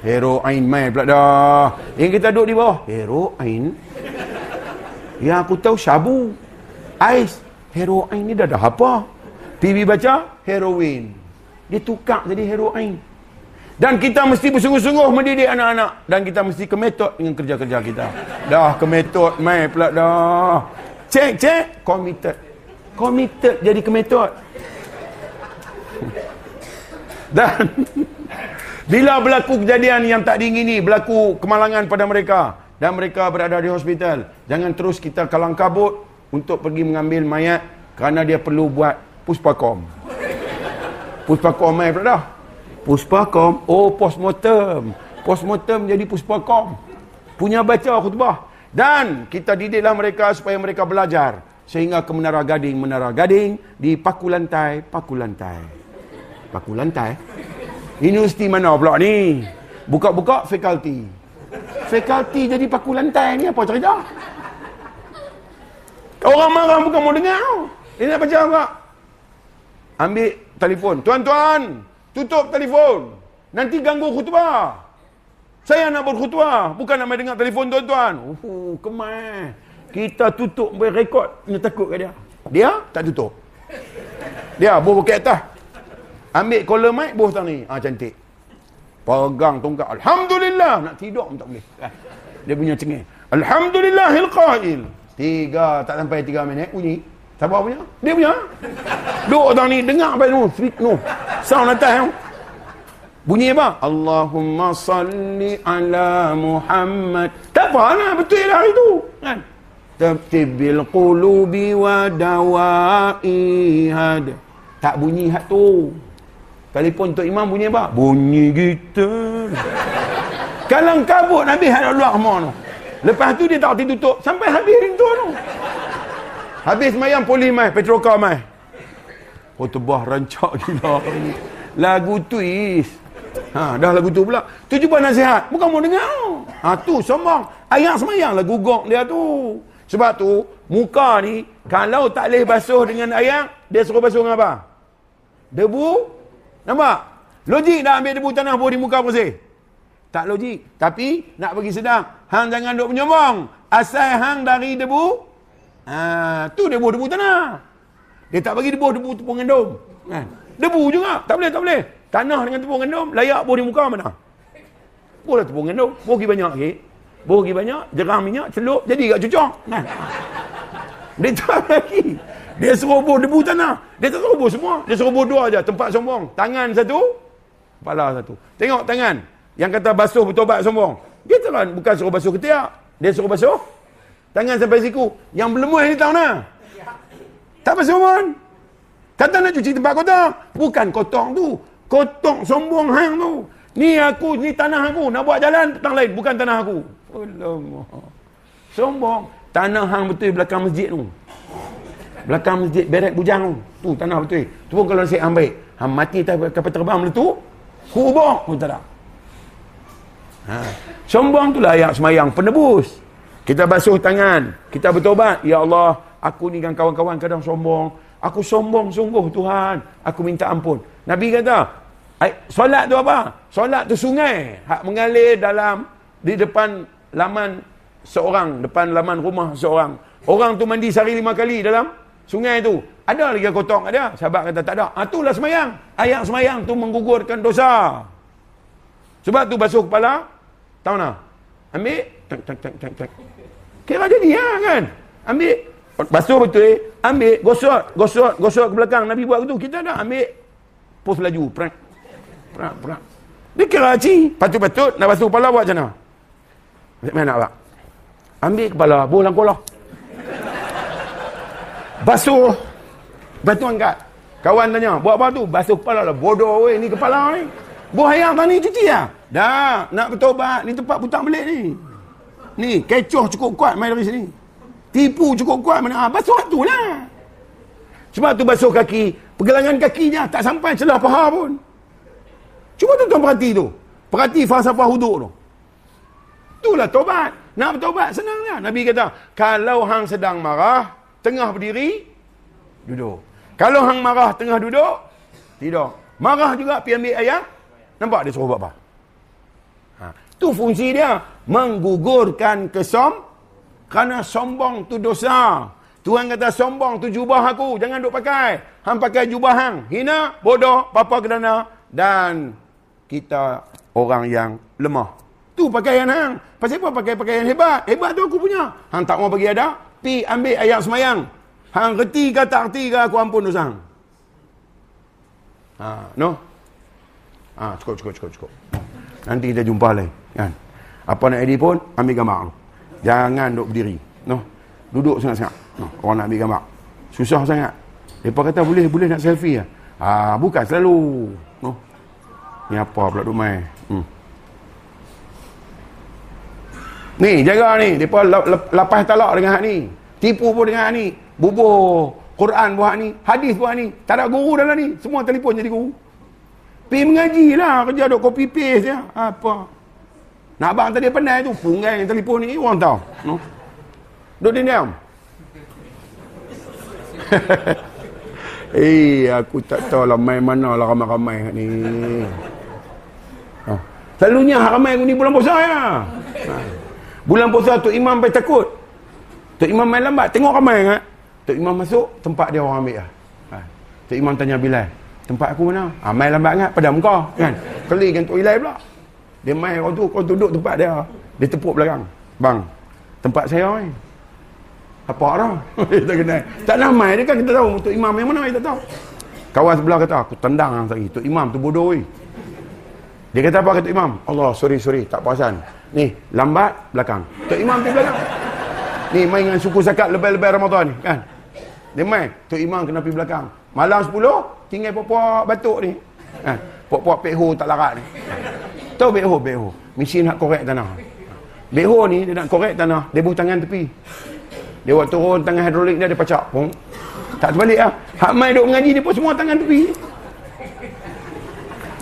Heroin mai pula dah. Yang kita duduk di bawah heroin. Yang aku tahu syabu ais heroin ni dadah apa? TV baca heroin. Dia tukar jadi heroin. Dan kita mesti bersungguh-sungguh mendidik anak-anak. Dan kita mesti kemetot dengan kerja-kerja kita. Dah kemetot, mai pula dah. Cek, cek, committed. Committed jadi kemetot. Dan bila berlaku kejadian yang tak diingini, berlaku kemalangan pada mereka dan mereka berada di hospital, jangan terus kita kalang kabut untuk pergi mengambil mayat kerana dia perlu buat puspakom. Puspakom mai pula dah. Puspakom. Oh, postmortem. Postmortem jadi puspakom. Punya baca khutbah. Dan kita didiklah mereka supaya mereka belajar. Sehingga ke menara gading, menara gading. Di paku lantai, paku lantai. Paku lantai. Universiti mana pula ni? Buka-buka fakulti. Fakulti jadi paku lantai ni apa cerita? Orang marah bukan mau dengar. Ini nak baca apa? Ambil telefon. Tuan-tuan, tutup telefon. Nanti ganggu khutbah. Saya nak berkhutbah. Bukan nak main dengar telefon tuan-tuan. Oh, kemai. Kita tutup berekod. Ini takut ke dia? Dia tak tutup. Dia buh ke atas. Ambil collar mic, buh tang ni. Ah cantik. Pegang tongkat. Alhamdulillah. Nak tidur pun tak boleh. Eh, dia punya cengih. Alhamdulillahil qail. Tiga, tak sampai tiga minit. Bunyi. Siapa punya? Dia punya. Duk orang ni dengar apa tu? Speak no. Sound atas tu. Bunyi apa? Allahumma salli ala Muhammad. Tak apa lah. Betul lah itu. Kan? Tabtibil qulubi wa dawaihad. Tak bunyi hat tu. Telefon Tok Imam bunyi apa? Bunyi gitar. Kalang kabut Nabi Allah tu. Lepas tu dia tak tutup. Sampai habis rintu tu. Habis mayang poli mai, petroka mai. Oh tebah rancak gila. Lagu twist. Ha, dah lagu tu pula. Tu cuba nasihat. Bukan mau dengar. Ha, tu sombong. Ayat semayang lagu gok dia tu. Sebab tu, muka ni, kalau tak boleh basuh dengan ayam, dia suruh basuh dengan apa? Debu. Nampak? Logik dah ambil debu tanah buah di muka bersih? Tak logik. Tapi, nak bagi sedang. Hang jangan duk menyombong. Asal hang dari debu, Ha, tu buah debu tanah. Dia tak bagi buah debu tepung gandum. Kan? Debu juga. Tak boleh, tak boleh. Tanah dengan tepung gandum, layak di muka mana? Buah tepung gandum. Pergi banyak. Buah pergi banyak, jerang minyak, celup, jadi kat cucuk. Kan? Dia tak lagi. Dia buah debu tanah. Dia tak buah semua. Dia buah dua aja. Tempat sombong. Tangan satu, kepala satu. Tengok tangan. Yang kata basuh bertobat sombong. Dia tak bukan suruh basuh ketiak. Dia suruh basuh Tangan sampai siku. Yang berlemuh ni tahu nak? Tak apa pun. Kata nak cuci tempat kotor. Bukan kotor tu. Kotor sombong hang tu. Ni aku, ni tanah aku. Nak buat jalan, tang lain. Bukan tanah aku. Alamak. Sombong. Tanah hang betul belakang masjid tu. Belakang masjid beret bujang tu. Tu tanah betul. Tu pun kalau nasib baik. Hang mati tak kapal terbang meletup. Kubur pun tak ada. Ha. Sombong tu lah ayat semayang penebus. Kita basuh tangan. Kita bertobat. Ya Allah, aku ni kan kawan-kawan kadang sombong. Aku sombong sungguh Tuhan. Aku minta ampun. Nabi kata, solat tu apa? Solat tu sungai. Hak mengalir dalam, di depan laman seorang. Depan laman rumah seorang. Orang tu mandi sehari lima kali dalam sungai tu. Ada lagi kotor ada. Sahabat kata tak ada. Ah itulah semayang. Ayat semayang tu menggugurkan dosa. Sebab tu basuh kepala. Tahu nak? Ambil. Tak, tak, tak, tak, tak. Kira jadi ha, kan? Ambil. Basuh betul eh. Ambil. Gosok. Gosok. Gosok ke belakang. Nabi buat tu. Kita dah ambil. Pos laju. Prank. Prank. Prank. Dia kira haji. Patut-patut. Nak basuh kepala buat macam mana? Macam mana nak buat? Ambil kepala. Bolang kolah basuh batu angkat kawan tanya buat apa tu basuh kepala lah bodoh weh ni kepala ni buah ayam tani cuci lah dah nak bertobat. Ni tempat putang belik ni. Ni kecoh cukup kuat main dari sini tipu cukup kuat mana? Ah, basuh tu lah. Sebab tu basuh kaki pergelangan kakinya tak sampai celah paha pun. Cuba tuan-tuan perhati tu. Perhati falsafah huduk tu. Itulah tobat. Nak bertobat senang lah. Nabi kata kalau hang sedang marah tengah berdiri, duduk. Kalau hang marah tengah duduk, tidak. Marah juga pergi ambil ayat, nampak dia suruh buat apa? Ha. Tu fungsi dia, menggugurkan kesom, kerana sombong tu dosa. Tuhan kata sombong tu jubah aku, jangan duk pakai. Hang pakai jubah hang, hina, bodoh, papa kerana, dan kita orang yang lemah. Tu pakaian hang. Pasal apa pakai pakaian hebat? Hebat tu aku punya. Hang tak mau bagi ada, pi ambil ayat semayang. Hang reti ke tak reti ke aku ampun dosa hang. Ha, no? Ha, cukup, cukup, cukup, cukup. Nanti kita jumpa lagi. Kan? Apa nak edit pun, ambil gambar. Jangan duduk berdiri. No? Duduk sangat-sangat. No? Orang nak ambil gambar. Susah sangat. Mereka kata boleh, boleh nak selfie lah. Ha, bukan selalu. No? Ni apa pula duduk main. Hmm. Ni jaga ni, depa lepas talak dengan hak ni. Tipu pun dengan hak ni. Bubuh Quran buat ni, hadis buat ni. Tak ada guru dalam ni, semua telefon jadi guru. Pi mengaji lah, kerja duk copy paste ya. Apa? Nak bang tadi pandai tu, pungai yang telefon ni orang tahu. No. Duk diam. Eh, aku tak tahu lah main mana lah ramai-ramai ni. Ha. Selalunya ramai aku ni bulan puasa ya. Ha. Bulan puasa tu imam sampai takut. Tok imam main lambat, tengok ramai kan. Tok imam masuk, tempat dia orang ambil lah. Ha. Tok imam tanya Bilal, tempat aku mana? Ha, main lambat kan, pada muka kan. Keli kan Tok Ilai pula. Dia main orang tu, kau duduk tempat dia. Dia tepuk belakang. Bang, tempat saya ni. Apa dah? kita kena. Tak nak main dia kan kita tahu Tok imam yang mana kita tahu. Kawan sebelah kata, aku tendang hang tadi. Tok imam tu bodoh weh. Dia kata apa kata imam? Allah, sorry, sorry, tak perasan. Ni, lambat belakang. Tok Imam pergi belakang. Ni main dengan suku zakat lebih-lebih Ramadan ni, kan? Dia main. Tok Imam kena pergi belakang. Malam 10, tinggal pokok batuk ni. Kan? Pokok pekho tak larat ni. Tahu pekho, pekho. Mesin nak korek tanah. Pekho ni, dia nak korek tanah. Dia buh tangan tepi. Dia buat turun tangan hidrolik dia, dia pacak. Pung. Tak terbalik lah. Hak main duk mengaji, dia pun semua tangan tepi.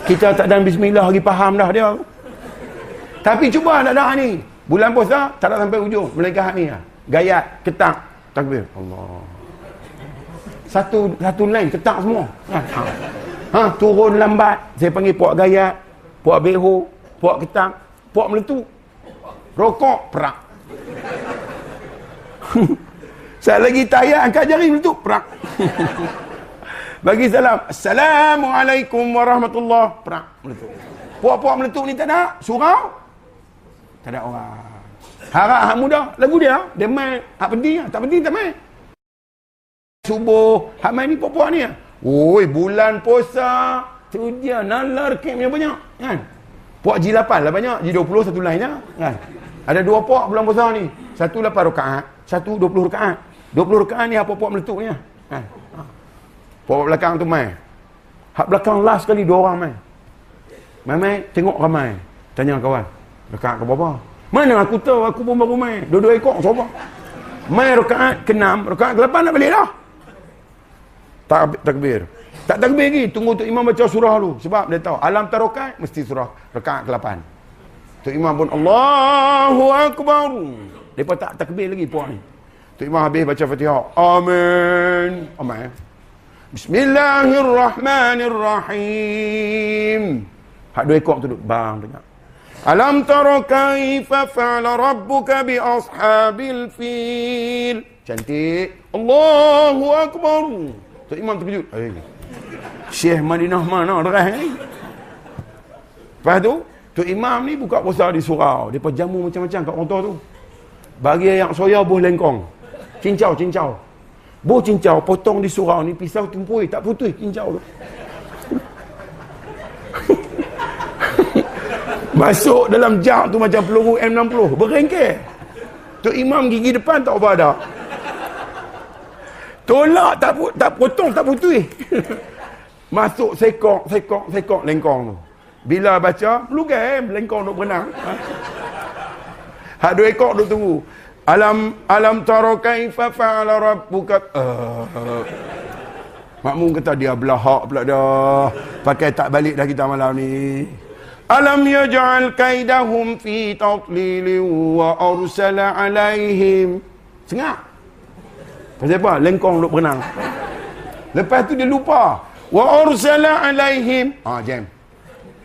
Kita tak ada bismillah lagi faham dah dia. Tapi cuba nak dah ni. Bulan puasa tak ada sampai ujung. Mereka ni lah. Gayat, ketak, takbir. Allah. Satu satu lain ketak semua. Ha, ha. ha turun lambat. Saya panggil puak gayat, puak beho, puak ketak, puak meletup. Rokok, perak. Saya lagi tayar angkat jari meletup, perak. Bagi salam. Assalamualaikum warahmatullahi Perak meletup. Puak-puak meletup ni tak ada. Surau, tak ada orang. Harap hak muda, lagu dia, dia main. Hak penting. Tak penting tak main. Subuh, hak main ni puak-puak ni lah. Oi, bulan puasa. Tu dia, nalar kemnya banyak. Kan? Puak G8 lah banyak. G20 satu lain lah. Kan? Ada dua puak bulan puasa ni. Satu lapan rakaat. Satu dua puluh rakaat. Dua puluh rakaat ni apa puak meletup ni lah. Kan? Puak belakang tu main. Hak belakang last kali dua orang main. Main-main, tengok ramai. Tanya kawan. Rakaat ke berapa? Mana aku tahu aku pun baru main. Dua-dua ekor siapa? Main rakaat ke-6, rakaat ke-8 nak balik dah. Tak takbir. Tak takbir lagi, tunggu tu imam baca surah dulu sebab dia tahu alam tarokat mesti surah rakaat ke-8. Tu imam pun Allahu akbar. Depa tak takbir lagi puan ni. Tu imam habis baca Fatihah. Amin. Amin. Bismillahirrahmanirrahim. Hak dua ekor tu duduk bang tengok. Alam tara kaifa fa'ala rabbuka bi ashabil fil. Cantik. Allahu Akbar. Tok Imam terkejut. Eh. Syekh Madinah mana derah ni? Lepas tu, Tok Imam ni buka puasa di surau. Dia jamu macam-macam kat orang tu. Bagi yang soya buh lengkong. Cincau, cincau. Buh cincau, potong di surau ni, pisau tumpui, tak putus cincau tu. Masuk dalam jak tu macam peluru M60. Berengkeh. Tok Imam gigi depan tak apa dah. Tolak tak tak potong tak putih. Masuk sekok, sekok, sekok lengkong tu. Bila baca, melugai lengkong duk berenang. Ha? Hak ekor duk tunggu. Alam alam tara kaifa fa'ala rabbuka. Uh. Makmum kata dia belah hak pula dah. Pakai tak balik dah kita malam ni. Alam yaj'al kaidahum fi tadlil wa arsala alaihim. Sengak. Pasal apa? Lengkong duk berenang. Lepas tu dia lupa. Wa arsala alaihim. Ah jam.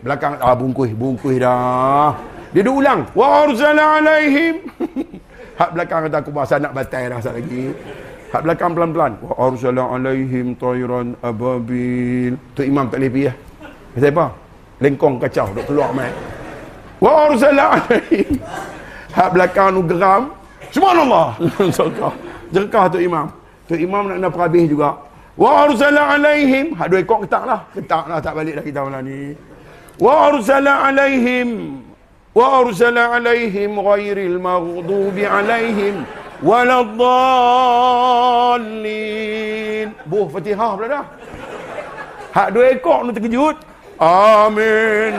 Belakang ah bungkus, bungkus dah. Dia duk ulang. Wa arsala alaihim. Hak belakang kata aku bahasa nak batai dah lagi. Hak belakang pelan-pelan. Wa arsala alaihim tayran ababil. Tu imam tak lepi ya. Pasal apa? Lengkong kacau duk keluar mai. Wa arsala alaihim. Hak belakang nu geram. Subhanallah. Sokah. Jerkah tu imam. Tu imam nak nak perhabis juga. Wa arsala alaihim. Hak dua ekor ketak lah. Ketak lah tak balik dah kita malam ni. Wa arsala alaihim. Wa arsala alaihim ghairil maghdubi alaihim. Waladhalin. Buh fatihah pula dah. Hak dua ekor tu terkejut. Amin.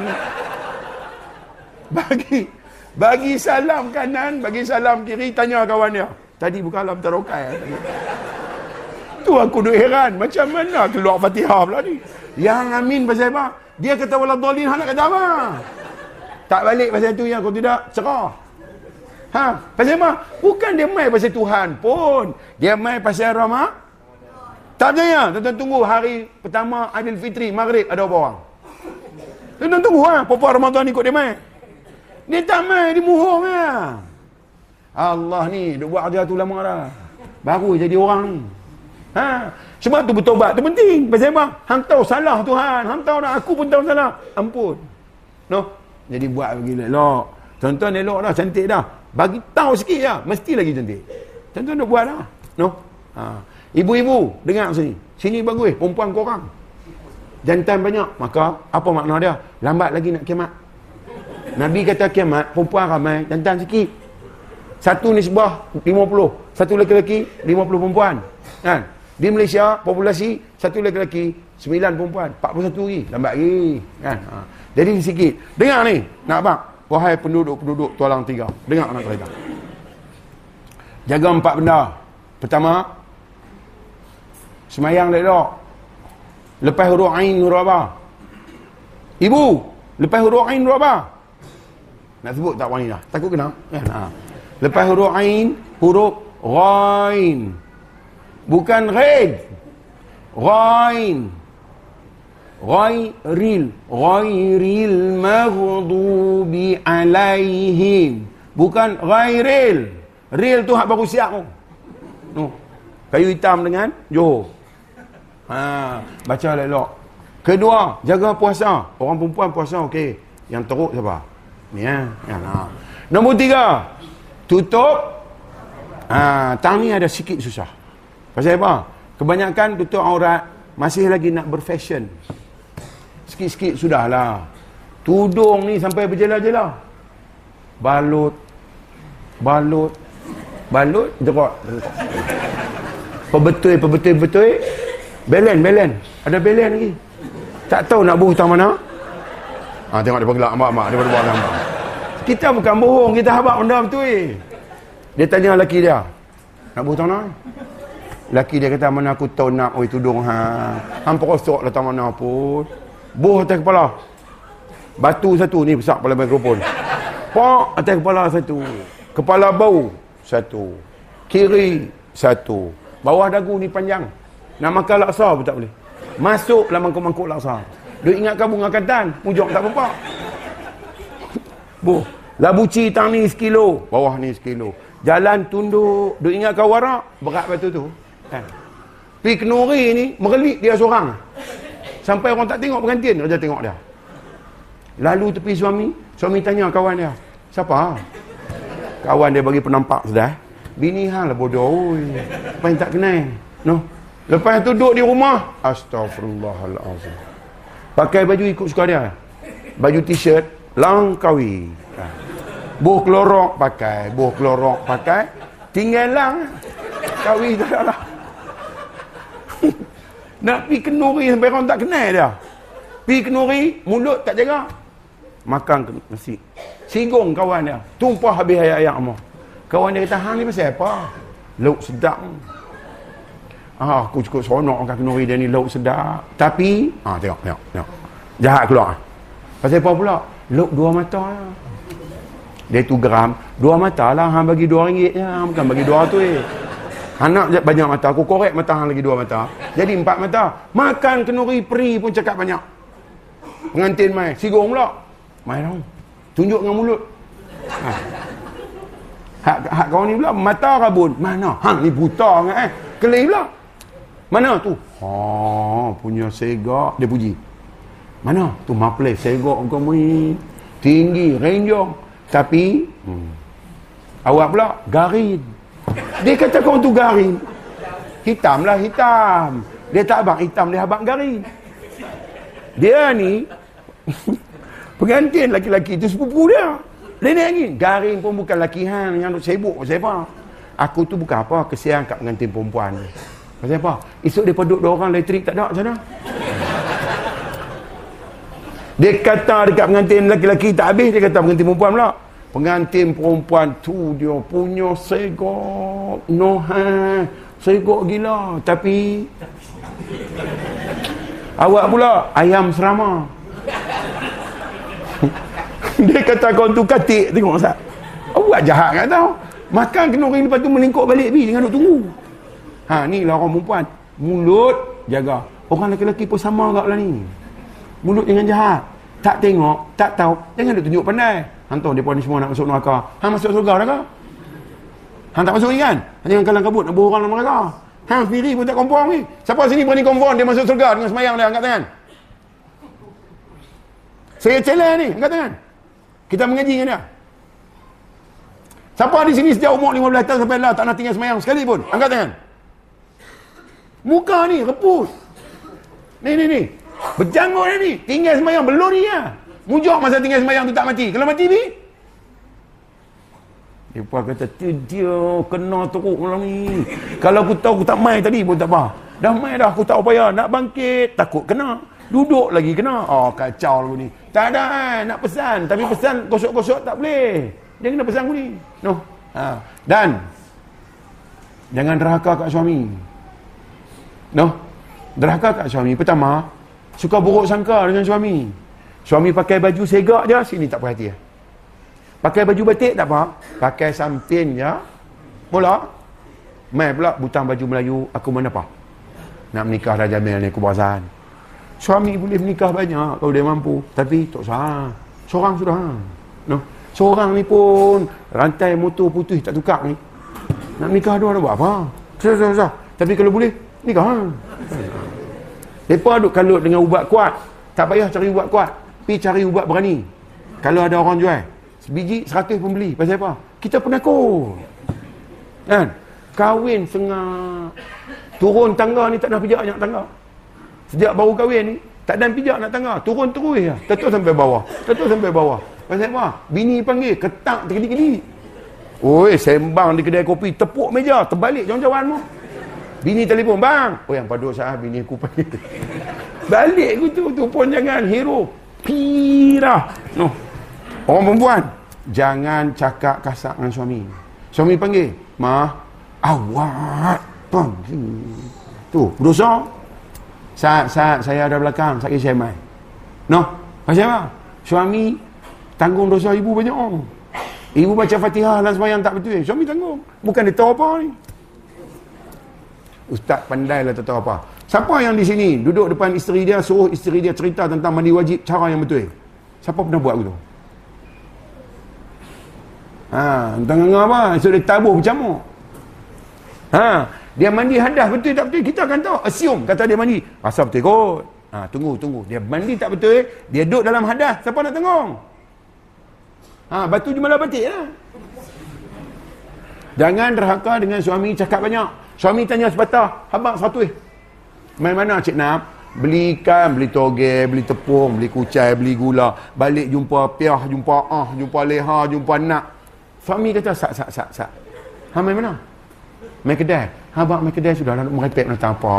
Bagi bagi salam kanan, bagi salam kiri, tanya kawan dia. Tadi bukan alam terokai. Tu aku duk heran. Macam mana keluar fatihah pula ni? Yang amin pasal apa? Dia kata wala dolin, nak kata apa? Tak balik pasal tu yang kau tidak cerah. Ha? Pasal apa? Bukan dia main pasal Tuhan pun. Dia main pasal Rama. Tak percaya? Tuan-tuan tunggu hari pertama Adil Fitri, Maghrib ada berapa orang? Tuan-tuan tunggu ha? Papa Ramadan ikut dia main. Dia tak main, dia muhung ha? Allah ni duk buat kerja tu lama dah. Baru jadi orang ni. Ha, sebab tu bertobat tu penting. Pasal apa? Hang tahu salah Tuhan. Hang tahu dah aku pun tahu salah. Ampun. No. Jadi buat begini elok. Tuan-tuan elok dah, cantik dah. Bagi tahu sikit ya, mesti lagi cantik. Tuan-tuan nak buat dah. No. Ha. Ibu-ibu, dengar sini. Sini bagus, perempuan korang. Jantan banyak, maka apa makna dia? Lambat lagi nak kiamat. Nabi kata kiamat, perempuan ramai, jantan sikit. Satu nisbah 50. Satu lelaki, 50 perempuan. Kan? Di Malaysia, populasi satu lelaki, 9 perempuan. 41 lagi. Lambat lagi. Kan? Ha. Jadi sikit. Dengar ni. Nak abang. Wahai penduduk-penduduk tualang tiga. Dengar nak cerita. Jaga empat benda. Pertama, semayang lelok. Lepas huruf Ain, huruf apa? Ibu, lepas huruf Ain, huruf apa? Nak sebut tak wanita? Takut kena? Kan? Ha. Lepas huruf Ain, huruf Ghain. Bukan Ghaid. Ghain. Ghairil. Ghairil maghdubi alaihim. Bukan Ghairil. Ril tu hak baru siap tu. No. Kayu hitam dengan Johor. Ha, baca elok. Kedua, jaga puasa. Orang perempuan puasa okey. Yang teruk siapa? Ni ya. Ya, nah. Nombor tiga, tutup. Ha, tang ni ada sikit susah. Pasal apa? Kebanyakan tutup aurat masih lagi nak berfashion. Sikit-sikit sudahlah. Tudung ni sampai berjela-jela balut. Balut. Balut jerat pebetul pebetul betul belen belen. Ada belen lagi. Tak tahu nak buh tang mana. Ha, tengok dia pergelak mak-mak. Dia berbual dengan mak kita bukan bohong, kita habak benda betul eh. Dia tanya lelaki dia. Nak buh tanah? Lelaki dia kata, mana aku tahu nak oi tudung ha. Hampa kosok lah mana pun. Buh atas kepala. Batu satu ni besar kepala mikrofon. Pak atas kepala satu. Kepala bau satu. Kiri satu. Bawah dagu ni panjang. Nak makan laksa pun tak boleh. Masuk dalam mangkuk-mangkuk laksa. Dia ingatkan bunga katan. Pujok tak apa-apa. Bu, labu ci tang ni sekilo, bawah ni sekilo. Jalan tunduk. Duk ingat kau warak. Berat batu tu. Eh. Pergi kenuri ni. Merelik dia seorang. Sampai orang tak tengok pengantin. Raja tengok dia. Lalu tepi suami. Suami tanya kawan dia. Siapa? Kawan dia bagi penampak sudah. Bini hang lah bodoh. Apa yang tak kenal? No. Lepas tu duduk di rumah. Astagfirullahaladzim. Pakai baju ikut suka dia. Baju t-shirt. Langkawi. Ha. Buh kelorok pakai. Buh kelorok pakai. Tinggal lang. Kawi tak ada lah. Nak pergi kenuri sampai orang tak kenal dia. Pergi kenuri. Mulut tak jaga. Makan nasi. Singgung kawan dia. Tumpah habis ayat-ayat semua. Kawan dia kata, hang ni pasal apa? Lauk sedap. Ah, aku cukup seronok kan kenuri dia ni lauk sedap. Tapi, ah tengok, tengok, tengok. Jahat keluar. Pasal apa pula? Lauk dua mata lah. Dia tu geram. Dua mata lah. Hang bagi dua ringgit je. Hang bukan bagi dua tu eh. Anak banyak mata. Aku korek mata hang lagi dua mata. Jadi empat mata. Makan kenuri peri pun cakap banyak. Pengantin mai. Sigong pula. Mai dong. Tunjuk dengan mulut. Ha. Hak, hak kau ni pula mata rabun. Mana? Hang ni buta kan eh. Kelih pula. Mana tu? Ha, punya segak dia puji. Mana? Tu maple segak kau ni. Tinggi, renjong. Tapi hmm, awak pula garin. Dia kata kau tu garin. Hitam lah hitam. Dia tak abang hitam, dia abang garin. Dia ni pengantin laki-laki tu sepupu dia. Lain lagi. Garing pun bukan laki hang yang sibuk pasal apa. Aku tu bukan apa. Kesian kat pengantin perempuan ni. Pasal apa? Esok dia duduk dua orang elektrik tak ada mana? Dia kata dekat pengantin lelaki tak habis. Dia kata pengantin perempuan pula. Pengantin perempuan tu dia punya segok. No ha. Segok gila. Tapi. Awak pula ayam serama. Dia kata kau tu katik tengok Ustaz. Buat jahat kan tau. Makan kena orang lepas tu melingkuk balik bi jangan duk tunggu. Ha ni lah orang perempuan. Mulut jaga. Orang lelaki pun sama agak lah ni. Mulut jangan jahat. Tak tengok, tak tahu, jangan duk tunjuk pandai. Hantar depa ni semua nak masuk neraka. Hang masuk surga dah ke? Hang tak masuk ni kan? Jangan kalang kabut nak bawa orang neraka. Hang sendiri pun tak kompon ni. Siapa sini berani kompon dia masuk surga dengan semayang dia angkat tangan. Saya challenge ni, angkat tangan. Kita mengaji dengan dia. Siapa di sini sejak umur 15 tahun sampai lah tak nak tinggal semayang sekali pun? Angkat tangan. Muka ni, reput. Ni, ni, ni. Berjanggut ni. Tinggal semayang, belum ni lah. Mujur masa tinggal semayang tu tak mati. Kalau mati ni? Dia pun kata, dia kena teruk malam ni. Kalau aku tahu aku tak main tadi pun tak apa. Dah main dah, aku tak upaya. Nak bangkit, takut kena. Duduk lagi kena. Oh, kacau lagu ni. Tak ada kan, nak pesan. Tapi pesan kosok-kosok tak boleh. Dia kena pesan aku ni. No. Ha. Dan, jangan derhaka kat suami. No. Derhaka kat suami. Pertama, suka buruk sangka dengan suami. Suami pakai baju segak je, sini tak perhati. Pakai baju batik tak apa. Pakai sampin je. Pula, mai pula butang baju Melayu, aku mana apa? Nak menikah dah jamil ni, aku perasan. Suami boleh menikah banyak kalau dia mampu. Tapi tak sah. Seorang sudah. No. Seorang ni pun rantai motor putih tak tukar ni. Nak nikah dua nak buat apa? Sah, sah. Tapi kalau boleh, nikah. Ha? Mereka duduk kalut dengan ubat kuat. Tak payah cari ubat kuat. Pergi cari ubat berani. Kalau ada orang jual. Sebiji, seratus pun beli. Pasal apa? Kita penakut. Kan? Kahwin setengah. Turun tangga ni tak nak pijak banyak tangga. Sejak baru kahwin ni, tak ada pijak nak tangga. Turun terus ya. Tetuk sampai bawah. Tetuk sampai bawah. Pasal apa? Bini panggil, ketak terkeli-keli. Oi, sembang di kedai kopi, tepuk meja, terbalik jauh-jauhan mu. Bini telefon, bang. Oh, yang padu sah, bini aku panggil. Balik aku tu, tu pun jangan hero. Pirah. No. Orang perempuan, jangan cakap kasar dengan suami. Suami panggil, ma, awak panggil. Tu, dosa, saat, saat saya ada belakang, saya kisah main. No, macam apa? Suami tanggung dosa ibu banyak orang. Ibu baca fatihah dan semayang tak betul. Suami tanggung. Bukan dia tahu apa ni. Ustaz pandai lah tak tahu apa. Siapa yang di sini duduk depan isteri dia, suruh isteri dia cerita tentang mandi wajib cara yang betul. Siapa pernah buat begitu? Ha, tengah apa? So dia tabuh bercamuk. Ha, dia mandi hadas betul tak betul? Kita akan tahu. Assume kata dia mandi. Asal betul kot. Ha, tunggu, tunggu. Dia mandi tak betul, dia duduk dalam hadas. Siapa nak tengok? Ha, batu je malah batik lah. Jangan derhaka dengan suami cakap banyak. Suami tanya sepatah. Abang satu eh. Main mana Cik Nap? Beli ikan, beli toge, beli tepung, beli kucai, beli gula. Balik jumpa piah, jumpa ah, jumpa leha, jumpa nak. Suami kata, sak, sak, sak, sak. Ha, main mana? Main kedai. Ha, abang main kedai sudah. Nak merepek nak apa.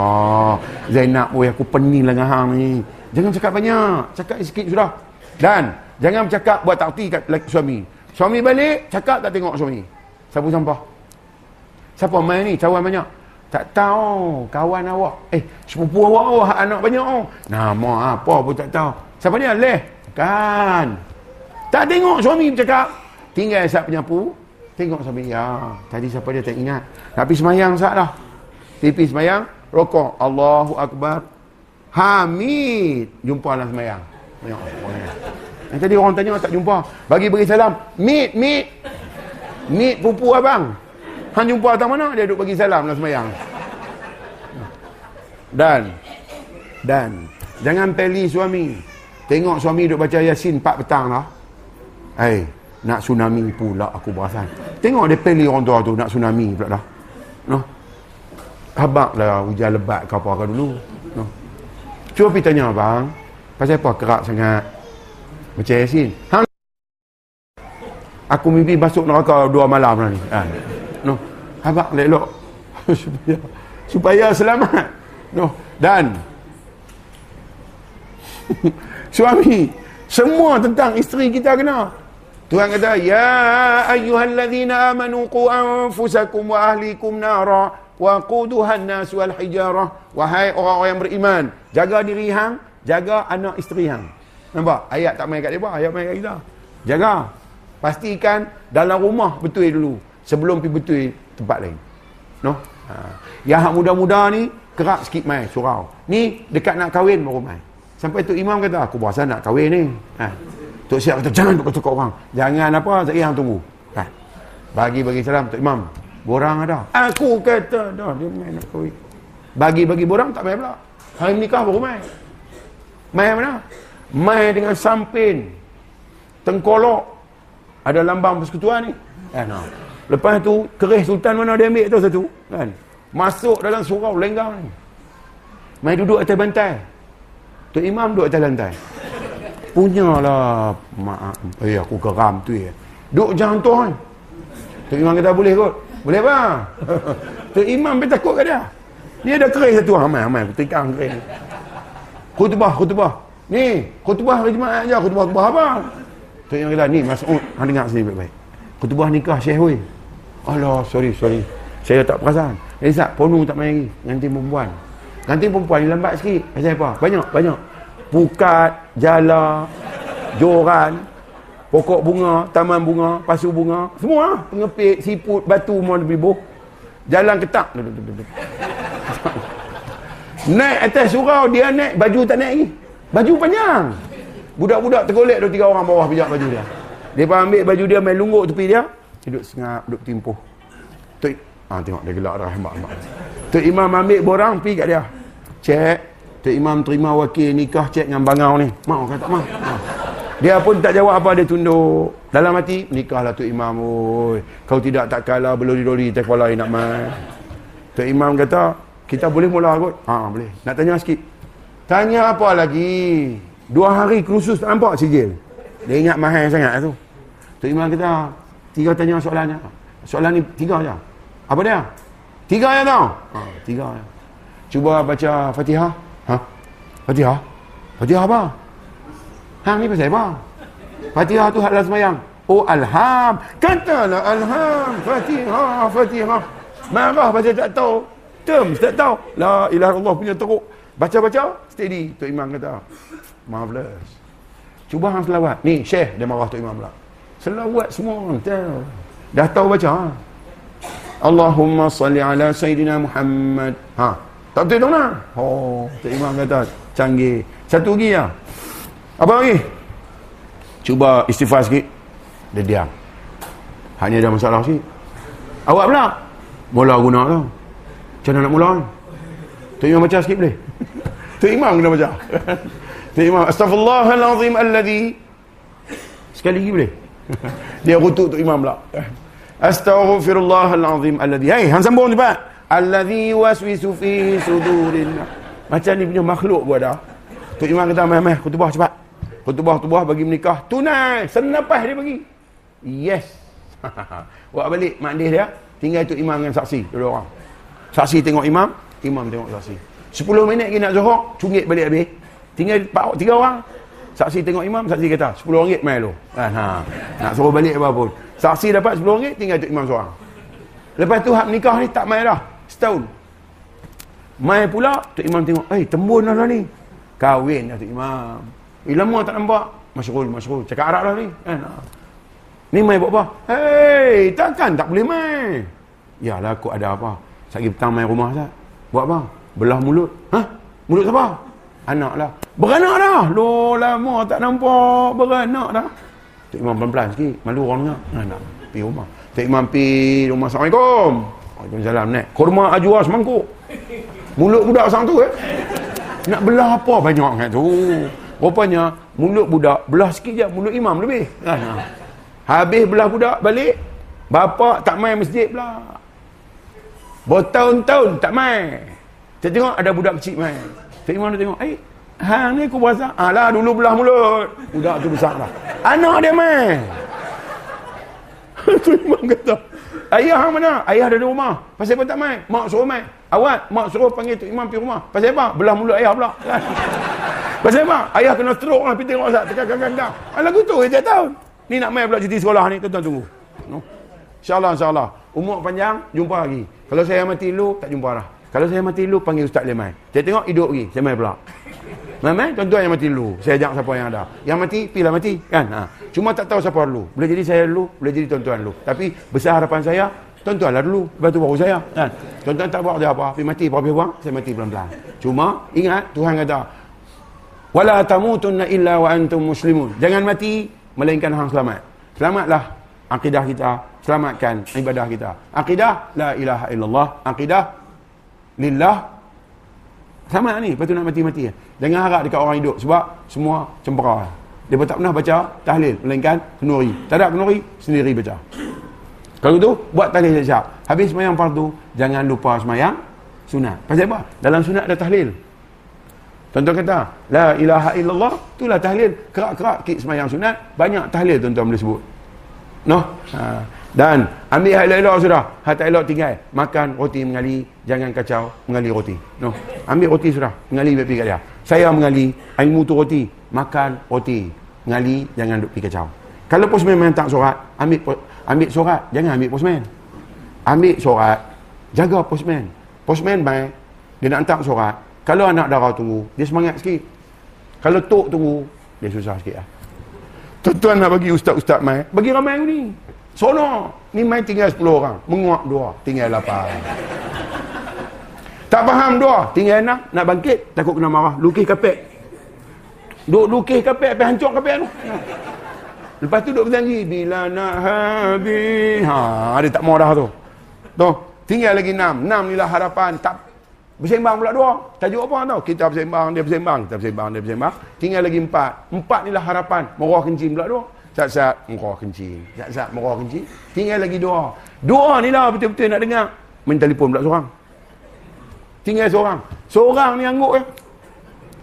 Zainab, oi, aku pening lah dengan hang ni. Jangan cakap banyak. Cakap sikit sudah. Dan, jangan bercakap buat takti kat suami. Suami balik, cakap tak tengok suami. Sapu sampah. Siapa main ni? Cawan banyak. Tak tahu kawan awak. Eh, sepupu awak oh, anak banyak oh. Nama apa pun tak tahu. Siapa dia? Leh. Kan. Tak tengok suami bercakap. Tinggal sat penyapu. Tengok suami. Ya, tadi siapa dia tak ingat. Tapi semayang sat lah. Tipi semayang. Rokok. Allahu Akbar. Hamid. Jumpa lah semayang. Banyak Yang tadi orang tanya tak jumpa. Bagi beri salam. Meet, meet. Meet pupu abang. Han jumpa atas mana dia duduk bagi salam dalam semayang. Dan dan jangan peli suami. Tengok suami duduk baca Yasin 4 petang lah. Hai, nak tsunami pula aku perasan. Tengok dia peli orang tua tu nak tsunami pula dah. Habak lah hujan lebat ke apa ke dulu. Noh. Cuba pergi tanya abang. Pasal apa kerak sangat? Baca Yasin. Hang Aku mimpi masuk neraka dua malam lah ni. Ha no habaq elok. Supaya supaya selamat. No dan suami semua tentang isteri kita kena. Tuhan kata ya ayyuhallazina amanu qu anfusakum wa ahlikum nara wa quduhan nas wal hijarah wahai orang-orang yang beriman jaga diri hang jaga anak isteri hang. Nampak? Ayat tak main kat depa ayat main kat kita. Jaga. Pastikan dalam rumah betul dulu sebelum pergi betul tempat lain. No? Ha. Yang muda-muda ni kerak sikit mai surau. Ni dekat nak kahwin baru mai. Sampai tu imam kata aku berasa nak kahwin ni. Ha. Tok siap kata jangan duk tukar orang. Jangan apa saya yang tunggu. Ha. Bagi bagi salam tok imam. Borang ada. Aku kata dah dia mai nak kahwin. Bagi-bagi borang tak mai pula. Hari nikah baru mai. Mai mana? Mai dengan sampin. Tengkolok. Ada lambang persekutuan ni. Eh, no. Lepas tu kerih sultan mana dia ambil tu satu kan. Masuk dalam surau lenggang ni. Mai duduk atas bantai. Tu imam duduk atas lantai. Punyalah maaf. Eh aku geram tu ya. Duk jangan tuan. Tu imam kata boleh kot. Boleh apa? tu imam pun takut ke dia. Ni ada kerih satu ramai ramai aku tikang kerih. Khutbah khutbah. Ni khutbah hari Jumaat aja khutbah khutbah apa? Tu imam kata ni Mas'ud hang dengar sini baik-baik. Khutbah nikah Syekh weh. Allah, sorry, sorry. Saya tak perasan. Eh, Zat, ponu tak main lagi. Ganti perempuan. Ganti perempuan ni lambat sikit. Pasal apa? Banyak, banyak. Pukat, jala, joran, pokok bunga, taman bunga, pasu bunga. Semua Pengepit, siput, batu, semua lebih boh. Jalan ketak. naik atas surau, dia naik, baju tak naik lagi. Baju panjang. Budak-budak tergolek dua tiga orang bawah pijak baju dia. Dia ambil baju dia, main lungguk tepi dia duduk sengap, duduk timpuh. Tuk, ah, tengok dia gelak dah. Mak, mak. Tuk Imam ambil borang, pergi kat dia. Cek. Tuk Imam terima wakil nikah cek dengan bangau ni. Mak, kata mak. Ah. Dia pun tak jawab apa, dia tunduk. Dalam hati, nikahlah Tuk Imam. Oi. Kau tidak tak kalah, belori-lori, tak kepala nak main. Tuk Imam kata, kita boleh mula kot? Ha, boleh. Nak tanya sikit. Tanya apa lagi? Dua hari khusus tak nampak sijil. Dia ingat mahal sangat tu. Tok Imam kata, Tiga tanya soalannya. Soalan ni tiga aja. Apa dia? Tiga aja tau. Ha, tiga aja. Cuba baca Fatihah. Ha? Fatihah? Fatihah apa? Hang ni pasal apa? Fatihah tu hadlah semayang. Oh alham. Katalah alham. Fatihah, Fatihah. Marah pasal tak tahu. Terms tak tahu. La ilah Allah punya teruk. Baca-baca, steady. Tok Imam kata. Marvelous. Cuba hang selawat. Ni, Syekh dia marah Tok Imam pula. Selawat semua orang tahu. Dah tahu baca ha? Allahumma salli ala Sayyidina Muhammad. Ha. Tak betul tak nak? Oh, Tok Imam kata canggih. Satu lagi ya. Apa lagi? Cuba istighfar sikit. Dia diam. Hanya ada masalah sikit. Awak pula. Mula guna tu. Macam mana nak mula? Tok Imam baca sikit boleh? Tok Imam kena baca. Tok Imam. Astaghfirullahalazim alladhi. Sekali lagi boleh? Dia rutuk Tok Imam pula. Astaghfirullahalazim alladhi. Hei, hang sambung cepat. Alladhi waswisu fi sudurin. Macam ni punya makhluk buat dah. Tok Imam kata, meh, meh, kutubah cepat. Kutubah-kutubah bagi menikah. Tunai. Senapah dia bagi. Yes. Buat balik mak dia. Tinggal Tok Imam dengan saksi. Dua orang. Saksi tengok imam, imam tengok saksi. 10 minit lagi nak zuhur, cungit balik habis. Tinggal 4 3 orang. Saksi tengok imam, saksi kata, 10 ringgit mai lu. Kan ha. Nak suruh balik apa pun. Saksi dapat 10 ringgit, tinggal tok imam seorang. Lepas tu hak nikah ni tak mai dah. Setahun. Mai pula, tok imam tengok, "Eh, tembun dah ni." Kahwin dah tok imam. Eh, lama tak nampak. Masyrul, masyrul. Cakap Arab dah ni. Kan? Ha. Ni mai buat apa? Hei, takkan tak boleh mai. Yalah, aku ada apa? Sagi petang main rumah tak? Buat apa? Belah mulut. Ha? Mulut siapa? Anak lah. Beranak dah. Loh lama tak nampak. Beranak dah. Tok Imam pelan-pelan sikit. Malu orang dengar. Anak. Pergi rumah. Tok Imam pergi rumah. Assalamualaikum. Waalaikumsalam. Nek. Kurma ajwa semangkuk. Mulut budak sang tu eh. Nak belah apa banyak kan tu. Rupanya mulut budak belah sikit je. Mulut imam lebih. Ha. Habis belah budak balik. Bapa tak main masjid pula. Bertahun-tahun tak main. Saya tengok ada budak kecil main. Saya mana tengok, eh, hang ni aku puasa. Alah, dulu belah mulut. Budak tu besar lah. Anak dia main. tu imam kata, ayah hang mana? Ayah ada di rumah. Pasal apa tak main? Mak suruh main. Awat, mak suruh panggil tu imam pergi rumah. Pasal apa? Belah mulut ayah pula. Pasal apa? Ayah kena stroke lah. Pergi tengok Ustaz. Tekan-tekan-tekan. Alah, aku tu, dia tahu. Ni nak main pula cuti sekolah ni. Tuan-tuan tunggu. No? InsyaAllah, insyaAllah. Umur panjang, jumpa lagi. Kalau saya mati dulu, tak jumpa dah. Kalau saya mati dulu, panggil Ustaz Lemai. Saya tengok hidup lagi, saya main pula. Memang tuan-tuan yang mati dulu. Saya ajak siapa yang ada. Yang mati, pilih mati. Kan? Ha. Cuma tak tahu siapa dulu. Boleh jadi saya dulu, boleh jadi tuan-tuan dulu. Tapi besar harapan saya, tuan-tuan lah dulu. Lepas tu baru saya. Kan? Tuan-tuan tak buat dia apa. Tapi mati, apa buang, saya mati pelan-pelan. Cuma, ingat, Tuhan kata, Wala tamutunna illa wa antum muslimun. Jangan mati, melainkan hang selamat. Selamatlah akidah kita, selamatkan ibadah kita. Akidah la ilaha illallah, akidah lillah. Sama ni, lepas tu nak mati-mati. Jangan harap dekat orang hidup sebab semua cempera. Dia pun tak pernah baca tahlil melainkan kenuri. Tak ada kenuri, sendiri baca. Kalau tu buat tahlil siap. Habis sembahyang fardu, jangan lupa sembahyang sunat. Pasal apa? Dalam sunat ada tahlil. Tuan-tuan kata, la ilaha illallah, itulah tahlil. Kerak-kerak kik sembahyang sunat, banyak tahlil tuan-tuan boleh sebut. No? Ha. Dan ambil hal elok sudah. Hal tak elok tinggal. Makan roti mengali. Jangan kacau mengali roti. No. Ambil roti sudah. Mengali pergi kat dia. Saya mengali. Ilmu tu roti. Makan roti. Mengali. Jangan duk pergi kacau. Kalau main tak surat. Ambil ambil surat. Jangan ambil postman. Ambil surat. Jaga postman. Postman main. Dia nak hantar surat. Kalau anak darah tunggu. Dia semangat sikit. Kalau tok tunggu. Dia susah sikit lah. Tuan-tuan nak bagi ustaz-ustaz main. Bagi ramai ni. Sono. Ni main tinggal 10 orang. Menguap dua. Tinggal 8. Tak faham dua. Tinggal enam. Nak bangkit. Takut kena marah. Lukis kapek. Duk lukis kapek. Sampai hancur kapek tu. Lepas tu duk berjanji. Bila nak habis. Ha, dia tak mau dah tu. Tu. Tinggal lagi enam. Enam ni lah harapan. Tak Bersembang pula dua. Tajuk apa tau? Kita bersembang, dia bersembang. Kita bersembang, dia bersembang. Tinggal lagi empat. Empat ni lah harapan. Merah kencing pula dua. Sat-sat merah kencing. Sat-sat merah kencing. Tinggal lagi dua. Dua ni lah betul-betul nak dengar. Main telefon pula seorang. Tinggal seorang. Seorang ni angguk ya.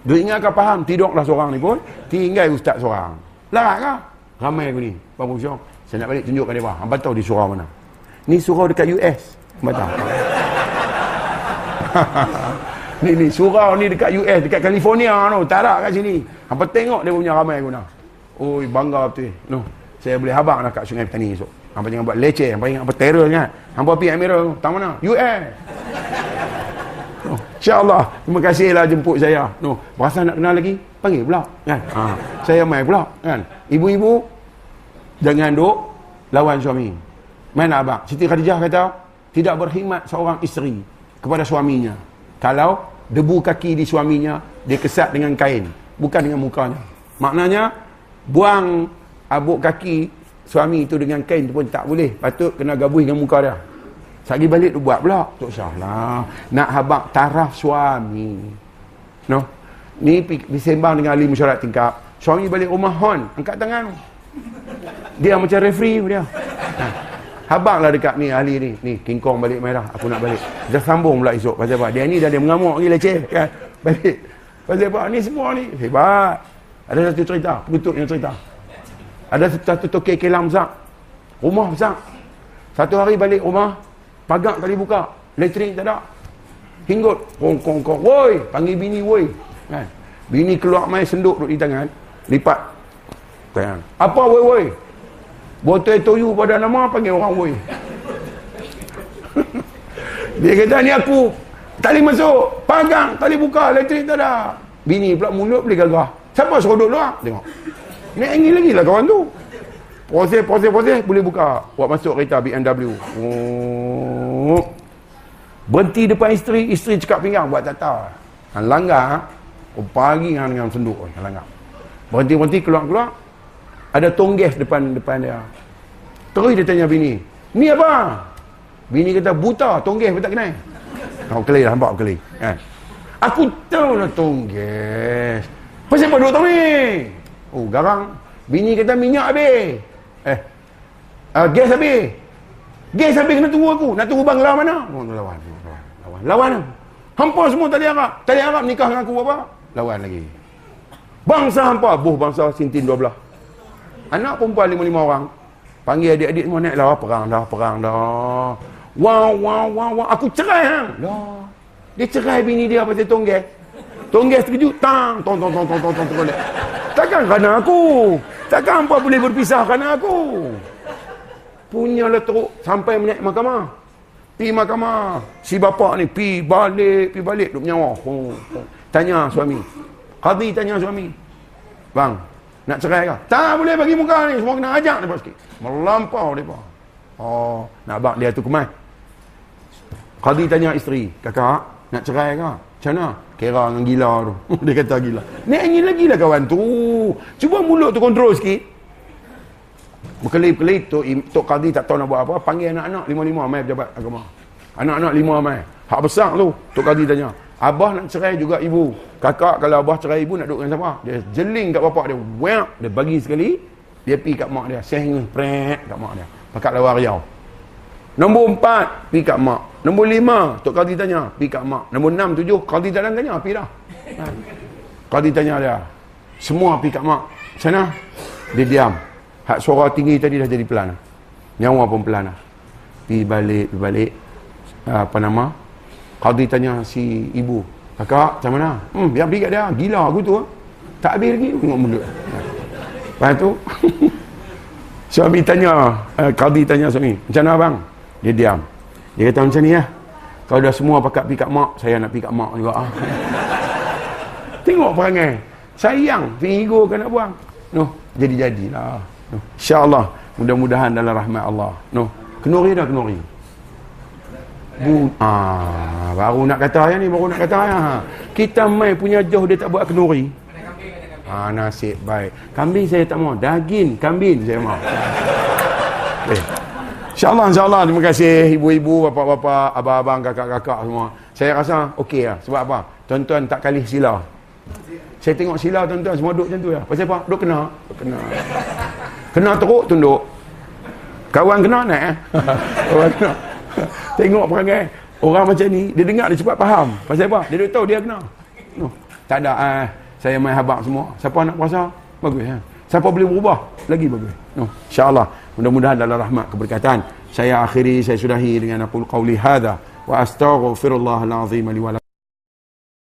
Dia ingatkan faham. Tidaklah seorang ni pun. Tinggal ustaz seorang. Larat kah? Ramai aku ni. Pak Musyong. Saya nak balik tunjukkan dia. Hampa tahu di surau mana. Ni surau dekat US. Hampa tahu. ni ni surau ni dekat US dekat California tu tarak kat sini apa tengok dia punya ramai guna oi bangga betul no saya boleh habaq nak kat sungai petani esok apa jangan buat leceh apa ingat apa terror kan hangpa pergi Amerika tak mana US no. InsyaAllah Terima kasihlah jemput saya no. Berasa nak kenal lagi Panggil pula kan? ha. Saya mai pula kan? Ibu-ibu Jangan duk Lawan suami Mana abang Siti Khadijah kata Tidak berkhidmat seorang isteri kepada suaminya. Kalau debu kaki di suaminya, dia kesat dengan kain. Bukan dengan mukanya. Maknanya, buang abuk kaki suami tu dengan kain tu pun tak boleh. Patut kena gabung dengan muka dia. Sagi balik tu buat pula. Tak usah lah. Nak habak taraf suami. No? Ni pergi sembang dengan ahli mesyuarat tingkap. Suami balik rumah hon. Angkat tangan. Dia macam referee dia. Ha. Habang lah dekat ni ahli ni. Ni King Kong balik merah. Aku nak balik. Dia sambung pula esok. Pasal apa? Dia ni dah dia mengamuk lagi leceh. Kan? Balik. Pasal apa? Ni semua ni. Hebat. Ada satu cerita. Penutup yang cerita. Ada satu tokek kelam besar. Rumah besar. Satu hari balik rumah. Pagar tadi buka. Elektrik tak ada. Hinggut. Kong kong kong. Woi. Panggil bini woi. Kan? Bini keluar main senduk duduk di tangan. Lipat. Tangan. Apa woi woi? Botol toyu pada nama panggil orang woi. Dia kata ni aku. Tali masuk. Pagang. Tali buka. Elektrik tak ada. Bini pula mulut boleh gagah. Suruh duduk luar? Tengok. Ni angin lagi lah kawan tu. Proses, proses, proses. Boleh buka. Buat masuk kereta BMW. Oh. Berhenti depan isteri. Isteri cekap pinggang. Buat tak tahu. Han langgar. Oh, pagi dengan, dengan senduk. Han langgar. Berhenti-berhenti keluar-keluar. Ada tongges depan depan dia. Terus dia tanya bini. Ni apa? Bini kata buta. Tongges pun tak kenal. Kau kelih lah. Nampak kelih. Eh. Aku tahu lah tongges. Pasal apa duduk ni? Oh, garang. Bini kata minyak habis. Eh. Uh, gas habis. Gas habis kena tunggu aku. Nak tunggu bangla mana? Oh, lawan. Lawan. Lawan. Lawan. Hampa semua tali Arab. Tali Arab nikah dengan aku apa? Lawan lagi. Bangsa hampa. Buh bangsa Sintin 12. Anak perempuan lima-lima orang. Panggil adik-adik semua naik lah. Perang dah, perang dah. Wow, wow, wow, wow. Aku cerai hang. Lah. Dia cerai bini dia pasal tonggeng. Tonggas terkejut. Tang, tong, tong, tong, tong, tong, tong, tong, tong. Takkan kerana aku. Takkan hampa boleh berpisah kerana aku. Punyalah teruk sampai menaik mahkamah. Pi mahkamah. Si bapa ni pi balik, pi balik. Duk menyawa. Oh, oh. Tanya suami. Qadhi tanya suami. Bang, nak cerai kah? Tak boleh bagi muka ni. Semua kena ajak dia sikit. Melampau dia. Oh, nak abang dia tu kemas. Qadhi tanya isteri. Kakak, nak cerai kah? Macam mana? Kira dengan gila tu. dia kata gila. Ni angin lagi lah kawan tu. Cuba mulut tu kontrol sikit. Berkelip-kelip tu, Tok Qadhi tak tahu nak buat apa. Panggil anak-anak lima-lima mai pejabat agama. Anak-anak lima mai. Hak besar tu. Tok Qadhi tanya. Abah nak cerai juga ibu. Kakak kalau abah cerai ibu nak duduk dengan siapa? Dia jeling kat bapak dia. Wap. Dia bagi sekali. Dia pergi kat mak dia. Sehingga pret kat mak dia. Pakat lawar riau. Nombor empat. Pergi kat mak. Nombor lima. Tok Qadhi tanya. Pergi kat mak. Nombor enam, tujuh. Qadhi tak tanya. Pergi dah. Qadhi tanya dia. Semua pergi kat mak. Sana. Dia diam. Hak suara tinggi tadi dah jadi pelan. Nyawa pun pelan. Pergi balik. Pergi balik. Apa nama? Qadhi tanya si ibu. Kakak, macam mana? Hmm, biar pergi kat dia. Gila aku tu. Tak habis lagi. Tengok mulut. Lepas tu. suami tanya. Uh, Qadhi tanya suami. Macam mana abang? Dia diam. Dia kata macam ni ya. Kalau dah semua pakat pergi kat mak. Saya nak pergi kat mak juga. Ah. Tengok perangai. Sayang. Figo kan nak buang. No, jadi-jadilah. No. InsyaAllah. Mudah-mudahan dalam rahmat Allah. No. Kenuri dah kenuri. Bu ah, baru nak kata ayah ni, baru nak kata ayah. Kita mai punya jauh dia tak buat kenuri. Ah, nasib baik. Kambing saya tak mau. Daging kambing saya mau. Eh. InsyaAllah, insyaAllah. Terima kasih ibu-ibu, bapa-bapa, abang-abang, kakak-kakak semua. Saya rasa okey lah. Sebab apa? Tuan-tuan tak kali sila. Saya tengok sila tuan-tuan semua duduk macam tu ya. Pasal apa? Duduk kena. Duduk kena. Kena teruk tunduk. Kawan kena naik eh. Kawan kena. Tengok perangai orang macam ni, dia dengar dia cepat faham. Pasal apa? Dia dah tahu dia kena. No. Tak ada ah, saya main habaq semua. Siapa nak puasa? Bagus ya. Siapa boleh berubah? Lagi bagus. No. Insya-Allah. Mudah-mudahan dalam rahmat keberkatan. Saya akhiri, saya sudahi dengan aqul qauli hadza wa astaghfirullahal azim li wa lakum.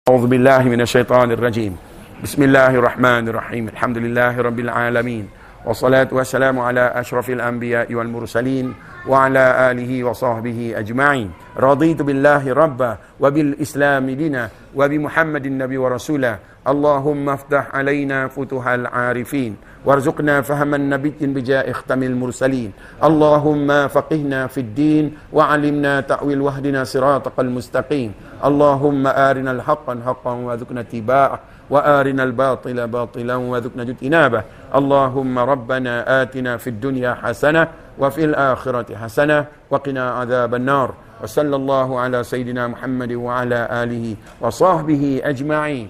A'udzu billahi minasyaitonir rajim. Bismillahirrahmanirrahim. Alhamdulillahirabbil alamin. والصلاة والسلام على أشرف الأنبياء والمرسلين وعلى آله وصحبه أجمعين رضيت بالله ربا وبالإسلام دينا وبمحمد النبي ورسولا اللهم افتح علينا فتوح العارفين وارزقنا فهم النبي بجاء اختم المرسلين اللهم فقهنا في الدين وعلمنا تأويل وهدنا صراطك المستقيم اللهم آرنا الحق حقا وذكنا اتباعه وارنا الباطل باطلا وذقنا جتنابه اللهم ربنا اتنا في الدنيا حسنه وفي الاخره حسنه وقنا عذاب النار وصلى الله على سيدنا محمد وعلى اله وصحبه اجمعين